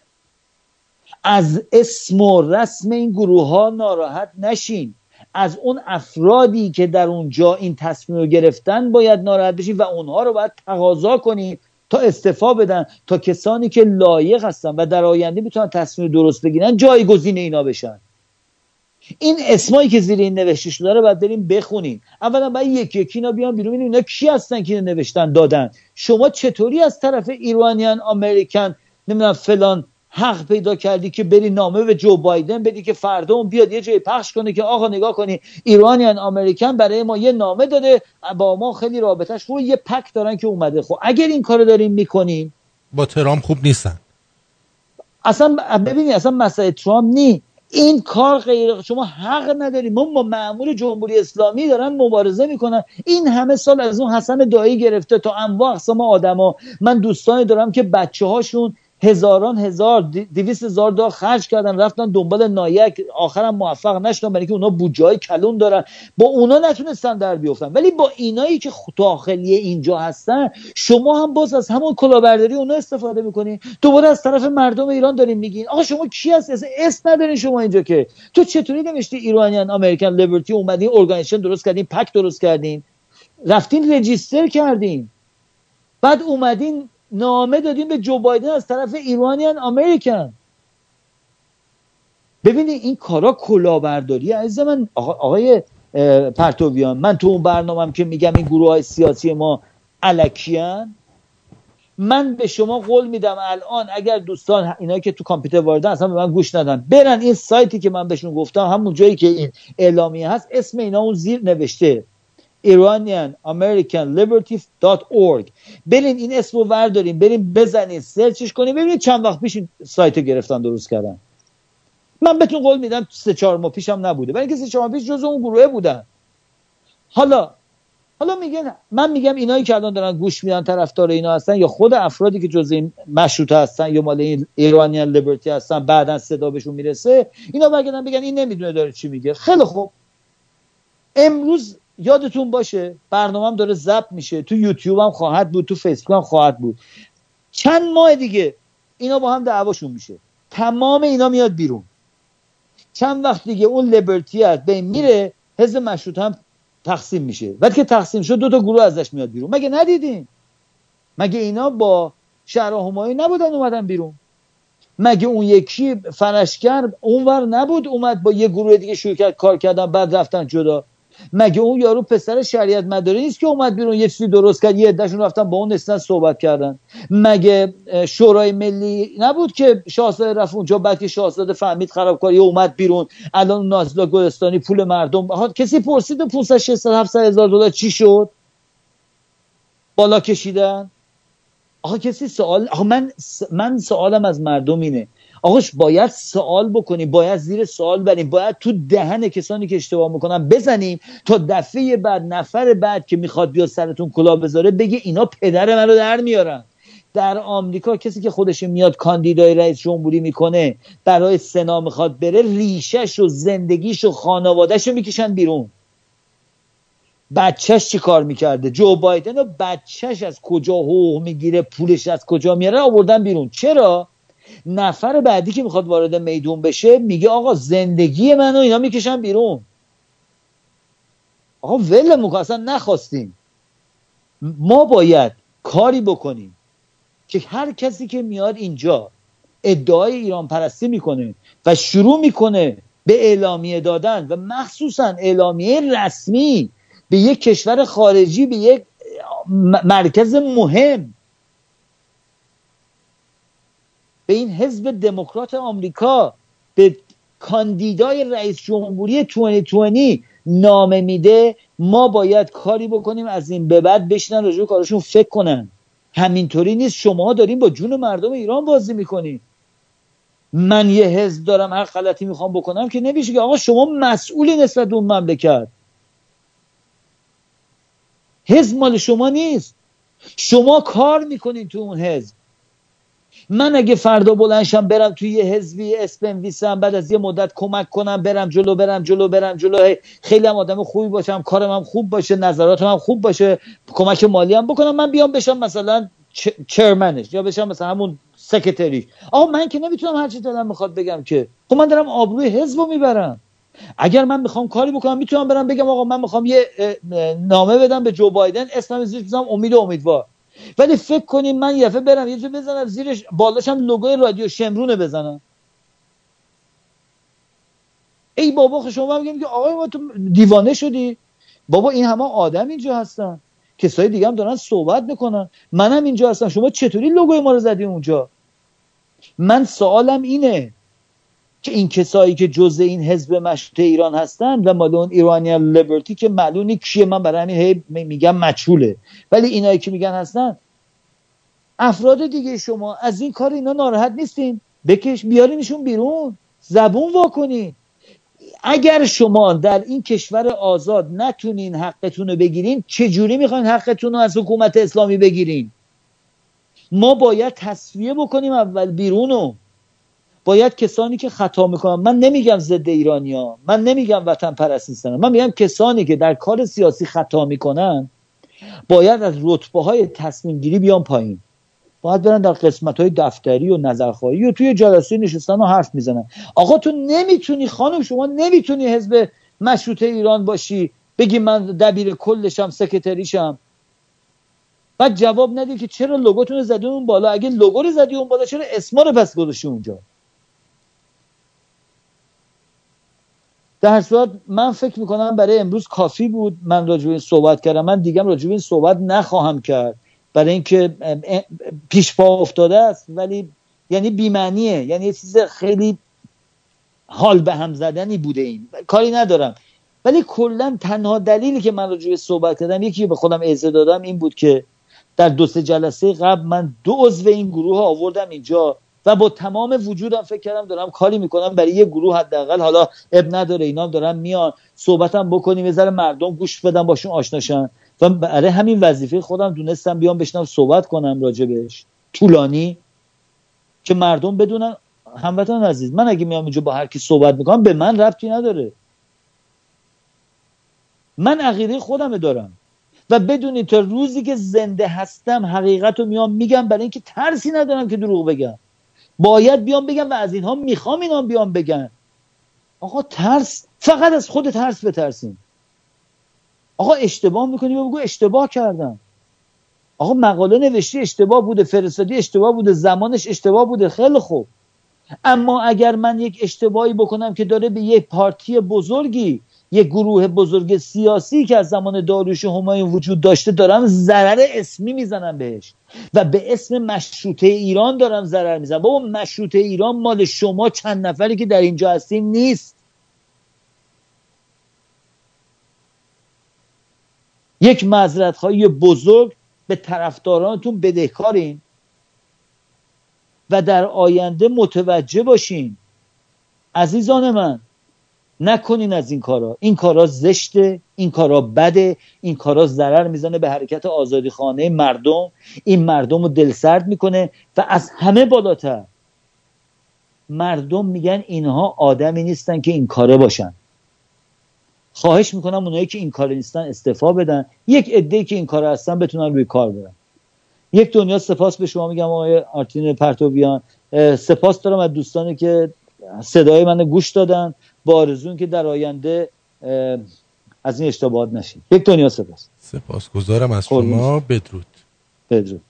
از اسم و رسم این گروه ها ناراحت نشین. از اون افرادی که در اونجا این تصمیم رو گرفتن باید ناراحت بشین و اونها رو باید تقاضا کنیم تا استفا بدن تا کسانی که لایق هستن و در آینده می‌تونن تصمیم درست بگیرن جایگزین اینا بشن. این اسمایی که زیر این نوشته شده رو باید بریم بخونیم. اولا باید یکی یکی اینا بیان بیرون. ببینیم اینا کی هستن که نوشتن دادن. شما چطوری از طرف ایرانیان امریکن نمی‌دونم فلان حق پیدا کردی که بری نامه به جو بایدن بدی که فردا اون بیاد یه جای پخش کنه که آقا نگاه کنی ایرانیان امریکن برای ما یه نامه داده با ما خیلی رابطش خوبه یه پک دارن که اومده. خب اگر این کارو داریم می‌کنیم. با ترام خوب نیستن. اصلا ببینید اصلا مسئله ترامپ نی. این کار غیر شما حق نداریم ما با معمول جمهوری اسلامی دارن مبارزه می‌کنن. این همه سال از اون حسن دایی گرفته تا انواع اقسام آدما. من دوستانی دارم که بچه هاشون هزاران هزار دویست هزار دلار خرج کردن رفتن دنبال Nike آخرم موفق نشدن برای اینکه اونا بودجه کلان دارن. با اونا نتونستن در بیفتن. ولی با اینایی که داخلی اینجا هستن شما هم باز از همون کلاهبرداری اونا استفاده می‌کنین دوباره از طرف مردم ایران دارین میگین آقا شما کی هست؟ اس ندارین شما اینجا که. تو چطوری نوشتی Iranian American Liberty اومدین organization درست کردین PAC درست کردین؟ رفتین رجیستر کردین. بعد اومدین نامه دادیم به جو بایدن از طرف ایرانیان امریکن. ببینید این کارا کلاهبرداری عزیز من آقای پرتویان من تو اون برنامهم که میگم این گروه های سیاسی ما علکیان من به شما قول میدم الان اگر دوستان اینایی که تو کامپیوتر واردن اصلا به من گوش ندن برن این سایتی که من بهشون گفتم همون جایی که این اعلامیه هست اسم اینا اون زیر نوشته. Iranian American Liberty.org برین این اسم رو وردارین برین بزنین سرچش کنین ببینید چند وقت پیش این سایت رو گرفتن درست کردن. من بهتون قول میدم سه چهار ماه پیشم نبوده ولی که سه چهار ماه پیش جز اون گروه بودن. حالا حالا میگن من میگم اینایی که الان دارن گوش میدن طرفدار اینا هستن یا خود افرادی که جز این مشروطه هستن یا مال این ایرانیان لیبرتی هستن بعدا صدا بهشون می‌رسه اینا برگردن بگن این نمی‌دونه داره چی میگه. خیلی خوب. امروز یادتون باشه برنامه داره ضبط میشه. تو یوتیوب هم خواهد بود تو فیسبوک هم خواهد بود. چند ماه دیگه اینا با هم دعواشون میشه. تمام اینا میاد بیرون. چند وقت دیگه اون لیبرتی از بین میره حزب مشروط هم تقسیم میشه. وقتی که تقسیم شد دو تا گروه ازش میاد بیرون. مگه ندیدین؟ مگه اینا با شهر همایی نبودن اومدن بیرون؟ مگه اون یکی فرشگر اونور نبود؟ اومد با یه گروه دیگه شروع کرد کار کردن بعد رفتن جدا. مگه اون یارو پسر شریعت مداری نیست که اومد بیرون یه چیزی درست کرد یه عدهشون رفتن با اون نسبت صحبت کردن. مگه شورای ملی نبود که شاهزاده رفت اونجا بعد که شاهزاده فهمید خرابکاری اومد بیرون الان نازلا گلستانی پول مردم کسی پرسید 500 600 700 هزار دلار چی شد؟ بالا کشیدن؟ آقا کسی سوال آقا من من سوالم از مردم اینه. آقاش باید سوال بکنیم باید زیر سوال بریم باید تو دهن کسانی که اشتباه می‌کنن بزنیم تا دفعه بعد نفر بعد که می‌خواد بیاد سرتون کلاه بذاره بگه اینا پدر منو در میارن. در آمریکا کسی که خودش میاد کاندیدای رئیس جمهوری می‌کنه برای سنا می‌خواد بره ریشش و زندگیش و خانوادهش رو می‌کشن بیرون. بچهش چی کار می‌کرده؟ جو بایدن و بچهش از کجا حقوق می‌گیره؟ پولش از کجا میاره آوردن بیرون. چرا؟ نفر بعدی که می‌خواد وارد میدون بشه میگه آقا زندگی منو اینا می‌کشن بیرون. آقا ول میکن اصلا نخواستیم. ما باید کاری بکنیم که هر کسی که میاد اینجا ادعای ایران پرستی می‌کنه و شروع می‌کنه به اعلامیه دادن و مخصوصا اعلامیه رسمی به یک کشور خارجی به یک مرکز مهم به این حزب دموکرات آمریکا به کاندیدای رئیس جمهوری 2020 نامه میده ما باید کاری بکنیم از این به بعد بشنن راجع کارشون فکر کنن. همینطوری نیست. شما دارین با جون مردم ایران بازی می‌کنین. من یه حزب دارم هر غلطی می‌خوام بکنم که نمیشه که آقا شما مسئولی نسبت به اون مملکت. حزب مال شما نیست. شما کار می‌کنین تو اون حزب. من اگه فردا بلنشم برم توی یه حزبی اسم بنویسم بعد از یه مدت کمک کنم برم جلو برم جلو برم جلو. خیلی هم آدم خوبی باشم کارم هم خوب باشه نظراتم هم خوب باشه کمک مالی هم بکنم. من بیام بشم مثلا چرمنش یا بشم مثلا همون سکرتریش آقا من که نمی‌تونم هر چی دلم می‌خواد بگم که. خب من دارم آبروی حزب رو می‌برم. اگر من می‌خوام کاری بکنم می‌تونم برم بگم آقا من می‌خوام یه نامه بدم به جو بایدن اسمم زیرش بزنم امید و امیدوار. ولی فکر کنیم من یه دفعه برم یه جا بزنم زیرش بالاش هم لوگوی رادیو شمرونه بزنم. ای بابا خب شما میگم که آقای ما تو دیوانه شدی؟ بابا این همه آدم اینجا هستن. کسای دیگه هم دارن صحبت می‌کنن. منم اینجا هستم. شما چطوری لوگوی ما رو زدی اونجا؟ من سوالم اینه. که این کسایی که جزء این حزب مشروط ایران هستن و مال اون ایرانیان لیبرتی که معلومی کیه. من برای همین میگم مجهوله. ولی اینایی که میگن هستن افراد دیگه شما از این کار اینا ناراحت نیستین. بکش بیارینشون بیرون. زبون واکنین اگر شما در این کشور آزاد نتونین حقتون رو بگیرین چجوری می‌خواین حقتون رو از حکومت اسلامی بگیرین؟ ما باید تصفیه بکنیم اول بیرونو باید کسانی که خطا می‌کنن من نمیگم ضد ایرانی ها من نمیگم وطن پرست نیستن من میگم کسانی که در کار سیاسی خطا می‌کنن باید از رتبه های تصمیم گیری بیان پایین. باید برن در قسمت های دفتری و نظرخواهی و توی جلسه نشستن و حرف می‌زنن. آقا تو نمی‌تونی خانم شما نمی‌تونی حزب مشروطه ایران باشی بگی من دبیر کلشم سکرتریشم بعد جواب ندی که چرا لوگوتون رو زدی اون بالا؟ اگه لوگو رو زدی اون بالا چرا اسما رو پس گذاشتی اونجا؟ در صورت من فکر می‌کنم برای امروز کافی بود من راجع به این صحبت کردم. من دیگه راجع به این صحبت نخواهم کرد. برای اینکه پیش پا افتاده است ولی یعنی بیمعنیه. یعنی یه چیز خیلی حال به هم زدنی بوده این. کاری ندارم. ولی کلا تنها دلیلی که من راجع به صحبت کردم یکی به خودم اجازه دادم این بود که در دو سه جلسه قبل من دو عضو این گروه آوردم اینجا. و با تمام وجودم فکر کردم دارم کاری می‌کنم برای یه گروه حداقل حالا اب نداره اینا دارن میان صحبتم بکنیم یه ذره مردم گوش بدم باشون آشناشن و برای همین وظیفه خودم دونستم بیام بشنم صحبت کنم راجبش. طولانی؟ که مردم بدونن. هموطن عزیز من اگه میام اینجا با هر کی صحبت می‌کنم به من ربطی نداره. من عقیده خودم دارم. و بدونی تا روزی که زنده هستم حقیقت رو میام میگم برای اینکه ترسی ندارم که دروغ بگم. باید بیام بگم و از اینها می‌خوام اینا بیام بگن. آقا ترس فقط از خود ترس بترسیم. آقا اشتباه می‌کنی بگو اشتباه کردم. آقا مقاله نوشتی اشتباه بوده فرستادی اشتباه بوده زمانش اشتباه بوده خیلی خوب. اما اگر من یک اشتباهی بکنم که داره به یک پارتی بزرگی یک گروه بزرگ سیاسی که از زمان داروش همایون وجود داشته دارم ضرر اسمی می‌زنم بهش. و به اسم مشروطه ایران دارم ضرر می‌زنم بابا مشروطه ایران مال شما چند نفری که در اینجا هستیم نیست. یک معذرت خواهی بزرگ به طرفدارانتون بدهکارین و در آینده متوجه باشین. عزیزان من نکنین از این کارا. این کارا زشته این کارا بده این کارا ضرر می‌زنه به حرکت آزادی خانه مردم. این مردم رو دلسرد می‌کنه و از همه بالاتر. مردم میگن اینها آدمی نیستن که این کاره باشن. خواهش می‌کنم اونایی که این کار نیستن استفا بدن. یک عده که این کار هستن بتونن روی کار برن. یک دنیا سپاس به شما میگم آقای آرتین پرتوبیان. سپاس دارم از دوستانی که صدای من گوش دادن. با آرزون که در آینده از این اشتباهات نشین. یک دنیا سپاس. سپاسگزارم از شما. بدرود. بدرود.